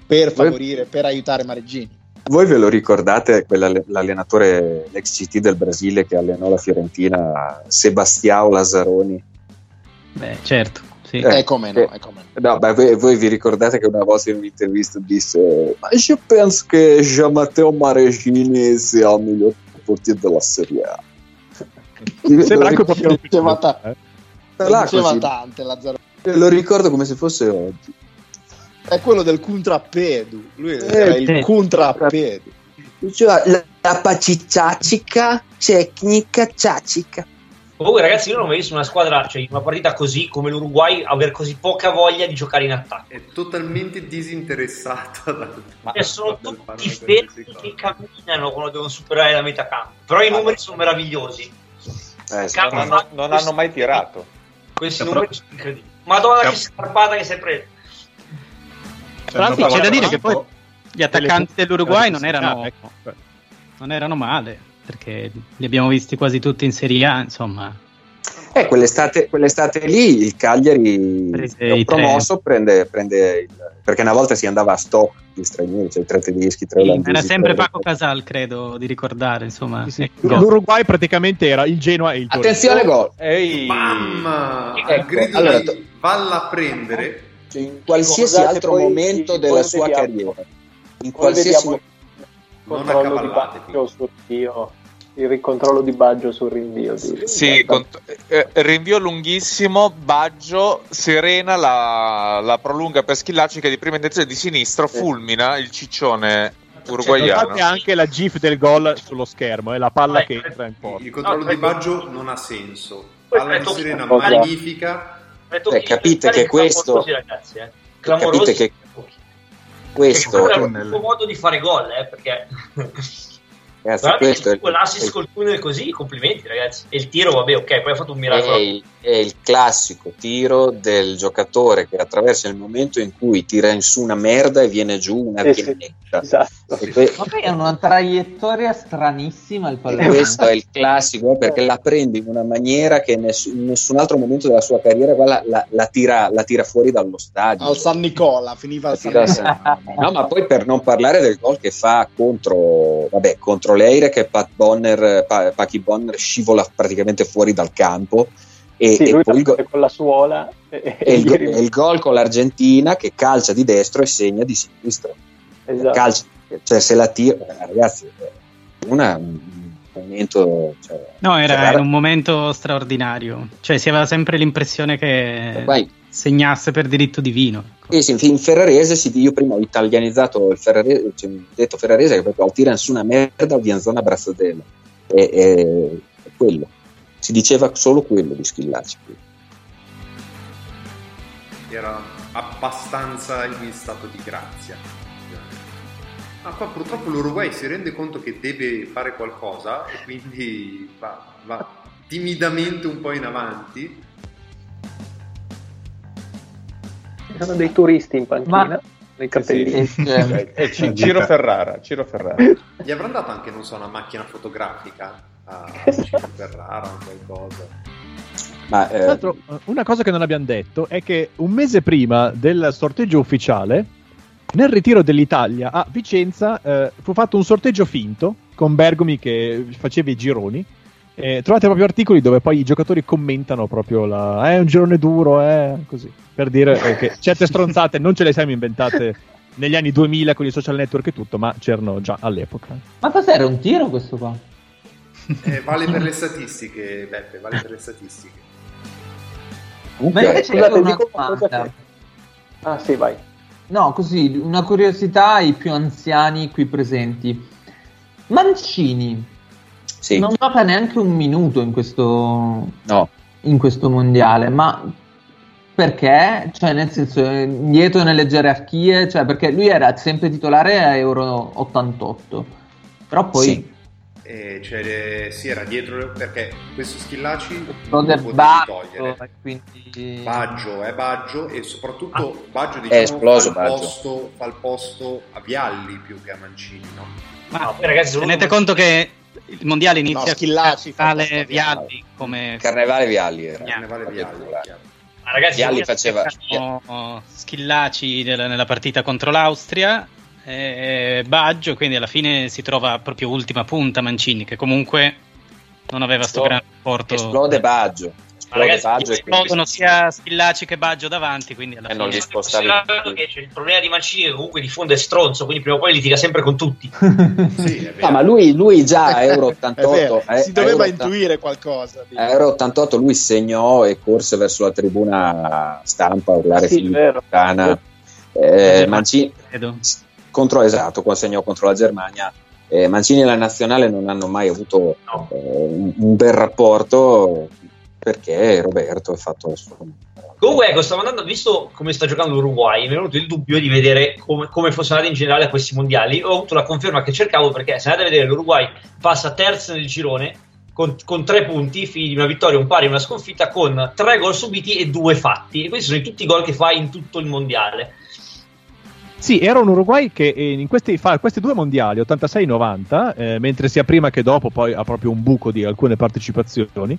per favorire per aiutare Mareggini Voi ve lo ricordate quella- l'allenatore, l'ex CT del Brasile che allenò la Fiorentina, Sebastião Lazzaroni? Beh, certo. Sì. Eh, Eh, come no, eh, eh, come No, beh, voi, voi vi ricordate che una volta in un'intervista disse ma io penso che Gian Matteo Maregini sia il miglior portiere della Serie A. Sembra anche un po' più diceva, ta- Là, diceva tante Lazzaro Lo ricordo come se fosse oggi. è quello del contrappedu lui Eh, era il sì. contrappedu Cioè, la, la pacicciacica, tecnica, ciacica. Comunque, ragazzi, io non ho mai visto una squadra, cioè in una partita così come l'Uruguay, avere così poca voglia di giocare in attacco. È totalmente disinteressata dal, Cioè, sono tutti fermi che camminano quando devono superare la metà campo. Però i numeri sono meravigliosi. Eh, Cazzo, Non hanno, non hanno mai tirato. Questi numeri però- sono incredibili. Madonna, Cap- che scarpata che si è preso. Tra l'altro c'è da dire che poi gli attaccanti dell'Uruguay non erano, ecco. non erano male, perché li abbiamo visti quasi tutti in Serie A, insomma. Eh, quell'estate, quell'estate lì il Cagliari è promosso prende, prende il- perché una volta si andava a stock gli stranieri, cioè i tre tedeschi, tre Sì, olandesi. era sempre tre- Paco Casal, credo, di ricordare, insomma. Sì, sì. Ecco. L'Uruguay praticamente era il Genoa e il Torino. Attenzione gol. Ehi, Mamma! Ecco, grido allora, di valla a prendere. Cioè, in qualsiasi Scusate, altro poi- momento poi della sua vediamo. carriera. In Poi qualsiasi vediamo Non di accavallate, sul rinvio, il ricontrollo di Baggio sul rinvio. Di, Sì, di- cont- eh, rinvio lunghissimo, Baggio, Serena la, la prolunga per Schillacci che di prima intenzione di sinistro fulmina il ciccione uruguaiano. Notate anche la gif del gol sullo schermo, è la palla Vabbè, che entra in porta. Il controllo No, di ecco. Baggio non ha senso. Palla di Serena magnifica. Detto Eh, capite che questo- clamorosi, ragazzi, eh. Clamorosi. Capite che questo, Questo è un nuovo modo di fare gol, eh, perché ragazzi, veramente questo è, quell'assist col tunnel così, complimenti ragazzi. E il tiro, vabbè, ok, poi ha fatto un miracolo. è il, è il classico tiro del giocatore che attraversa il momento in cui tira in su una merda e viene giù una Sì, sì, esatto. E que- Ma poi è una traiettoria stranissima il pallone. questo è il classico perché la prende in una maniera che ness- in nessun altro momento della sua carriera quella la, la tira, la tira fuori dallo stadio. Al San Nicola, finiva La al San Nicola. no, ma poi per non parlare del gol che fa contro, vabbè, contro Leire che Pat Bonner, Pa- Pachi Bonner scivola praticamente fuori dal campo e, Sì, e lui poi il, go- la con la suola e, e il go- il gol con l'Argentina che calcia di destro e segna di sinistra. esatto. Calcia, cioè se la tira, eh, ragazzi, è una, un momento... Cioè, No, era, cioè, era un momento straordinario. Cioè, si aveva sempre l'impressione che Ormai- segnasse per diritto divino. Sì, sì, in ferrarese si, io prima ho italianizzato il ferrarese, cioè, ho detto ferrarese che proprio al tira su una merda via zona Brazzadella. E, e- è quello. Si diceva solo quello di Schillacci. Era abbastanza in stato di grazia. Ma qua purtroppo l'Uruguay si rende conto che deve fare qualcosa e quindi va, va timidamente un po' in avanti. Ci sono dei turisti in panchina, Ma-. Sì, sì. E C- Ciro Ferrara, Ciro Ferrara. Gli avranno dato anche, non so, una macchina fotografica a Ciro Ferrara o qualcosa. Ma Tra eh, l'altro, una cosa che non abbiamo detto è che un mese prima del sorteggio ufficiale, nel ritiro dell'Italia a Vicenza, eh, fu fatto un sorteggio finto con Bergomi che faceva i gironi. Eh, trovate proprio articoli dove poi i giocatori commentano proprio la. È un girone duro, è così. Per dire eh, che certe stronzate non ce le siamo inventate negli anni 2000 con i social network e tutto, ma c'erano già all'epoca. Ma cos'era un tiro questo qua? Eh, vale per le statistiche, Beppe, vale per le statistiche. Ma invece Scusate, io ho una dico una domanda. che- Ah sì, vai. No, così, una curiosità ai più anziani qui presenti. Mancini sì, non gioca neanche un minuto in questo, no. in questo mondiale, ma perché? Cioè, nel senso, eh, dietro nelle gerarchie, cioè, perché lui era sempre titolare a Euro 88, però poi Sì. Eh, cioè, sì, era dietro perché questo Schillaci non non è Baggio, togliere. e quindi... Baggio è Baggio e soprattutto Baggio È diciamo, esploso fa, il Baggio. posto, fa il posto a Vialli più che a Mancini, no? Ma No, ragazzi, tenete molto- conto che il mondiale inizia No, Schillaci a Vialli come Carnevale Vialli era. Carnevale Vialli. Ma ragazzi, Vialli faceva... Schillaci nella partita contro l'Austria e Baggio, quindi alla fine si trova proprio ultima punta Mancini, che comunque non aveva sto Esplode- gran rapporto. Esplode Baggio. Esplode ragazzi, Baggio e quindi... Sia Schillaci che Baggio davanti, quindi alla E non fine... li spostavi c'è il problema di Mancini che comunque di fondo è stronzo, quindi prima o poi litiga sempre con tutti. <laughs> Sì, è vero. No, ma lui, lui già <laughs> a Euro È 88... vero, a- si doveva Euro 80 intuire qualcosa. A Euro 88 lui segnò e corse verso la tribuna stampa a urlare Sì, Filippo. Eh, Mancini credo. Contro esatto, quando segnò contro la Germania Eh, Mancini e la nazionale non hanno mai avuto eh, un, un bel rapporto perché Roberto è fatto il suo Comunque, ecco, stavo andando, visto come sta giocando l'Uruguay, mi è venuto il dubbio di vedere come, come andato in generale a questi mondiali. Ho avuto la conferma che cercavo perché se andate a vedere l'Uruguay passa terza nel girone con, con tre punti, figli di una vittoria, un pari e una sconfitta, con tre gol subiti e due fatti. E questi sono tutti i gol che fa in tutto il mondiale. Sì, era un Uruguay che eh, in questi, fa questi due mondiali, 86-90, eh, mentre sia prima che dopo poi ha proprio un buco di alcune partecipazioni,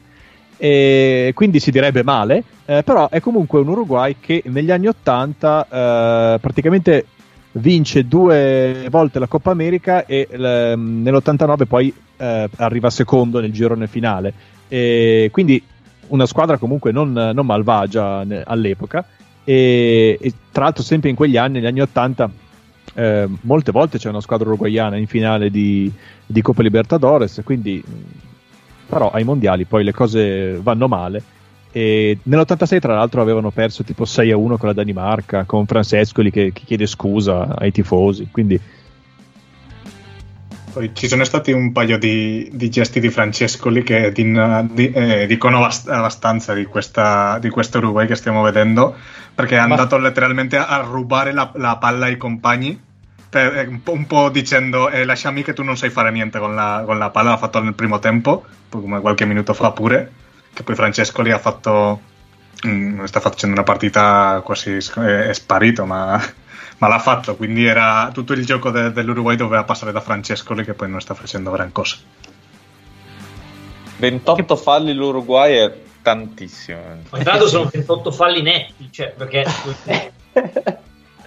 e quindi si direbbe male, eh, però è comunque un Uruguay che negli anni 80 eh, praticamente vince due volte la Coppa America e l- nell'89 poi eh, arriva secondo nel girone finale. E quindi una squadra comunque non, non malvagia ne- all'epoca e, e, tra l'altro sempre in quegli anni, negli anni 80, eh, molte volte c'è una squadra uruguayana in finale di, di Coppa Libertadores, quindi però ai mondiali poi le cose vanno male. E nell'86, tra l'altro, avevano perso tipo 6 a 1 con la Danimarca, con Francescoli che, che chiede scusa ai tifosi. Quindi poi ci sono stati un paio di, di gesti di Francescoli che di, eh, dicono abbastanza di, questa, di questo Uruguay che stiamo vedendo, perché è andato letteralmente a, a rubare la, la, palla ai compagni, per, eh, un, po', un, po', dicendo eh, lasciami che tu non sai fare niente con la, con la palla, l'ha fatto nel primo tempo, come qualche minuto fa pure, che poi Francescoli ha fatto, mh, sta facendo una partita quasi è sparito, ma ma l'ha fatto, quindi era tutto il gioco de- dell'Uruguay doveva passare da Francescoli che poi non sta facendo gran cosa. 28 falli l'Uruguay è tantissimo. Ma intanto sono 28 falli netti, cioè perché... <laughs>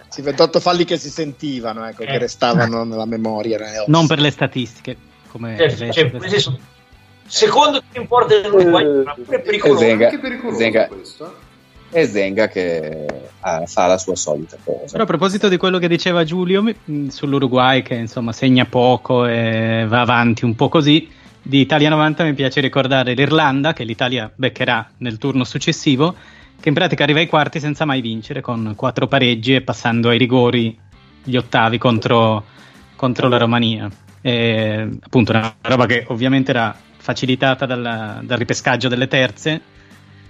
sì, 28 falli che si sentivano, ecco, eh. che restavano nella memoria. Non per le statistiche, come... Cioè, cioè, senso, secondo chi importa dell'Uruguay, è pure pericoloso. Zenga, anche pericoloso Zenga, questo. E Zenga che ah, fa la sua solita cosa. Però a proposito di quello che diceva Giulio mh, sull'Uruguay, che insomma segna poco e va avanti un po' così, di Italia 90 mi piace ricordare l'Irlanda, che l'Italia beccherà nel turno successivo, che in pratica arriva ai quarti senza mai vincere, con quattro pareggi e passando ai rigori gli ottavi contro, contro la Romania. E, appunto una roba che ovviamente era facilitata dal, dal ripescaggio delle terze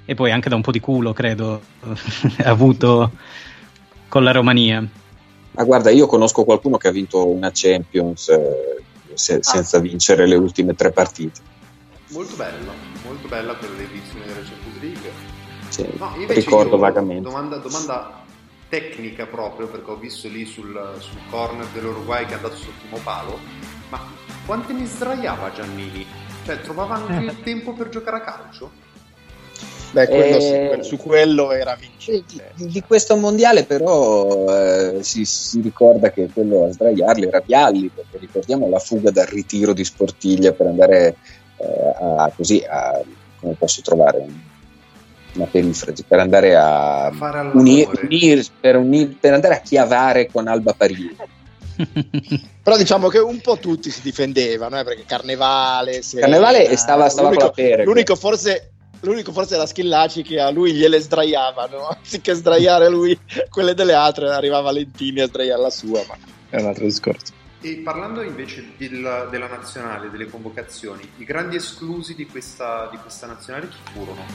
e poi anche da un po' di culo, credo, <laughs> avuto con la Romania. Ma guarda, io conosco qualcuno che ha vinto una Champions eh, se- senza vincere le ultime tre partite. Molto bella, molto bella per le edizioni della Champions League. Sì, No, ricordo io, vagamente. Domanda, domanda tecnica proprio, perché ho visto lì sul, sul corner dell'Uruguay che è andato sul primo palo, ma quante ne sdraiava Giannini? Cioè, trovava anche il <laughs> tempo per giocare a calcio? Beh, quello Eh, sì, su quello era vincente. Di, di questo mondiale però eh, si, si ricorda che quello a sdraiarli era Vialli, perché ricordiamo la fuga dal ritiro di Sportiglia per andare eh, a, così a, come posso trovare un- una perifrasi, per andare a, all'amore. unir, unir- per, unir- per andare a chiavare con Alba Parigi. <laughs> Però diciamo che un po' tutti si difendevano, eh, perché Carnevale... Serena, Carnevale stava- stava l'unico, con la Pereg. l'unico forse... L'unico forse era Schillaci che a lui gliele sdraiavano, <laughs> anziché sdraiare lui quelle delle altre, arriva Valentini a sdraiare la sua, ma è un altro discorso. E parlando invece del- della nazionale, delle convocazioni, i grandi esclusi di questa, di questa nazionale chi furono?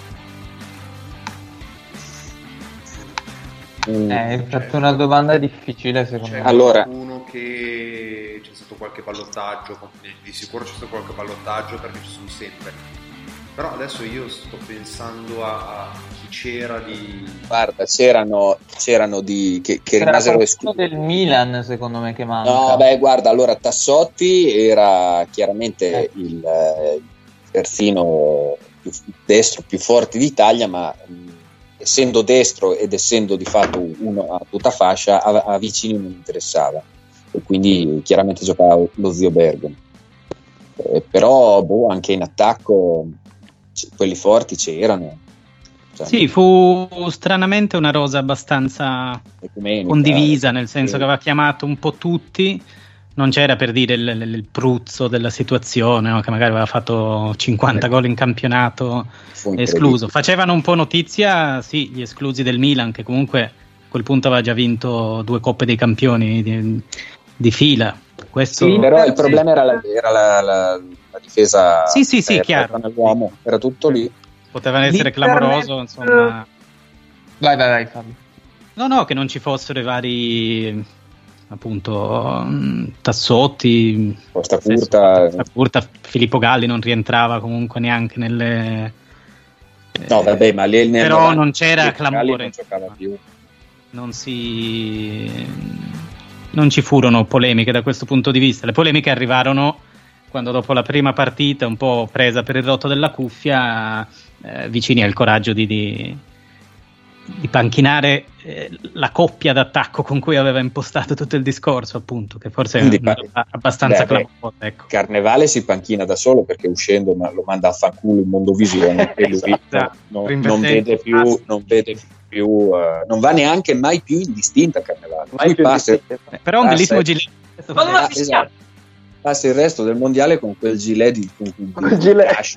Mm. Eh, hai fatto una domanda difficile secondo C'è me. Allora- qualcuno che c'è stato qualche ballottaggio, di sicuro c'è stato qualche ballottaggio perché ci sono sempre. Però adesso io sto pensando a, a chi c'era di... Guarda, c'erano, c'erano di, che, che C'era rimasero esclusi. del Milan secondo me che manca. No, beh, guarda, allora Tassotti era chiaramente il eh, terzino più destro più forte d'Italia, ma mh, essendo destro ed essendo di fatto uno a tutta fascia, a, a vicini non interessava. E quindi chiaramente giocava lo zio Bergamo. Eh, però boh, anche in attacco quelli forti c'erano. Cioè, Sì, fu stranamente una rosa abbastanza condivisa, nel senso Sì. che aveva chiamato un po' tutti. Non c'era per dire il, il- il pruzzo della situazione, no? che magari aveva fatto 50 gol in campionato escluso. Facevano un po' notizia, sì, gli esclusi del Milan, che comunque a quel punto aveva già vinto due coppe dei campioni di, di fila. Questo... Sì, però il problema era la, era la- la- la difesa Sì, sì, sì, aperta chiaro. nell'uomo, era tutto lì. Poteva essere L'Internet- clamoroso, insomma. Vai, vai, vai, Fabio. No, no, che non ci fossero i vari appunto mh, Tassotti, Costa Curta. Costa Curta, Filippo Galli non rientrava comunque neanche nelle No, vabbè, ma lì nel però 90 non c'era clamore, non giocava più. non si non ci furono polemiche da questo punto di vista. Le polemiche arrivarono quando dopo la prima partita, un po' presa per il rotto della cuffia, eh, Vicini ha il coraggio di, di, di panchinare eh, la coppia d'attacco con cui aveva impostato tutto il discorso, appunto, che forse è una roba abbastanza clamorosa. Ecco. Carnevale si panchina da solo perché uscendo ma lo manda a fanculo in Mondovisione e lui <laughs> Esatto. non, non vede più, non vede più, eh, non va neanche mai più indistinta a Carnevale. Mai Lui più passa, indistinta. Però un passa- bellissimo gilet. Ma non ha Ah, esatto. passa il resto del mondiale con quel gilet di, con, con- Quel gilet. cash.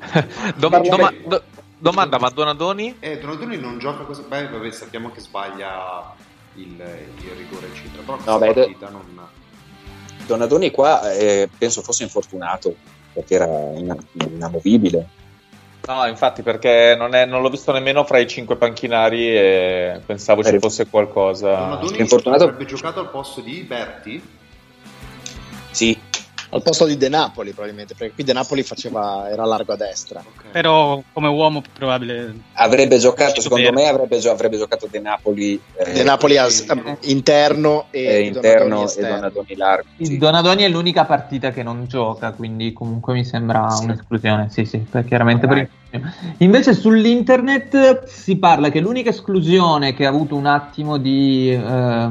<laughs> Dom- Parla- doma- do- domanda, ma Donadoni? Eh, Donadoni non gioca così. Beh, vabbè, sappiamo che sbaglia il, il rigore, eccetera. Però No, beh, partita non. Donadoni qua eh, penso fosse infortunato perché era ina- inamovibile. No, infatti, perché non, è- non l'ho visto nemmeno fra i cinque panchinari e pensavo ci Eri- fosse qualcosa. Donadoni avrebbe giocato al posto di Berti. Sì, Al posto di De Napoli, probabilmente, perché qui De Napoli faceva, era largo a destra. Ok. Però come uomo probabile avrebbe giocato, secondo vero. me avrebbe, gio- avrebbe giocato De Napoli eh, De Napoli as- eh, interno e, eh, interno Donadoni e. Donadoni largo. Il sì. Donadoni è l'unica partita che non gioca, quindi comunque mi sembra Sì. un'esclusione. Sì, sì, per- chiaramente per Dai. il- Invece sull'internet si parla che l'unica esclusione che ha avuto un attimo di eh,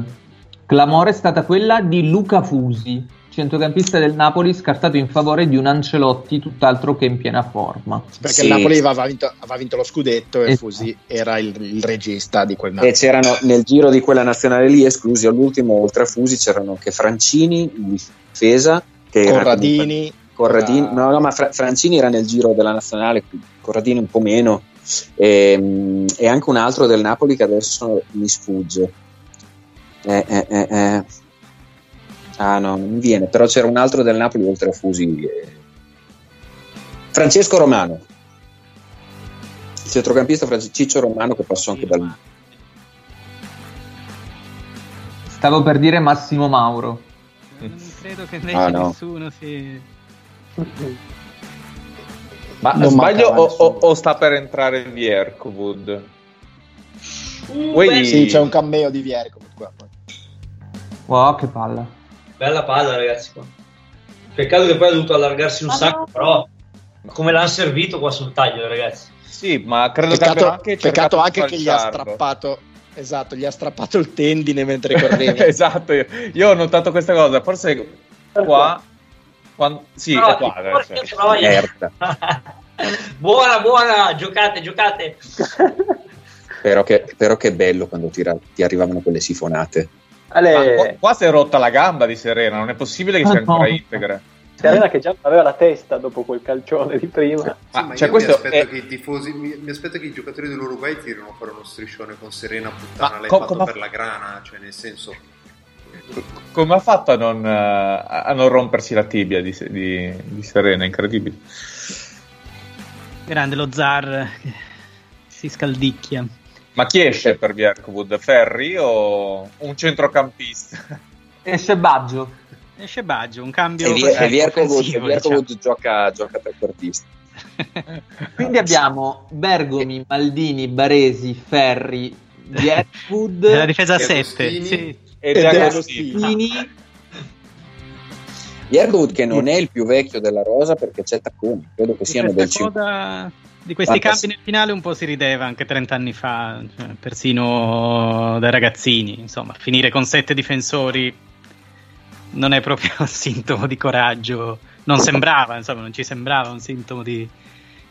clamore è stata quella di Luca Fusi, centrocampista del Napoli scartato in favore di un Ancelotti tutt'altro che in piena forma. Perché Sì. il Napoli aveva vinto, aveva vinto lo scudetto e Esatto. Fusi era il, il regista di quel E Napoli. c'erano nel giro di quella nazionale lì, esclusi all'ultimo, oltre a Fusi, c'erano anche Francini in difesa, che Corradini, Corradini, era- no, no, ma Fra- Francini era nel giro della nazionale, Corradini un po' meno, e, e anche un altro del Napoli che adesso mi sfugge. Eh, eh, eh, eh. Ah no, non mi viene, però c'era un altro del Napoli oltre a Fusi. eh. Francesco Romano, il centrocampista Ciccio Romano che passò anche dal... Stavo per dire Massimo Mauro. non credo che invece Ah, no. nessuno si Ma Non sbaglio o, o- o sta per entrare Vierkwood? Uh, Sì, c'è un cameo di comunque qua. Wow, che palla. Bella palla, ragazzi. Qua. Peccato che poi ha dovuto allargarsi un sacco, però come l'hanno servito qua sul taglio, ragazzi. Sì, ma credo che Peccato, anche peccato anche che gli ha strappato esatto, gli ha strappato il tendine mentre correva. <laughs> esatto, io, io ho notato questa cosa. Forse qua. quando- sì, No, è qua. Merda. <laughs> buona, buona, giocate, giocate. Però che, però che bello quando ti, ti arrivavano quelle sifonate. Ma Ale, qua, qua si è rotta la gamba di Serena, non è possibile che Ah, sia ancora no. integra. Serena che già aveva la testa dopo quel calcione di prima. Sì, Ah, ma cioè, mi aspetto è- che i tifosi, mi, mi aspetto che i giocatori dell'Uruguay tirino fuori uno striscione con Serena puttana, Ma l'hai co- fatto per la grana, cioè nel senso Come ha fatto a non, eh, a non rompersi la tibia di, di- di Serena? Incredibile. grande lo zar che si scaldicchia. Ma chi esce per Vierkwood? Ferri o un centrocampista? Esce Baggio. Esce Baggio, un cambio E, Vier- così e Vierkovud, offensivo, e Vierkovud gioca, gioca trequartista. <laughs> Quindi abbiamo Bergomi, Maldini, Baresi, Ferri, diciamo. <laughs> La difesa a E 7, Agostini? sì. E Ed De è Agostini. Agostini. Vierkovud che non è il più vecchio della rosa perché c'è Tacconi, credo che siano del Questa 5. coda di questi Fantas- cambi nel finale un po' si rideva anche 30 anni fa, cioè, persino dai ragazzini. Insomma, finire con sette difensori non è proprio <laughs> un sintomo di coraggio. Non sembrava, insomma, non ci sembrava un sintomo di,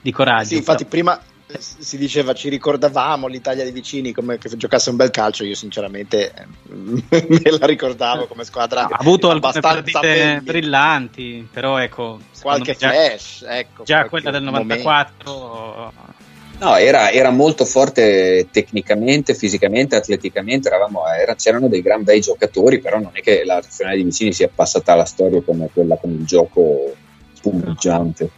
di coraggio. Sì, infatti prima si diceva ci ricordavamo l'Italia dei vicini come che giocasse un bel calcio, io sinceramente eh, <laughs> me la ricordavo come squadra ha avuto alcune abbastanza partite fermi. brillanti, però ecco, qualche già, flash, ecco, già quella del momento. 94 No, era, era molto forte tecnicamente, fisicamente, atleticamente, eravamo, era- c'erano dei gran bei giocatori, però non è che la nazionale di vicini sia passata alla storia come quella con il gioco spumeggiante.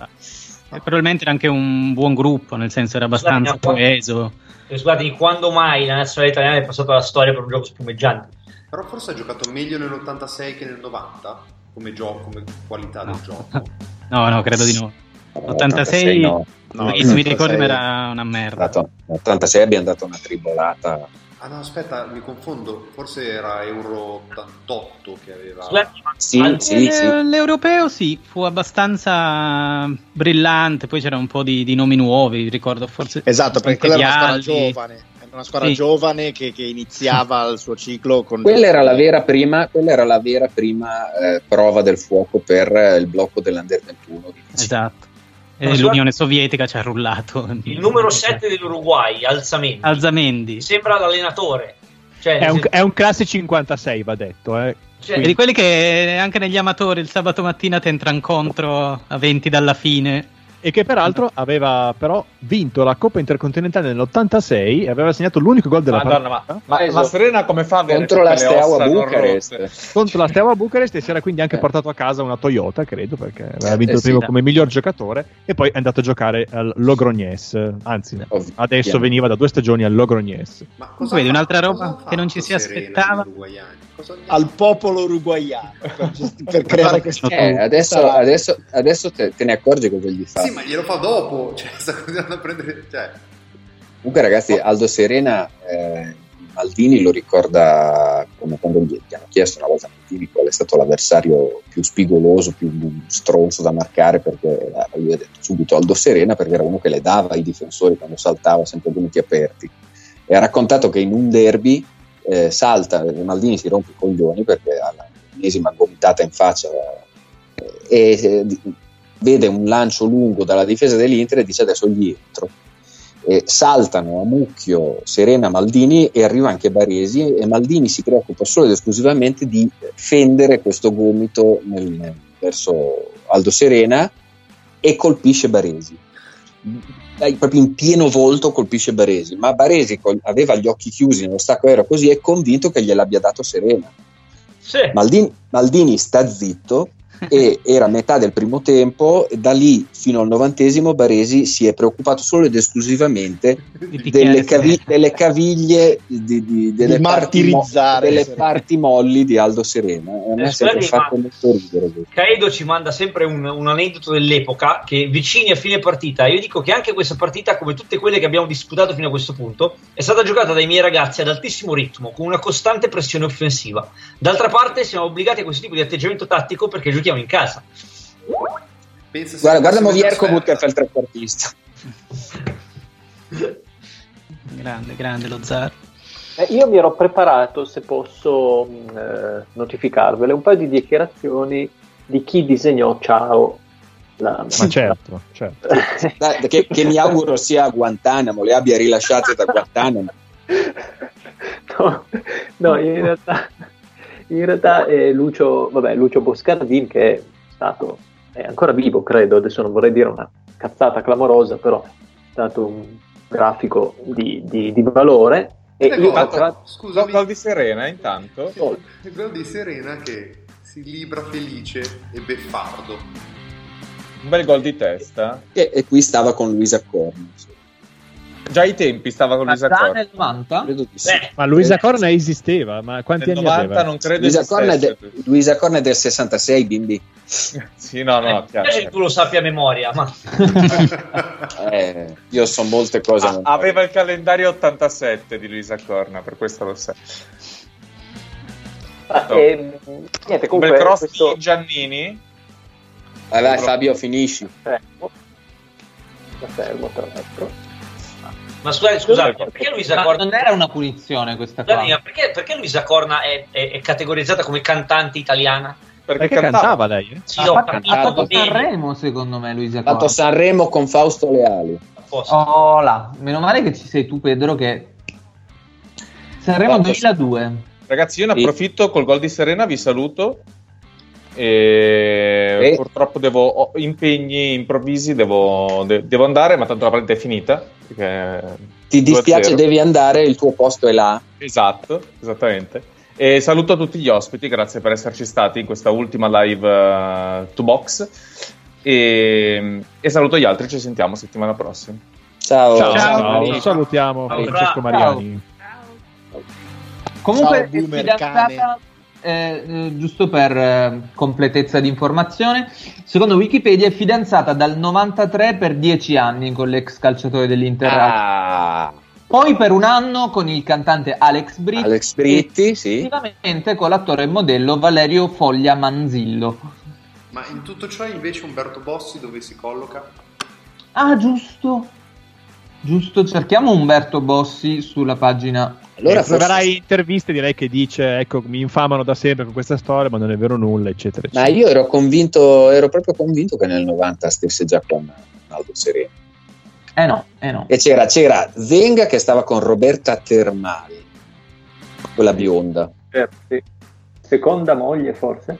E probabilmente era anche un buon gruppo, nel senso era abbastanza Scusate, coeso. Eh, Scusate, quando mai la nazionale italiana è passata alla storia per un gioco spumeggiante? Però forse ha giocato meglio nell'86 che nel 90 come, gioco, come qualità del gioco. <laughs> No, no, credo di no. 86, no. No, perché se mi 86 ricordo era una merda. Dato- 86 abbiamo dato una tribolata. Ah no, aspetta, mi confondo. Forse era Euro 88 che aveva... Sì, Eh, L'europeo sì, fu abbastanza brillante, poi c'era un po' di, di nomi nuovi, ricordo forse. Esatto, perché quella era una squadra giovane. Era una squadra Sì. giovane che, che iniziava il suo ciclo con. Quella era la vera prima, quella era la vera prima eh, prova del fuoco per eh, il blocco dell'Under 21. di Vicino. Esatto. E so- l'Unione Sovietica ci ha rullato. Il numero 7 dell'Uruguay, Alzamendi. Alzamendi. Sembra l'allenatore. Cioè, È un, se- è un classe 56, va detto. Eh. cioè, È di quelli che anche negli amatori il sabato mattina ti entra incontro a 20 dalla fine. E che peraltro aveva però vinto la Coppa Intercontinentale nell'86 e aveva segnato l'unico gol della Madonna, partita. ma, ma, ma Serena come fa a avere Contro la Steaua Bucarest. contro la Steaua Bucarest e si era quindi anche portato a casa una Toyota, credo, perché aveva vinto Eh, il primo sì. come miglior giocatore e poi è andato a giocare al Logrognés, anzi Ovvio. adesso Chiaro. veniva da due stagioni al Logrognés. Ma cosa Comunque, vedi un'altra roba che non ci si Serena aspettava? Al popolo uruguaiano per, per creare questa. Eh, adesso adesso, adesso te, te ne accorgi cosa gli fa. Sì, ma glielo fa dopo. <laughs> Cioè, sta continuando a prendere. Cioè, Comunque, ragazzi, Aldo Serena, eh, Maldini lo ricorda come quando gli gli hanno chiesto una volta a Maldini qual è stato l'avversario più spigoloso, più stronzo da marcare, perché eh, lui ha detto subito Aldo Serena, perché era uno che le dava ai difensori quando saltava, sempre venuti aperti. E ha raccontato che in un derby eh, salta, Maldini si rompe i coglioni perché ha l'ennesima gomitata in faccia eh, e eh, vede un lancio lungo dalla difesa dell'Inter e dice adesso gli entro. E saltano a mucchio Serena Maldini e arriva anche Baresi e Maldini si preoccupa solo ed esclusivamente di fendere questo gomito nel- verso Aldo Serena e colpisce Baresi Dai, proprio in pieno volto colpisce Baresi ma Baresi aveva gli occhi chiusi nello stacco aereo così è convinto che gliel'abbia dato Serena sì. Maldini, Maldini sta zitto e era metà del primo tempo e da lì fino al novantesimo Baresi si è preoccupato solo ed esclusivamente delle, cavi- delle caviglie di, di- delle, Di parti mo- delle parti molli di Aldo Serena a me Eh, ha sempre fatto ma- molto ridere. Caedo ci manda sempre un, un aneddoto dell'epoca che vicini a fine partita, io dico che anche questa partita, come tutte quelle che abbiamo disputato fino a questo punto, è stata giocata dai miei ragazzi ad altissimo ritmo, con una costante pressione offensiva. D'altra parte siamo obbligati a questo tipo di atteggiamento tattico perché giochiamo in casa. pensa se guarda, guarda Movierco fa il trequartista Grande, grande lo zar. Eh, io mi ero preparato, se posso mh, eh, notificarvele, un paio di dichiarazioni di chi disegnò Ciao. La... Ma certo, certo. Dai, che, che mi auguro sia a Guantanamo le abbia rilasciate da Guantanamo <laughs> no, no, in realtà, in realtà è Lucio, vabbè, Lucio Boscardin che è stato, è ancora vivo credo, adesso non vorrei dire una cazzata clamorosa, però è stato un grafico di, di- di valore. E io ho tra- Scusami, Gol di Serena intanto. il gol di Serena che si libra felice e beffardo. Un bel gol di testa. e, e qui stava con Luisa Corni Già ai tempi stava con Luisa Già Corna. nel 90? credo di sì. Beh, Ma Luisa Corna esisteva, ma quanti Nel anni 90 aveva? non credo Luisa Corna, è de-. Luisa Corna è del 66 bimbi <laughs> Sì, no, no, eh, chiaro. se tu lo sappia a memoria, ma <laughs> Eh, io so molte cose. Ah, aveva il calendario 87 di Luisa Corna, per questo lo sai. Ah, No. ehm, niente, Un comunque bel cross questo di Giannini. Vai, vai, Fabio, finisci. fermo, fermo tra l'altro. Ma scusate, scusate, perché Luisa Ma Corna non era una punizione questa ma perché, perché Luisa Corna è, è- è categorizzata come cantante italiana? Perché, Perché cantava lei? eh? Sì, ha ho fatto, ha fatto Sanremo secondo me Luisa Ha fatto Corna. Sanremo con Fausto Leali. Oh là, meno male che ci sei tu Pedro che Sanremo Fatto- 2002. Ragazzi, io ne approfitto col gol di Serena, vi saluto. E E- purtroppo devo, ho impegni improvvisi, devo, de- devo andare, ma tanto la partita è finita. perché Ti dispiace, 2-0. devi andare, il tuo posto è là. Esatto, esattamente. E saluto tutti gli ospiti, grazie per esserci stati in questa ultima live uh, to box. E, e saluto gli altri, ci sentiamo settimana prossima. Ciao. Ciao, Ciao. salutiamo Ciao. Francesco Mariani. Comunque, Ciao, è fidanzata, eh, eh, giusto per eh, completezza di informazione, secondo Wikipedia è fidanzata dal 93 per 10 anni con l'ex calciatore dell'Inter. Ah, Poi per un anno con il cantante Alex Britti. Alex Britti, sì. successivamente con l'attore e modello Valerio Foglia Manzillo. Ma in tutto ciò invece Umberto Bossi dove si colloca? Ah, giusto. Giusto, cerchiamo Umberto Bossi sulla pagina. Allora Eh, troverai interviste direi che dice ecco mi infamano da sempre con questa storia ma non è vero nulla eccetera Ma eccetera io ero convinto, ero proprio convinto che nel 90 stesse già con Aldo Sereno. Eh no, eh no. E c'era, c'era Zenga che stava con Roberta Termali, quella bionda. Sì. Seconda moglie, forse?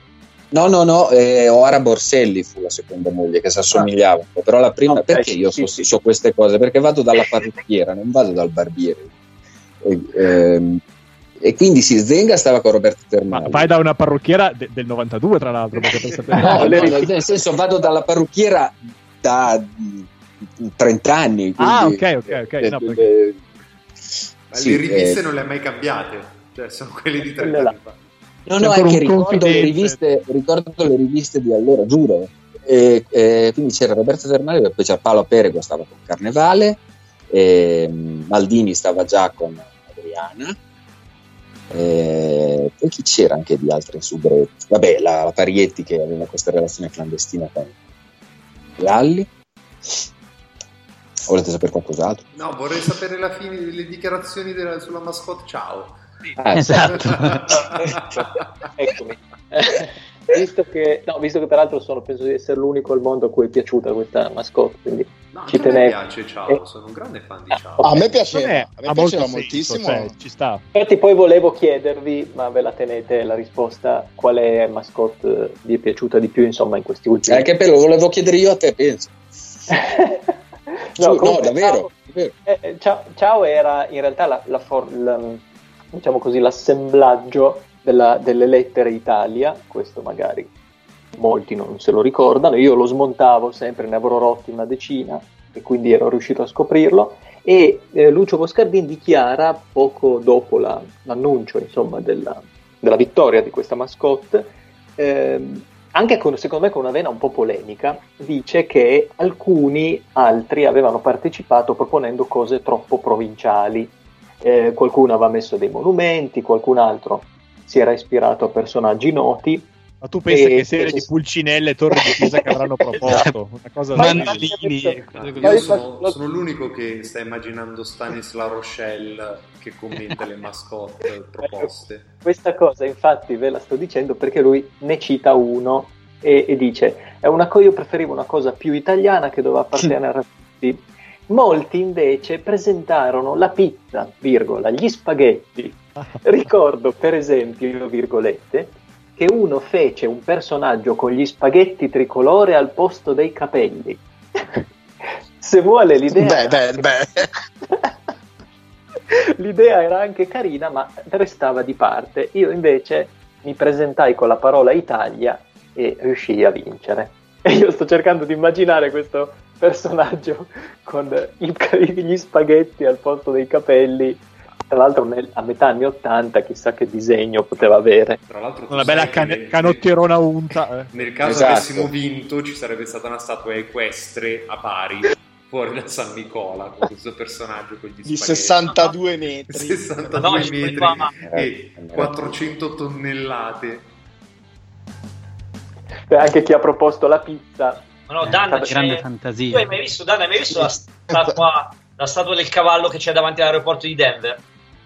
No, no, no, eh, Oara Borselli fu la seconda moglie che si assomigliava un po', però la prima, Ok, perché io sì, so, so queste cose? Perché vado dalla parrucchiera, non vado dal barbiere. E, ehm, e quindi sì, Zenga stava con Roberta ma Termali. vai da una parrucchiera de- del 92 tra l'altro No, no, nel, senso vado dalla parrucchiera da mm, 30 anni. ah quindi- ok ok ok no, eh, perché- eh, Ma sì, le riviste eh, non le ha mai cambiate, cioè sono quelle di 30 Quelle là. anni fa. No, no, è ancora che un ricordo le, riviste, ricordo le riviste di allora, giuro. E, e quindi c'era Roberto Termali, poi c'era Paolo Perego, stava con Carnevale, e mm, Maldini stava già con Adriana. E poi chi c'era anche di altri subretti? Vabbè, la, la Parietti che aveva questa relazione clandestina con Lalli. Volete sapere qualcos'altro? No, vorrei sapere la fine delle dichiarazioni della- sulla mascotte. Ciao. Ah, Esatto. <laughs> <laughs> Eccomi. <laughs> visto, che, no, visto che peraltro sono, penso di essere l'unico al mondo a cui è piaciuta questa mascotte, quindi No, ci anche a me tenevo. piace Ciao, Eh. sono un grande fan di Ciao. A me piaceva, è- a me ha piaceva molto senso, moltissimo. cioè, ci sta Infatti poi volevo chiedervi, ma ve la tenete la risposta, quale mascotte vi è piaciuta di più insomma in questi ultimi Eh, che bello, volevo chiedere io a te, penso. <laughs> Su, no, davvero, Ciao, davvero. eh, eh, Ciao- Ciao era in realtà la, la for- la- diciamo così, l'assemblaggio della- delle lettere Italia, questo magari molti non se lo ricordano, io lo smontavo sempre, ne avrò rotti una decina e quindi ero riuscito a scoprirlo e eh, Lucio Boscardin dichiara poco dopo la- l'annuncio insomma, della, della vittoria di questa mascotte ehm, anche con, secondo me con una vena un po' polemica, dice che alcuni altri avevano partecipato proponendo cose troppo provinciali. Eh, qualcuno aveva messo dei monumenti, qualcun altro si era ispirato a personaggi noti. ma tu pensi E- che serie di pulcinelle e torri di pisa che avranno <laughs> proposto una cosa Ma- Mandalini e cose Io sono, sono l'unico che sta immaginando Stanis La Rochelle che commenta le mascotte <laughs> proposte. Questa cosa infatti ve la sto dicendo perché lui ne cita uno e, e dice è una co- io preferivo una cosa più italiana che doveva appartenere a tutti. Molti invece presentarono la pizza, virgola, gli spaghetti. <laughs> Ricordo per esempio, virgolette, che uno fece un personaggio con gli spaghetti tricolore al posto dei capelli. <laughs> Se vuole l'idea... Beh, beh, <laughs> beh. L'idea era anche carina, ma restava di parte. Io invece mi presentai con la parola Italia e riuscii a vincere. E io sto cercando di immaginare questo personaggio con gli spaghetti al posto dei capelli. Tra l'altro nel- a metà anni 80 chissà che disegno poteva avere. Tra l'altro tu una bella cane- nel- canottierona unta eh. Nel caso Esatto. avessimo vinto ci sarebbe stata una statua equestre a pari fuori da San Nicola con questo personaggio con gli Di spaghetti. 62 metri. 62 No, metri e 400 tonnellate. E anche chi ha proposto la pizza. Ma no, Vabbè, c'è- grande tu fantasia. hai mai visto, Danna, hai mai visto la statua, la statua del cavallo che c'è davanti all'aeroporto di Denver?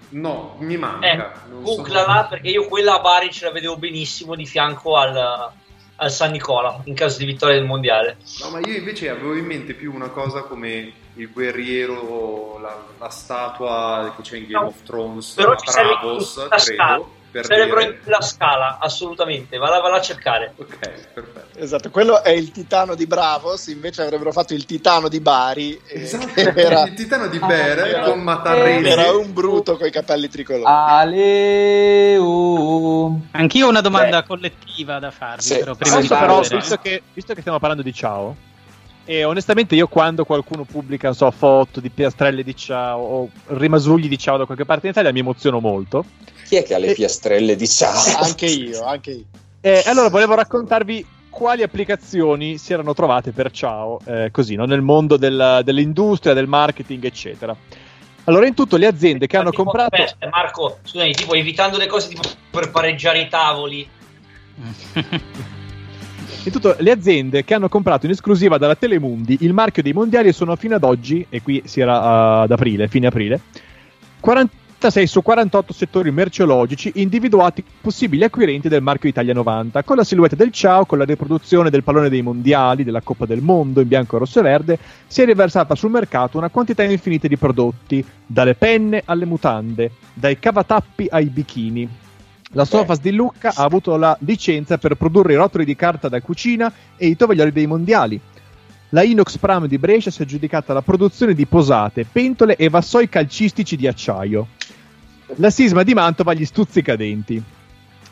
No, mi Eh, manca. non so- googlala perché io quella a Bari ce la vedevo benissimo di fianco al, al San Nicola in caso di vittoria del mondiale. No, ma io invece avevo in mente più una cosa come il guerriero, la, la statua che c'è in Game No, of Thrones, però ci Bravos, una statua. Per Celebro dire- in quella scala, assolutamente. Va a cercare. Ok, perfetto. Esatto, quello è il titano di Bravos, invece avrebbero fatto il titano di Bari. Esatto, <laughs> era, il titano di Bere era- con Matarresi. era un bruto con i capelli tricolori. Aleu. Anch'io ho una domanda collettiva da farvi, Sì. però prima di Adesso però, visto che, visto che stiamo parlando di Ciao, e onestamente io quando qualcuno pubblica, non so, foto di piastrelle di Ciao o rimasugli di Ciao da qualche parte in Italia mi emoziono molto. Chi è che ha le piastrelle di ciao? <laughs> Anche io, anche io. E allora volevo raccontarvi quali applicazioni si erano trovate per Ciao, eh, così, no? nel mondo della- dell'industria, del marketing, eccetera. Allora, in tutto le aziende che hanno Tipo, comprato... aspetta, Marco, scusami, tipo evitando le cose tipo per pareggiare i tavoli. In tutto, le aziende che hanno comprato in esclusiva dalla Telemundi il marchio dei mondiali sono fino ad oggi, e qui si era uh, ad aprile, fine aprile, 46 su 48 settori merceologici individuati possibili acquirenti del marchio Italia 90, con la silhouette del ciao, con la riproduzione del pallone dei mondiali, della Coppa del Mondo in bianco, rosso e verde, si è riversata sul mercato una quantità infinita di prodotti, dalle penne alle mutande, dai cavatappi ai bikini. La Sofas di Lucca ha avuto la licenza per produrre i rotoli di carta da cucina e i tovaglioli dei mondiali. La Inox Pram di Brescia si è aggiudicata la produzione di posate, pentole e vassoi calcistici di acciaio. La Sisma di Mantova gli stuzzicadenti.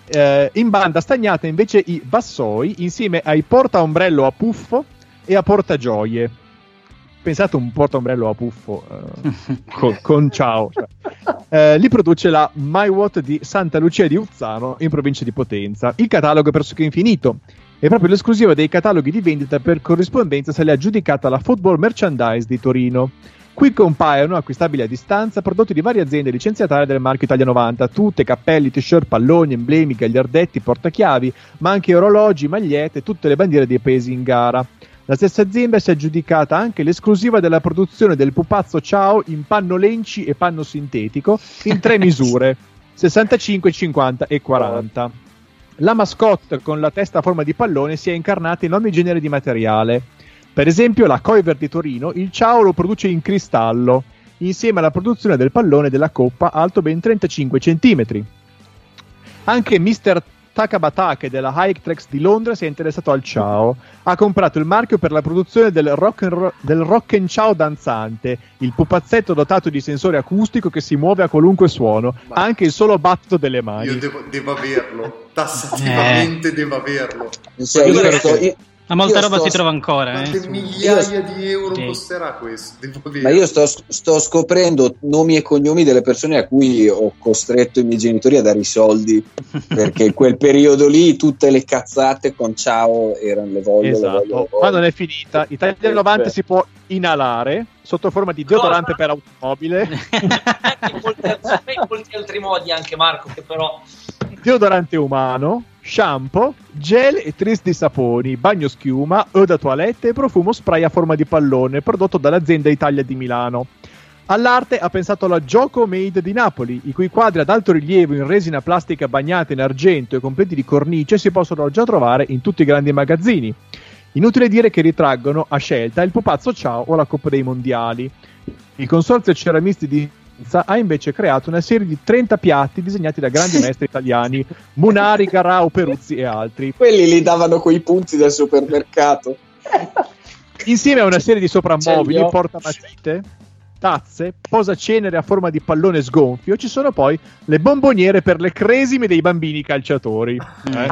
Eh, in banda stagnata invece i vassoi insieme ai portaombrello a puffo e a portagioie. Pensate un portaombrello a puffo eh, <laughs> con, con ciao. cioè. Eh, li produce la MyWatt di Santa Lucia di Uzzano in provincia di Potenza. Il catalogo è pressoché infinito. E proprio l'esclusiva dei cataloghi di vendita per corrispondenza se l'è aggiudicata la Football Merchandise di Torino. Qui compaiono, acquistabili a distanza, prodotti di varie aziende licenziatarie del marchio Italia 90, tutte, cappelli, t-shirt, palloni, emblemi, gagliardetti, portachiavi, ma anche orologi, magliette, tutte le bandiere dei paesi in gara. La stessa azienda si è aggiudicata anche l'esclusiva della produzione del pupazzo Ciao in panno lenci e panno sintetico in tre <laughs> misure, 65, 50 e 40. La mascotte con la testa a forma di pallone si è incarnata in ogni genere di materiale. Per esempio, la Coiver di Torino il Ciao lo produce in cristallo, insieme alla produzione del pallone della coppa alto ben 35 cm. Anche Mr. Takabatake della Hytrex di Londra si è interessato al Ciao. Ha comprato il marchio per la produzione del rock, and ro- del rock and Ciao danzante, il pupazzetto dotato di sensore acustico che si muove a qualunque suono, anche il solo battito delle mani. Io devo, devo averlo, tassativamente Eh. devo averlo. Cioè, io io- Ma molta io roba sto- si trova ancora. eh, Quante su- migliaia di euro Sì. costerà questo? Ma io sto, sto scoprendo nomi e cognomi delle persone a cui ho costretto i miei genitori a dare i soldi <laughs> perché in quel periodo lì tutte le cazzate con ciao erano le voglio, le voglio, le Esatto. voglio. Quando non è finita, Italia 90 si può inalare sotto forma di deodorante per automobile, <laughs> in molti, altri, in molti altri modi anche Marco, che però deodorante umano, shampoo, gel e tris di saponi, bagno schiuma, eau da toilette e profumo spray a forma di pallone prodotto dall'azienda Italia di Milano. All'arte ha pensato la Gioco Made di Napoli, i cui quadri ad alto rilievo in resina plastica bagnata in argento e completi di cornice si possono già trovare in tutti i grandi magazzini. Inutile dire che ritraggono a scelta il pupazzo Ciao o la Coppa dei Mondiali. Il consorzio ceramisti di Vicenza ha invece creato una serie di 30 piatti disegnati da grandi maestri italiani, Munari, Garau, Peruzzi e altri. Quelli li davano quei punti del supermercato. Insieme a una serie di soprammobili, portamatite, tazze, posacenere a forma di pallone sgonfio, ci sono poi le bomboniere per le cresime dei bambini calciatori. Eh?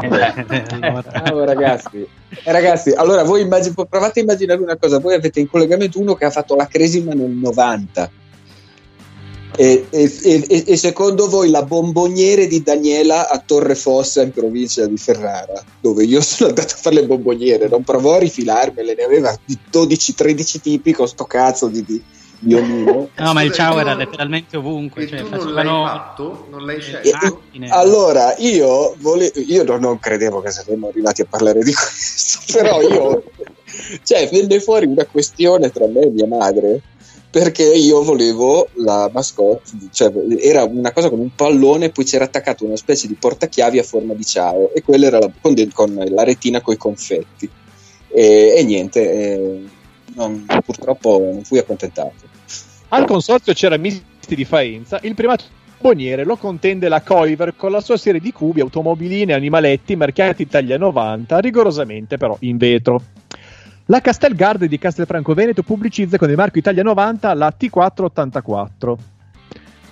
Allora, ragazzi, eh, ragazzi, allora voi immagin- provate a immaginare una cosa: voi avete in collegamento uno che ha fatto la cresima nel 90. E, e- e- e secondo voi la bomboniere di Daniela a Torre Fossa in provincia di Ferrara, dove io <laughs> sono andato a fare le bomboniere, non provò a rifilarmele, ne aveva di 12-13 tipi con sto cazzo di, di, di omino. <laughs> No, ma il ciao era letteralmente ovunque. E Cioè, tu non l'hai fatto? Non l'hai E- scelto? allora io, vole- io non, non credevo che saremmo arrivati a parlare di <laughs> questo, però io, cioè, venne fuori una questione tra me e mia madre perché io volevo la mascotte, cioè era una cosa con un pallone, poi c'era attaccato una specie di portachiavi a forma di ciao e quella era la, con, de- con la retina coi confetti. E, e niente, eh, non- purtroppo non fui accontentato. Al consorzio ceramisti di Faenza il primato bomboniere lo contende la Coiver con la sua serie di cubi, automobiline e animaletti marchiati Italia 90, rigorosamente però in vetro. La Castelgarde di Castelfranco Veneto pubblicizza con il marchio Italia 90 la T484.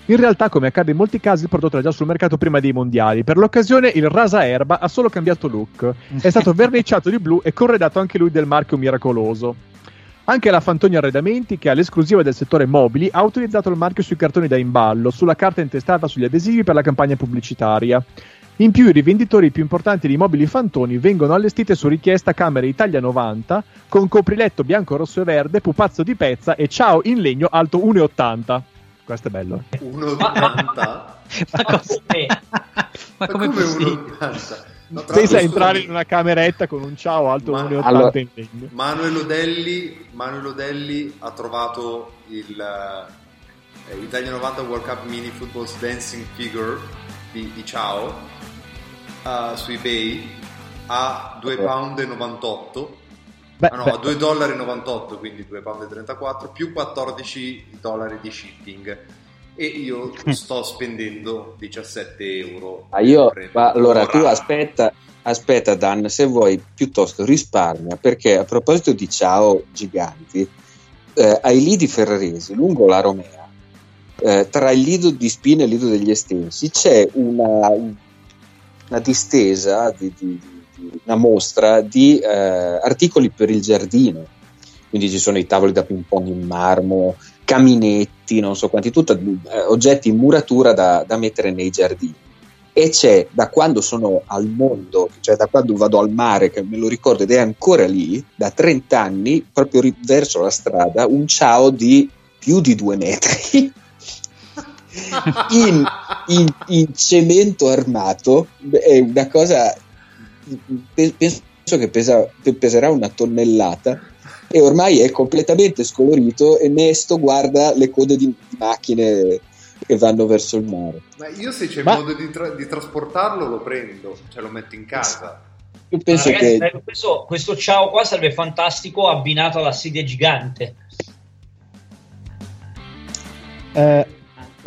In realtà, come accade in molti casi, il prodotto era già sul mercato prima dei mondiali. Per l'occasione, il Rasa Erba ha solo cambiato look. È <laughs> stato verniciato di blu e corredato anche lui del marchio miracoloso. Anche la Fantoni Arredamenti, che ha l'esclusiva del settore mobili, ha utilizzato il marchio sui cartoni da imballo, sulla carta intestata sugli adesivi per la campagna pubblicitaria. In più, i rivenditori più importanti di mobili Fantoni vengono allestite su richiesta camere Italia 90 con copriletto bianco, rosso e verde, pupazzo di pezza e ciao in legno alto 1,80. Questo è bello. 1,80? Ma come? Ma come è possibile? 1,80? No, l'altro, entrare in una cameretta con un ciao alto Ma- 1,80 Allora- in legno. Manuel Odelli, Manuel Odelli ha trovato il eh, Italia 90 World Cup Mini Football Dancing Figure di, di Ciao eh, su eBay a 2 pound 98 Beh, ah no, beh. a 2 dollari 98 quindi 2 pound 34 più 14 dollari di shipping. E io sto spendendo 17 euro Ma io, ma allora tu aspetta, aspetta Dan, se vuoi piuttosto risparmia, perché a proposito di ciao giganti, eh, ai lidi ferraresi lungo la Romea, eh, tra il lido di Spina e il lido degli Estensi, c'è una, una distesa, di, di- di- una mostra di eh, articoli per il giardino. Quindi ci sono i tavoli da ping pong in marmo, caminetti, non so quanti, tutto eh, oggetti in muratura da, da mettere nei giardini. E c'è da quando sono al mondo, cioè da quando vado al mare, che me lo ricordo ed è ancora lì, da 30 anni, proprio ri- verso la strada, un ciao di più di due metri. In, in- in cemento armato è una cosa pe- penso che pesa- pe- peserà una tonnellata e ormai è completamente scolorito e Nesto guarda le code di, di macchine che vanno verso il mare ma io se c'è Ma- modo di, tra- di trasportarlo lo prendo cioè lo metto in casa io penso ragazzi, che questo, questo ciao qua sarebbe fantastico abbinato alla sedia gigante. Eh,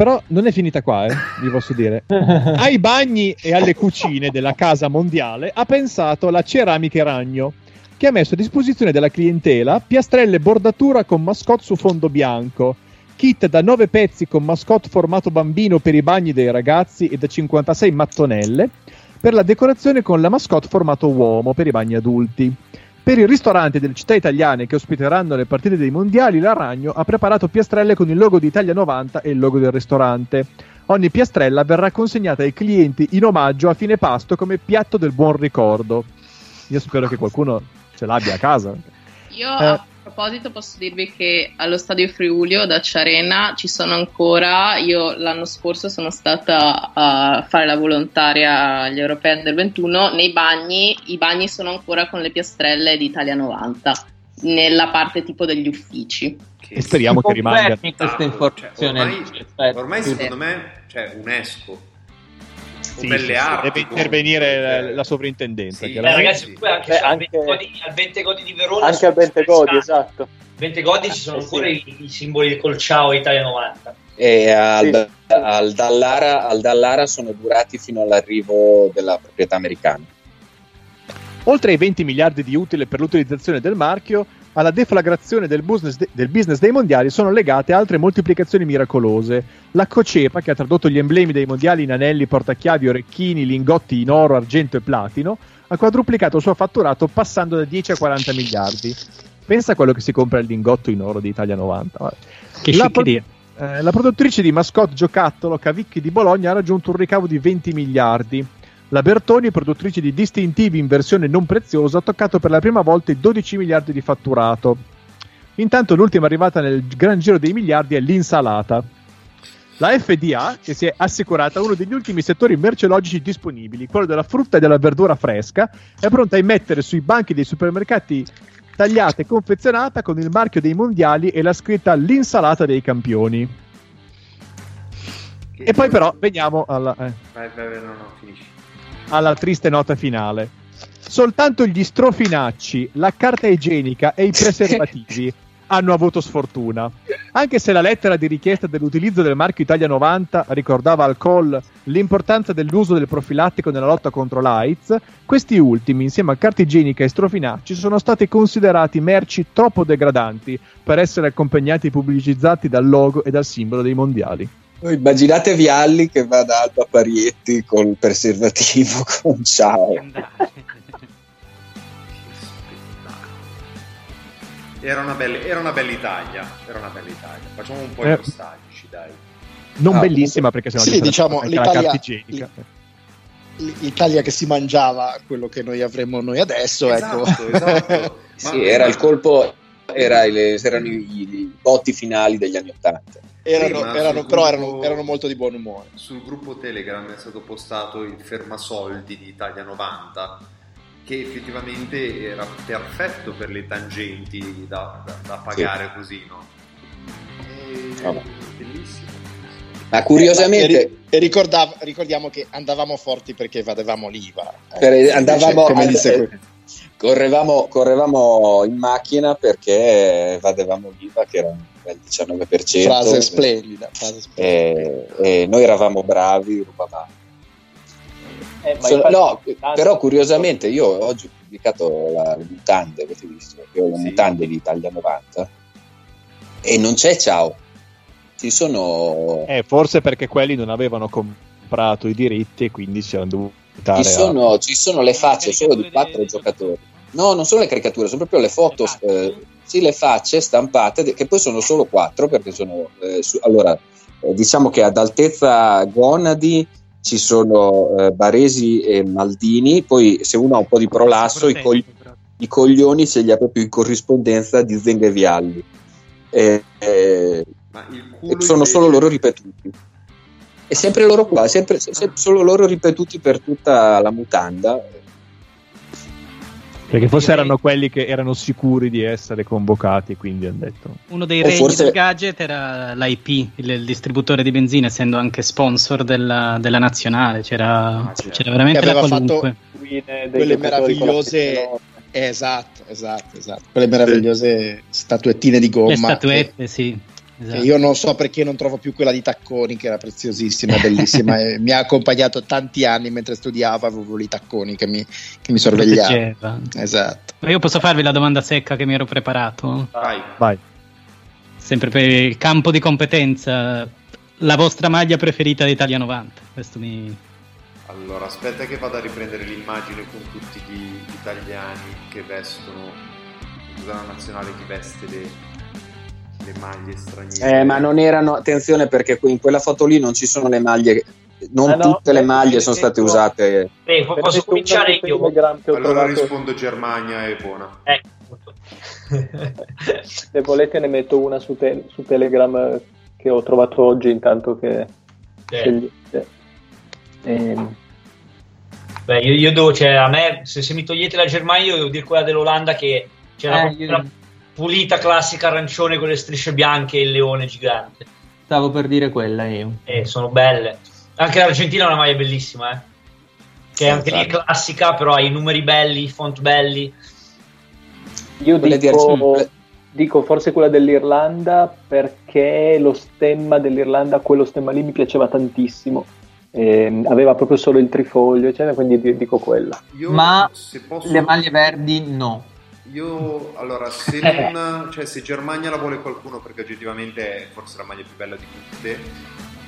però non è finita qua, eh, vi posso dire. <laughs> Ai bagni e alle cucine della casa mondiale ha pensato la Ceramiche Ragno, che ha messo a disposizione della clientela piastrelle bordatura con mascotte su fondo bianco, kit da 9 pezzi con mascotte formato bambino per i bagni dei ragazzi e da 56 mattonelle, per la decorazione con la mascotte formato uomo per i bagni adulti. Per i ristoranti delle città italiane che ospiteranno le partite dei mondiali, la Ragno ha preparato piastrelle con il logo di Italia 90 e il logo del ristorante. Ogni piastrella verrà consegnata ai clienti in omaggio a fine pasto come piatto del buon ricordo. Io spero che qualcuno ce l'abbia a casa. Io Eh. A proposito posso dirvi che allo stadio Friulio da Ciarena ci sono ancora, io l'anno scorso sono stata a fare la volontaria agli europei del 21, nei bagni, i bagni sono ancora con le piastrelle di Italia 90, nella parte tipo degli uffici. E speriamo che rimanga. Questa informazione. ormai, Aspetta, ormai scusa. secondo me cioè UNESCO Sì, Belle sì, Arti deve comunque, intervenire la, cioè, la sovrintendenza. Sì. Eh, chiaramente. ragazzi, poi anche, Beh, al anche- Bentegodi, al Bentegodi di Verona Anche sono al Bentegodi, esatto. Bentegodi ci sono Eh, sì. ancora i, i simboli col ciao Italia 90. e al, Sì. al Dallara, al Dallara sono durati fino all'arrivo della proprietà americana Oltre ai 20 miliardi di utile per l'utilizzazione del marchio, alla deflagrazione del business, de- del business dei mondiali sono legate altre moltiplicazioni miracolose. La Cocepa, che ha tradotto gli emblemi dei mondiali in anelli, portachiavi, orecchini, lingotti in oro, argento e platino, ha quadruplicato il suo fatturato passando da 10 a 40 miliardi. Pensa a quello che si compra il lingotto in oro di Italia 90. vabbè. Che La sciccheria. eh, la produttrice di mascotte giocattolo Cavicchi di Bologna ha raggiunto un ricavo di 20 miliardi. La Bertoni, produttrice di distintivi in versione non preziosa, ha toccato per la prima volta i 12 miliardi di fatturato. Intanto l'ultima arrivata nel gran giro dei miliardi è l'insalata. La FDA, che si è assicurata uno degli ultimi settori merceologici disponibili, quello della frutta e della verdura fresca, è pronta a immettere sui banchi dei supermercati tagliata e confezionata con il marchio dei mondiali e la scritta l'insalata dei campioni. che- E poi però veniamo alla, eh, vai, vai, vai, no no finisci alla triste nota finale. Soltanto gli strofinacci, la carta igienica e i preservativi hanno avuto sfortuna. Anche se la lettera di richiesta dell'utilizzo del marchio Italia 90 ricordava al COL l'importanza dell'uso del profilattico nella lotta contro l'AIDS, questi ultimi, insieme a carta igienica e strofinacci, sono stati considerati merci troppo degradanti per essere accompagnati e pubblicizzati dal logo e dal simbolo dei mondiali. Voi Immaginate Vialli che va da Alba Parietti col preservativo <laughs> con ciao. Era una, bella, era una bella Italia, era una bella Italia. Facciamo un po' Eh. i nostalgici, dai. Non Ah, bellissima perché sennò sì, diciamo, l'Italia- L'Italia che si mangiava quello che noi avremo noi adesso, ecco. Esatto, esatto. <laughs> Sì, era il colpo, era il- erano i, i botti finali degli anni Ottanta. Erano, Sì, erano- sul però gruppo- erano, erano molto di buon umore. Sul gruppo Telegram è stato postato il fermasoldi di Italia 90 che effettivamente era perfetto per le tangenti da, da- da pagare così, no? E- Vabbè. Bellissimo. Ma curiosamente, Eh, e ricordiamo che andavamo forti perché evadevamo l'IVA. eh. per- andavamo, Cioè, come disse eh, correvamo, correvamo in macchina perché vadevamo l'IVA che era un bel 19%. frase splendida. Frase splendida. E, e noi eravamo bravi, rubavamo. Eh, ma Sono- infatti- no, però curiosamente io oggi ho pubblicato la, le mutande, avete visto? Io ho le mutande di Italia 90 e non c'è ciao. Ci sono, Eh, forse perché quelli non avevano comprato i diritti e quindi si erano dovuti ci dare a- sono, ci sono le facce solo di quattro giocatori. No, non sono le caricature, sono proprio le foto, eh, sì, le facce stampate, che poi sono solo quattro perché sono... eh, su- allora, eh, diciamo che ad altezza gonadi ci sono eh, Baresi e Maldini, poi se uno ha un po' di prolasso, i, cogli- i coglioni ce li ha proprio in corrispondenza di Zenga e Vialli. Eh, eh, Ma il e sono solo loro ripetuti. E sempre loro qua, sempre, sempre solo loro ripetuti per tutta la mutanda. Perché forse erano quelli che erano sicuri di essere convocati, quindi hanno detto. Uno dei regni forse- del gadget era l'IP, il, il distributore di benzina, essendo anche sponsor della, della nazionale. C'era, c'era veramente Che la qualunque. quelle meravigliose esatto, esatto, esatto. Quelle meravigliose statuettine di gomma. Le statuette, sì. Esatto. io non so perché non trovo più quella di tacconi, che era preziosissima, bellissima. e mi ha accompagnato tanti anni mentre studiavo. Avevo i tacconi che mi, che mi sorvegliavano. Proteggeva. Esatto. Ma io posso farvi la domanda secca che mi ero preparato? Vai. Vai. Sempre per il campo di competenza, la vostra maglia preferita di Italia 90? Questo mi... Allora, aspetta che vado a riprendere l'immagine con tutti gli italiani che vestono, scusa la nazionale che veste le, le maglie straniere. Eh, ma non erano, attenzione perché qui- in quella foto lì non ci sono le maglie, non Ah, no, tutte le eh, maglie sono state esempio- usate. Beh, po- posso cominciare io? Allora rispondo Germania è buona. Ecco. <laughs> Se volete ne metto una su, te- su Telegram eh, che ho trovato oggi intanto che scegliete. Ehm, Beh, io, io devo, cioè, a me, se, se mi togliete la Germania, io devo dire quella dell'Olanda che c'era Eh, io- pulita classica arancione con le strisce bianche e il leone gigante. Stavo per dire quella io. Eh, sono belle. Anche l'Argentina è una maglia bellissima, eh. Che è anche lì è classica, però ha i numeri belli, i font belli. io dico, dico forse quella dell'Irlanda perché lo stemma dell'Irlanda, quello stemma lì mi piaceva tantissimo. Ehm, aveva proprio solo il trifoglio, eccetera, quindi di- dico quella. Io, Ma posso, le maglie verdi no. Io allora, <laughs> se non, cioè, se Germania la vuole qualcuno perché oggettivamente è forse la maglia più bella di tutte,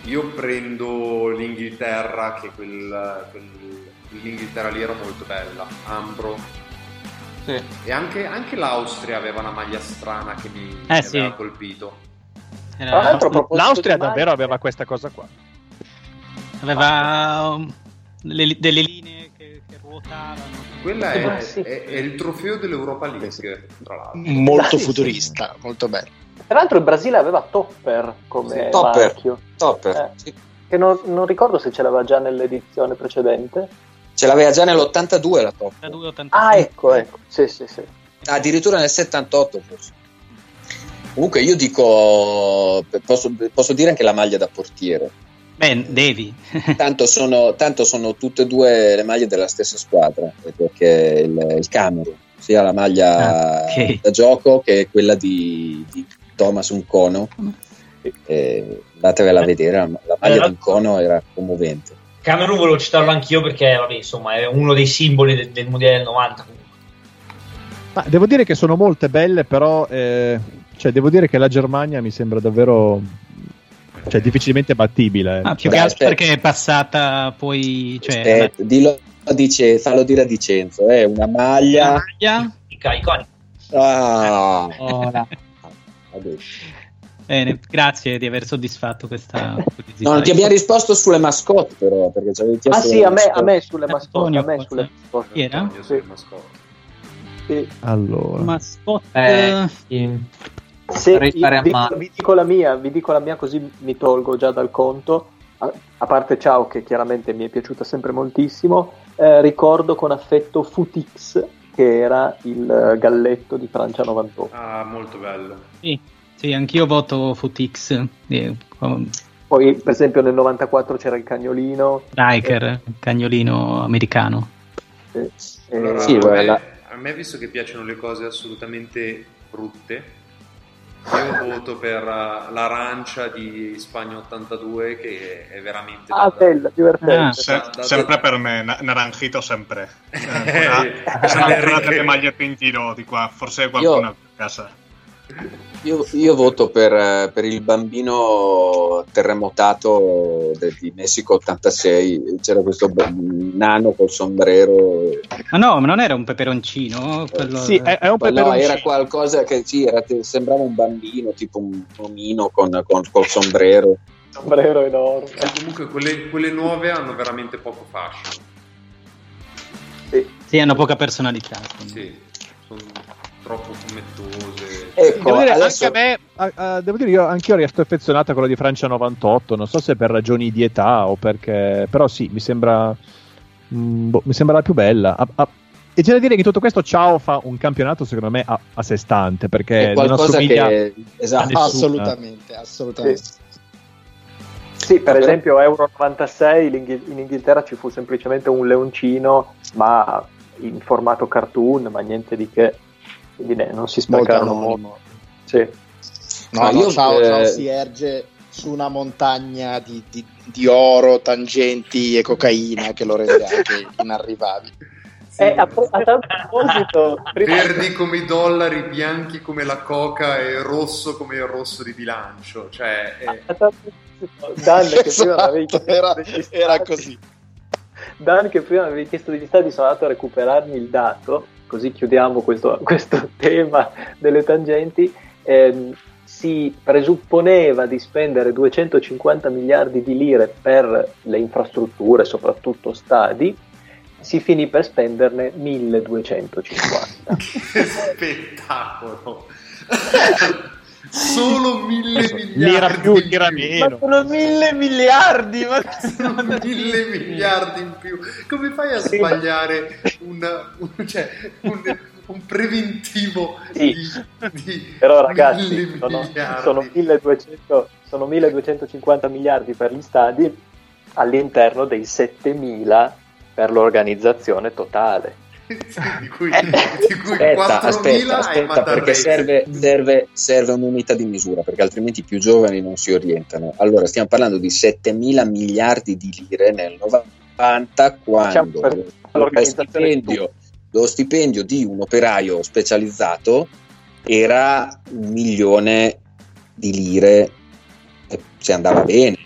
io prendo l'Inghilterra, che quel, quel- l'Inghilterra lì era molto bella, Ambro. Sì. E anche, anche l'Austria aveva una maglia strana che mi, Eh, mi sì. aveva colpito. Era- L'Austria davvero aveva questa cosa qua. aveva um, le- delle linee che, che ruotavano. Quella Ah, è, sì. è- è il trofeo dell'Europa League, tra l'altro. Molto Sì, sì. futurista, molto bello. Tra l'altro il Brasile aveva Topper come Topper. marchio, Topper. Eh. sì. che non, non ricordo se ce l'aveva già nell'edizione precedente. Ce l'aveva già nell'82 la top. 82, 85. Ah, ecco, ecco. Sì, sì, sì. addirittura nel 78 forse. Comunque io dico, posso, posso dire anche la maglia da portiere. Beh, devi. <laughs> Tanto sono, tanto sono tutte e due le maglie della stessa squadra, eh, perché il, il Camerun, sia la maglia Ah, ok. da gioco che quella di, di Thomas un cono. Eh, andatevela a vedere, la, la maglia del cono era commovente. Camerun volevo citarlo anch'io perché, vabbè, insomma, è uno dei simboli del, del mondiale del 90. comunque. Ma devo dire che sono molte belle, però eh, cioè, devo dire che la Germania mi sembra davvero cioè, difficilmente battibile. Ah, più che altro perché è passata poi. Cioè, Aspetta, dillo a Dice- fallo dire a Dicenzo, è una maglia. maglia. Iconica. Ah, Ora. <laughs> vabbè. Bene, grazie di aver soddisfatto questa curiosità. No, non ti abbiamo risposto sulle mascotte, però. Perché ci avevi chiesto Ah sì, a me, a me sulle mascotte, a me sulle mascotte. Chi era? Sì. Allora, Mascotte. Eh, sì. Se io vi, vi dico la mia, vi dico la mia così mi tolgo già dal conto. A, a parte Ciao, che chiaramente mi è piaciuta sempre moltissimo, eh, ricordo con affetto Futix, che era il eh, galletto di Francia 98. Ah, molto bello. Sì, sì, anch'io voto Futix. eh, con Poi, per esempio, nel 94 c'era il cagnolino. Riker, il cagnolino americano. eh, eh, Allora, Sì, a, me, la- a me, visto che piacciono le cose assolutamente brutte, io voto per uh, l'arancia di Spagna 82 che è veramente Ah, da- bella, divertente. Ah. Se- Da- da- sempre per me, na- naranjito sempre. Eh, <laughs> Eh, sono delle magliette in giro di qua, forse qualcuno a casa. Io, io voto per, per il bambino terremotato de- di Messico 86. C'era questo b- nano col sombrero. Ma no, ma non era un peperoncino? Quello... sì, è, è un No, peperoncino. era qualcosa che sì, era- sembrava un bambino, tipo un omino con, con- col sombrero. sombrero enorme. Comunque quelle, quelle nuove hanno veramente poco fascino. Sì. Sì, hanno poca personalità. Sì, sono troppo fumettose. Ecco, Devo dire, adesso anche a me, a- a- devo dire, io anch'io resto affezionato a quella di Francia 98. Non so se per ragioni di età o perché, però sì, mi sembra, mm, boh, mi sembra la più bella. A- a- e c'è da dire che tutto questo Ciao fa un campionato, secondo me, a, a sé stante perché è non qualcosa assomiglia che esatto. assolutamente, assolutamente. Sì, per Però- esempio Euro 96 l'Inghil- in Inghilterra ci fu semplicemente un leoncino, ma in formato cartoon, ma niente di che. Quindi ne- non si Molto sprecarono anonimo. molto. Sì. No, Ma no, io, ciao, eh, ciao si erge su una montagna di, di- di oro, tangenti e cocaina che lo rende anche <laughs> inarrivabile. Sì. Eh, a, a tal proposito, prima- Verdi come i dollari, bianchi come la coca e rosso come il rosso di bilancio. Cioè, è- a tal proposito, Dan che prima mi avevi Esatto, chiesto era, era così. Dan che prima mi avevi chiesto degli stati, sono andato a recuperarmi il dato, così chiudiamo questo, <laughs> questo tema delle tangenti. Ehm, si presupponeva di spendere 250 miliardi di lire per le infrastrutture, soprattutto stadi, si finì per spenderne 1250. <laughs> che spettacolo! <laughs> Solo mille miliardi. Mira più, più. meno. sono mille miliardi, ma <laughs> Sono mille miliardi in più. Come fai a sbagliare un, un- cioè, un- un preventivo Sì. di, di Però mille ragazzi, sono, miliardi? sono 1200 sono 1250 miliardi per gli stadi all'interno dei 7000 per l'organizzazione totale. Di cui, Eh, di cui Aspetta, 4.000 aspetta, aspetta, perché serve, serve, serve un'unità di misura, perché altrimenti i più giovani non si orientano. Allora, stiamo parlando di 7 mila miliardi di lire nel 90, quando lo, stipendio, lo stipendio di un operaio specializzato era un milione di lire, e se andava bene.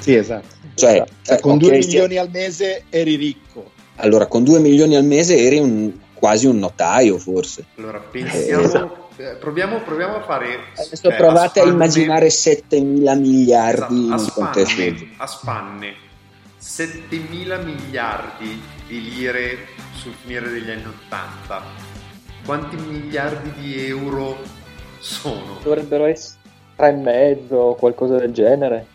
Sì, esatto. Cioè, Cioè, eh, con ok, 2 stia- milioni al mese eri ricco. Allora, con 2 milioni al mese eri un- quasi un notaio, forse. Allora, pensiamo, eh, proviamo, proviamo a fare. Adesso eh, provate a spanne- immaginare 7 mila miliardi esatto, a in contesto. spanne, a spanne 7 mila miliardi di lire sul finire degli anni 80. Quanti miliardi di euro sono? Dovrebbero essere tre e mezzo o qualcosa del genere.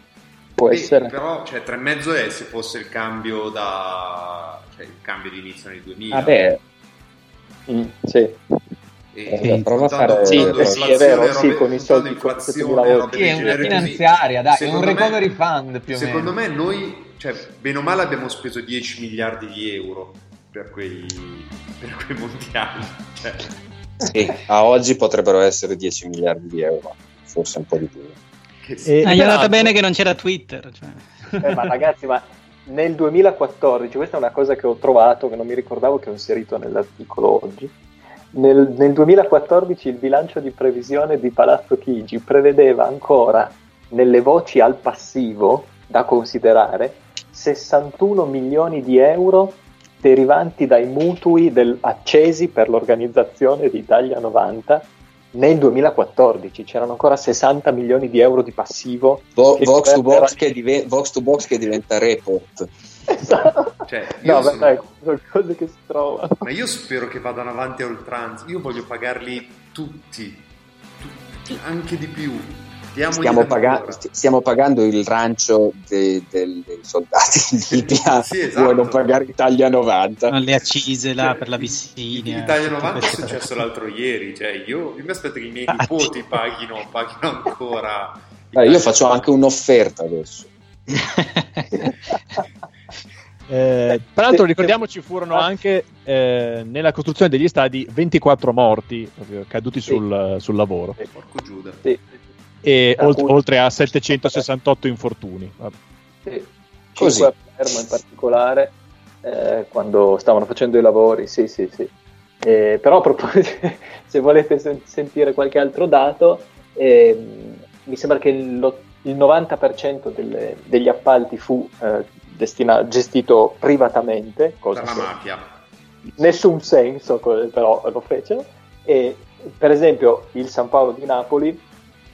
Può Beh, essere. Però, cioè, 3,5 è se fosse il cambio da. Cioè il cambio di inizio anni 2000. Vabbè, Mm, sì. E- prova a fare- Sì, sì, è vero, sì, con i soldi, inflazione, 7.000 robe volte. del Sì, è una finanziaria, dai, è un Secondo me- recovery fund più o Secondo meno. me noi, cioè, bene o male abbiamo speso 10 miliardi di euro per quei, per quei mondiali. Cioè, Sì, a oggi potrebbero essere 10 miliardi di euro, forse un po' di più. Eh, gli è andata bene che non c'era Twitter. Cioè. Eh, ma ragazzi, ma nel 2014, questa è una cosa che ho trovato, che non mi ricordavo che ho inserito nell'articolo oggi. Nel, nel 2014 il bilancio di previsione di Palazzo Chigi prevedeva ancora nelle voci al passivo da considerare 61 milioni di euro derivanti dai mutui del- accesi per l'organizzazione di Italia 90 nel 2014 c'erano ancora 60 milioni di euro di passivo Vo- che Vox, to box che dive- Vox to Box che diventa report. Cioè, io no, sono- vabbè, sono cose che si trovano Ma io spero che vadano avanti a oltranza. Io voglio pagarli tutti, tutti, anche di più. Diamogli Stiamo, paga- sti- stiamo pagando il rancio de- del- dei soldati in Libia. Sì, esatto. Vuoi non pagare Italia 90? Le accise là per la piscina. Italia 90 è successo l'altro ieri. Cioè, io, io mi aspetto che i miei nipoti paghino, paghino ancora. Eh, io faccio anche un'offerta adesso. <laughs> Eh, peraltro ricordiamoci furono anche eh, nella costruzione degli stadi 24 morti proprio caduti sul, sul lavoro Porco Giuda. E olt- cui- oltre a 768 infortuni. Vabbè. Sì. Così. A Palermo in particolare, eh, quando stavano facendo i lavori, sì, sì, sì. Eh, però a proposito, <laughs> se volete sen- sentire qualche altro dato, ehm, mi sembra che lo- il 90% delle- degli appalti fu eh, destina- gestito privatamente, cosa Per la mafia. nessun senso, però lo fecero. E per esempio il San Paolo di Napoli,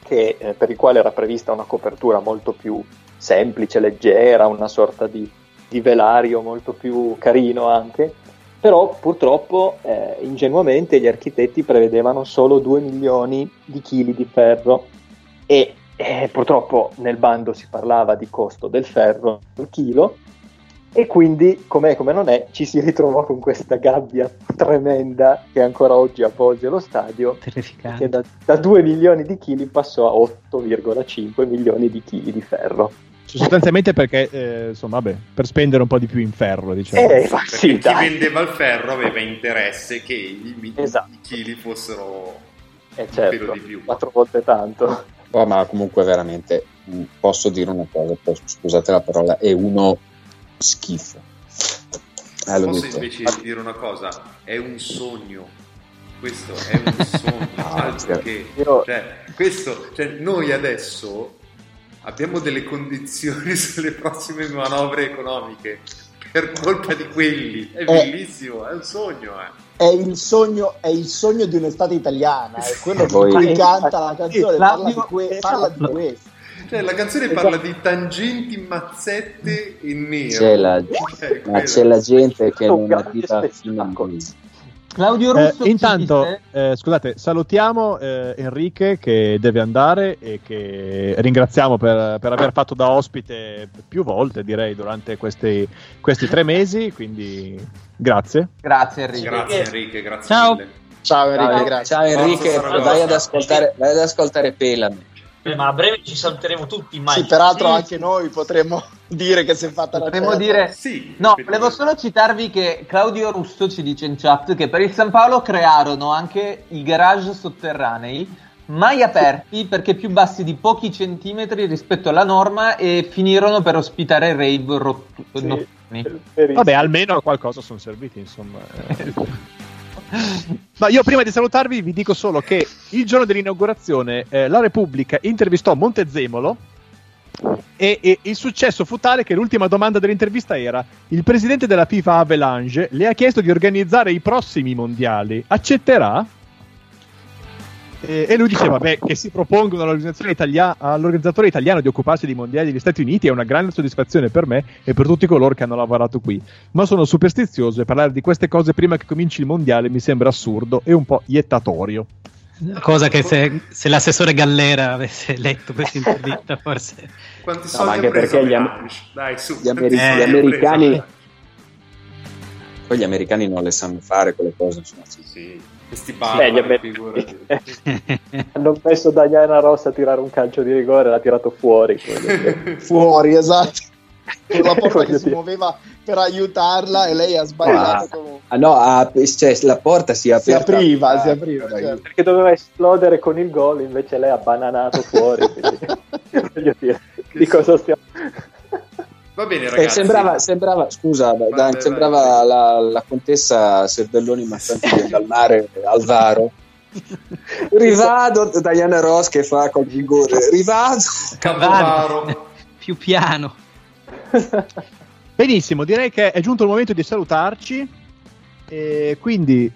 che, eh, per il quale era prevista una copertura molto più semplice, leggera, una sorta di, di velario molto più carino anche, però purtroppo eh, ingenuamente gli architetti prevedevano solo 2 milioni di chili di ferro. E eh, purtroppo nel bando si parlava di costo del ferro al chilo e quindi, com'è come non è, ci si ritrovò con questa gabbia tremenda che ancora oggi avvolge lo stadio, che da, da 2 milioni di chili passò a 8,5 milioni di chili di ferro. Sostanzialmente perché, eh, insomma, vabbè, per spendere un po' di più in ferro, diciamo. Eh, sì, chi dai. vendeva il ferro aveva interesse che i, i- Esatto. i chili fossero Eh, un certo, pelo di più. quattro volte tanto. Oh, ma comunque veramente mh, posso dire una cosa, scusate la parola, è uno schifo. Eh, Posso detto. invece dire una cosa? È un sogno. Questo è un <laughs> sogno. altro che, cioè, questo, cioè, noi adesso abbiamo delle condizioni <laughs> sulle prossime manovre economiche per colpa di quelli. È bellissimo, è un sogno. Eh. È il sogno, è il sogno di un'estate italiana, è quello Voi- di cui canta la canzone, parla di, que- parla di questo. Cioè, la canzone parla di tangenti, mazzette e nero. C'è la, Cioè, ma c'è la gente che non grande arriva fino a lì. Claudio Eh, Russo ci intanto, eh, scusate, salutiamo eh, Enrique che deve andare e che ringraziamo per, per aver fatto da ospite più volte, direi, durante questi, questi tre mesi. Quindi grazie. Grazie Enrico. Grazie Enrique, grazie Ciao. mille. Ciao Enrico, Ciao, grazie. ciao Enrique, vai ad ascoltare, vai ad ascoltare Pelame. Eh, ma a breve ci saluteremo tutti, immagino. Sì, peraltro anche noi potremmo <laughs> dire che si è fatta la Potremmo dire... Sì, No, volevo solo citarvi che Claudio Russo ci dice in chat che per il San Paolo crearono anche i garage sotterranei mai aperti perché più bassi di pochi centimetri rispetto alla norma e finirono per ospitare rave rottu- Sì. Vabbè, almeno a qualcosa sono serviti, insomma. <laughs> Ma io prima di salutarvi vi dico solo che il giorno dell'inaugurazione eh, la Repubblica intervistò Montezemolo e, e il successo fu tale che l'ultima domanda dell'intervista era il presidente della FIFA Avalanche le ha chiesto di organizzare i prossimi mondiali, accetterà? E, e lui diceva beh, che si propongono italia- all'organizzatore italiano di occuparsi dei mondiali degli Stati Uniti è una grande soddisfazione per me e per tutti coloro che hanno lavorato qui. Ma sono superstizioso e parlare di queste cose prima che cominci il mondiale mi sembra assurdo e un po' iettatorio. Cosa che se, se l'assessore Gallera avesse letto questa intervista, forse. Quanti No, soldi ma ha anche preso perché gli am-? Dai, su. Gli, ameri- quanti gli americani preso? poi gli americani non le sanno fare quelle cose insomma, sì. Sì, questi barbari, figurati. <laughs> Hanno messo Diana Rossa a tirare un calcio di rigore, l'ha tirato fuori. <laughs> Fuori, esatto. <laughs> la porta che si muoveva per aiutarla e lei ha sbagliato comunque. Ah, no, ha- cioè, la porta si è Si aperta. apriva, si Ah, apriva. certo. Perché doveva esplodere con il gol, invece lei ha bananato fuori. quindi, voglio dire, di cosa stiamo... Va bene, Eh, ragazzi. sembrava, sembrava, scusa, Dan, vai, sembrava La, la contessa Cervelloni Mazzanti dal mare Alvaro. <laughs> Rivado, Diana Ross che fa col vigore. Rivado. Cavallo. Più piano. Benissimo, direi che è giunto il momento di salutarci. E quindi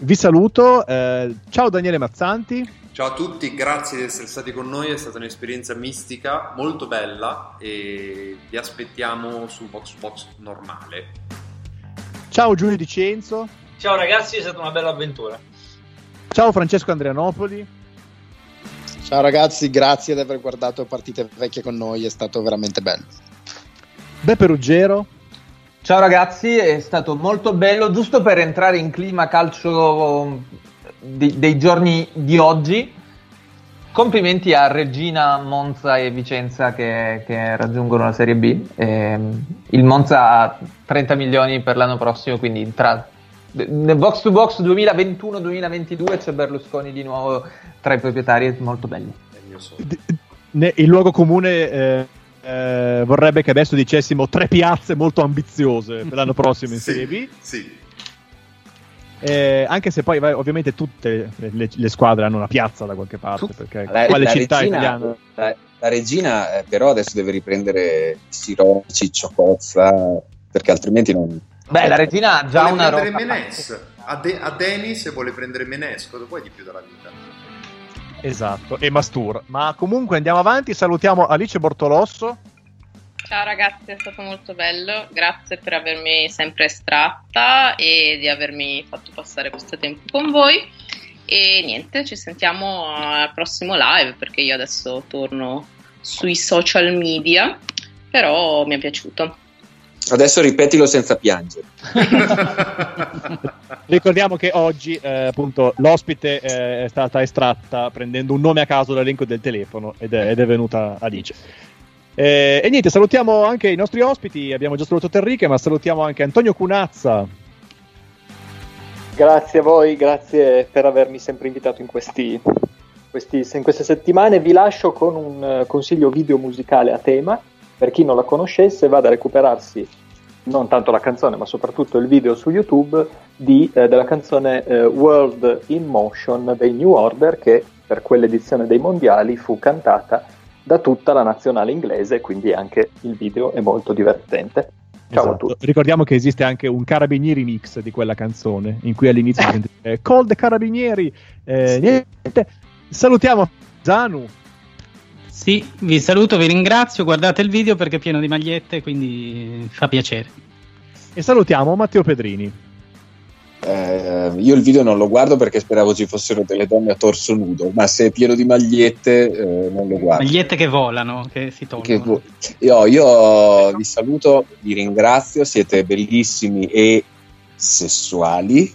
vi saluto. eh, ciao Daniele Mazzanti. Ciao a tutti, grazie di essere stati con noi, è stata un'esperienza mistica, molto bella e vi aspettiamo su Vox Box normale. Ciao Giulio Dicenzo. Ciao ragazzi, è stata una bella avventura. Ciao Francesco Andrianopoli. Ciao ragazzi, grazie di aver guardato partite vecchie con noi, è stato veramente bello. Beppe Ruggero. Ciao ragazzi, è stato molto bello, giusto per entrare in clima calcio di- dei giorni di oggi. Complimenti a Regina, Monza e Vicenza che, che raggiungono la Serie B. Ehm, il Monza ha 30 milioni per l'anno prossimo, quindi tra, nel box to box 2021-2022 c'è Berlusconi di nuovo tra i proprietari, è molto bello. Il luogo comune eh, eh, vorrebbe che adesso dicessimo tre piazze molto ambiziose per l'anno prossimo in Sì, Serie B. Sì, Eh, anche se poi vai, ovviamente tutte le, le squadre hanno una piazza da qualche parte, perché La, quale la città regina, italiana? la- la regina, eh, però adesso deve riprendere Siro, Ciccio Cozza, perché altrimenti non... Beh, la Regina ha già vuole una prendere rosa. Menes, a, De- a Denis e vuole prendere Menes, cosa vuoi di più dalla vita? Esatto, e Mastur. Ma comunque andiamo avanti, salutiamo Alice Bortolosso. Ciao ragazzi, è stato molto bello, grazie per avermi sempre estratta e di avermi fatto passare questo tempo con voi. E niente, ci sentiamo al prossimo live perché io adesso torno sui social media, però mi è piaciuto. Adesso ripetilo senza piangere. <laughs> Ricordiamo che oggi eh, appunto l'ospite eh, è stata estratta prendendo un nome a caso dall'elenco del telefono ed è, ed è venuta Alice. Eh, e niente, salutiamo anche i nostri ospiti. Abbiamo già salutato Enrique, ma salutiamo anche Antonio Cunazza. Grazie a voi, grazie per avermi sempre invitato in, questi, questi- in queste settimane. Vi lascio con un eh, consiglio video musicale a tema. Per chi non la conoscesse, vada a recuperarsi non tanto la canzone, ma soprattutto il video su YouTube di, eh, della canzone eh, World in Motion dei New Order, che per quell'edizione dei mondiali fu cantata da tutta la nazionale inglese, quindi anche il video è molto divertente. Ciao a Esatto. tutti. Ricordiamo che esiste anche un Carabinieri mix di quella canzone, in cui all'inizio si sente Call the Carabinieri. Eh, niente. Salutiamo Zanu. Sì, vi saluto, vi ringrazio, guardate il video perché è pieno di magliette, quindi fa piacere. E salutiamo Matteo Pedrini. Eh, io il video non lo guardo perché speravo ci fossero delle donne a torso nudo, ma se è pieno di magliette eh, non lo guardo. Magliette che volano, che si tolgono. vo- io, io vi saluto, vi ringrazio, siete bellissimi e sessuali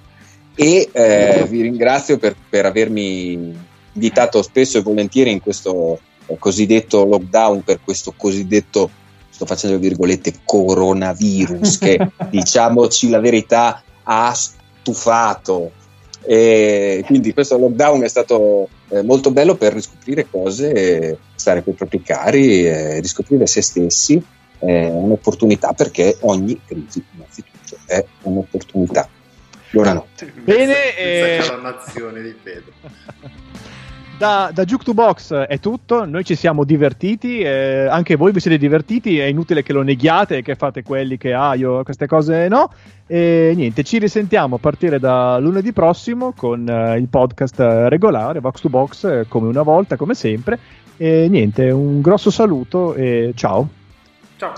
e eh, vi ringrazio per, per avermi invitato spesso e volentieri in questo cosiddetto lockdown, per questo cosiddetto, sto facendo virgolette, coronavirus che <laughs> diciamoci la verità ha stufato. E quindi questo lockdown è stato eh, molto bello per riscoprire cose, stare con i propri cari, eh, riscoprire se stessi, è un'opportunità perché ogni crisi innanzitutto è un'opportunità. Buonanotte. Bene, Questa eh, nazione di Pedro. <laughs> Da, da Juke to Box è tutto, noi ci siamo divertiti, eh, anche voi vi siete divertiti, è inutile che lo neghiate e che fate quelli che ah io queste cose no. E niente, ci risentiamo a partire da lunedì prossimo con eh, il podcast eh, regolare, Box to Box, eh, come una volta, come sempre. E niente, un grosso saluto e ciao. Ciao.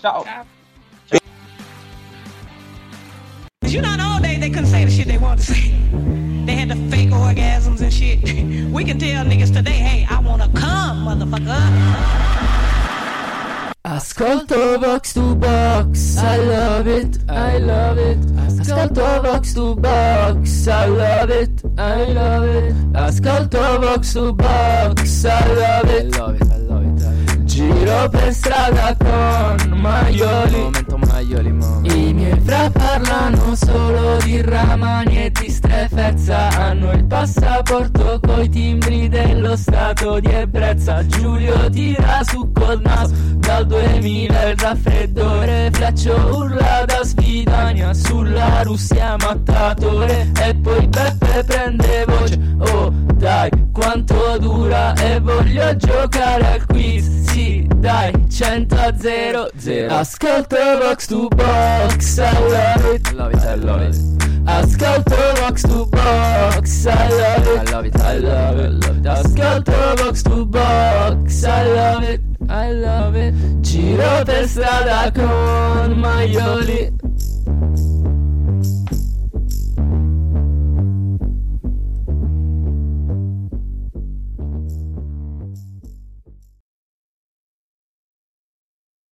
Ciao. You know, in the old days they couldn't say the shit they wanted to say. They had the fake orgasms and shit. <laughs> We can tell niggas today, hey, I wanna come, motherfucker. Ascolto Vox to Box, I love it, I love it. Ascolto Vox to Box, to box. I love it, I love it. Ascolto Vox to Box, I love it, I love it, I love it. Giro per strada con maioli. Momento maioli, momento I miei fra parlano solo di ramani e di strefezza. Hanno il passaporto coi timbri dello stato di ebbrezza. Giulio tira su col naso dal 2000 il raffreddore. Fleccio urla da sfidania sulla Russia mattatore. E poi Beppe prende voce. Oh dai quanto dura e voglio giocare al quiz Sì dai 100 a 0 0 Ascolto box to box I love it Love it, I love it. Ascolto box to box I love it I love it, I love it, I love it. Ascolto box to box I love it I love it. Giro per strada con maioli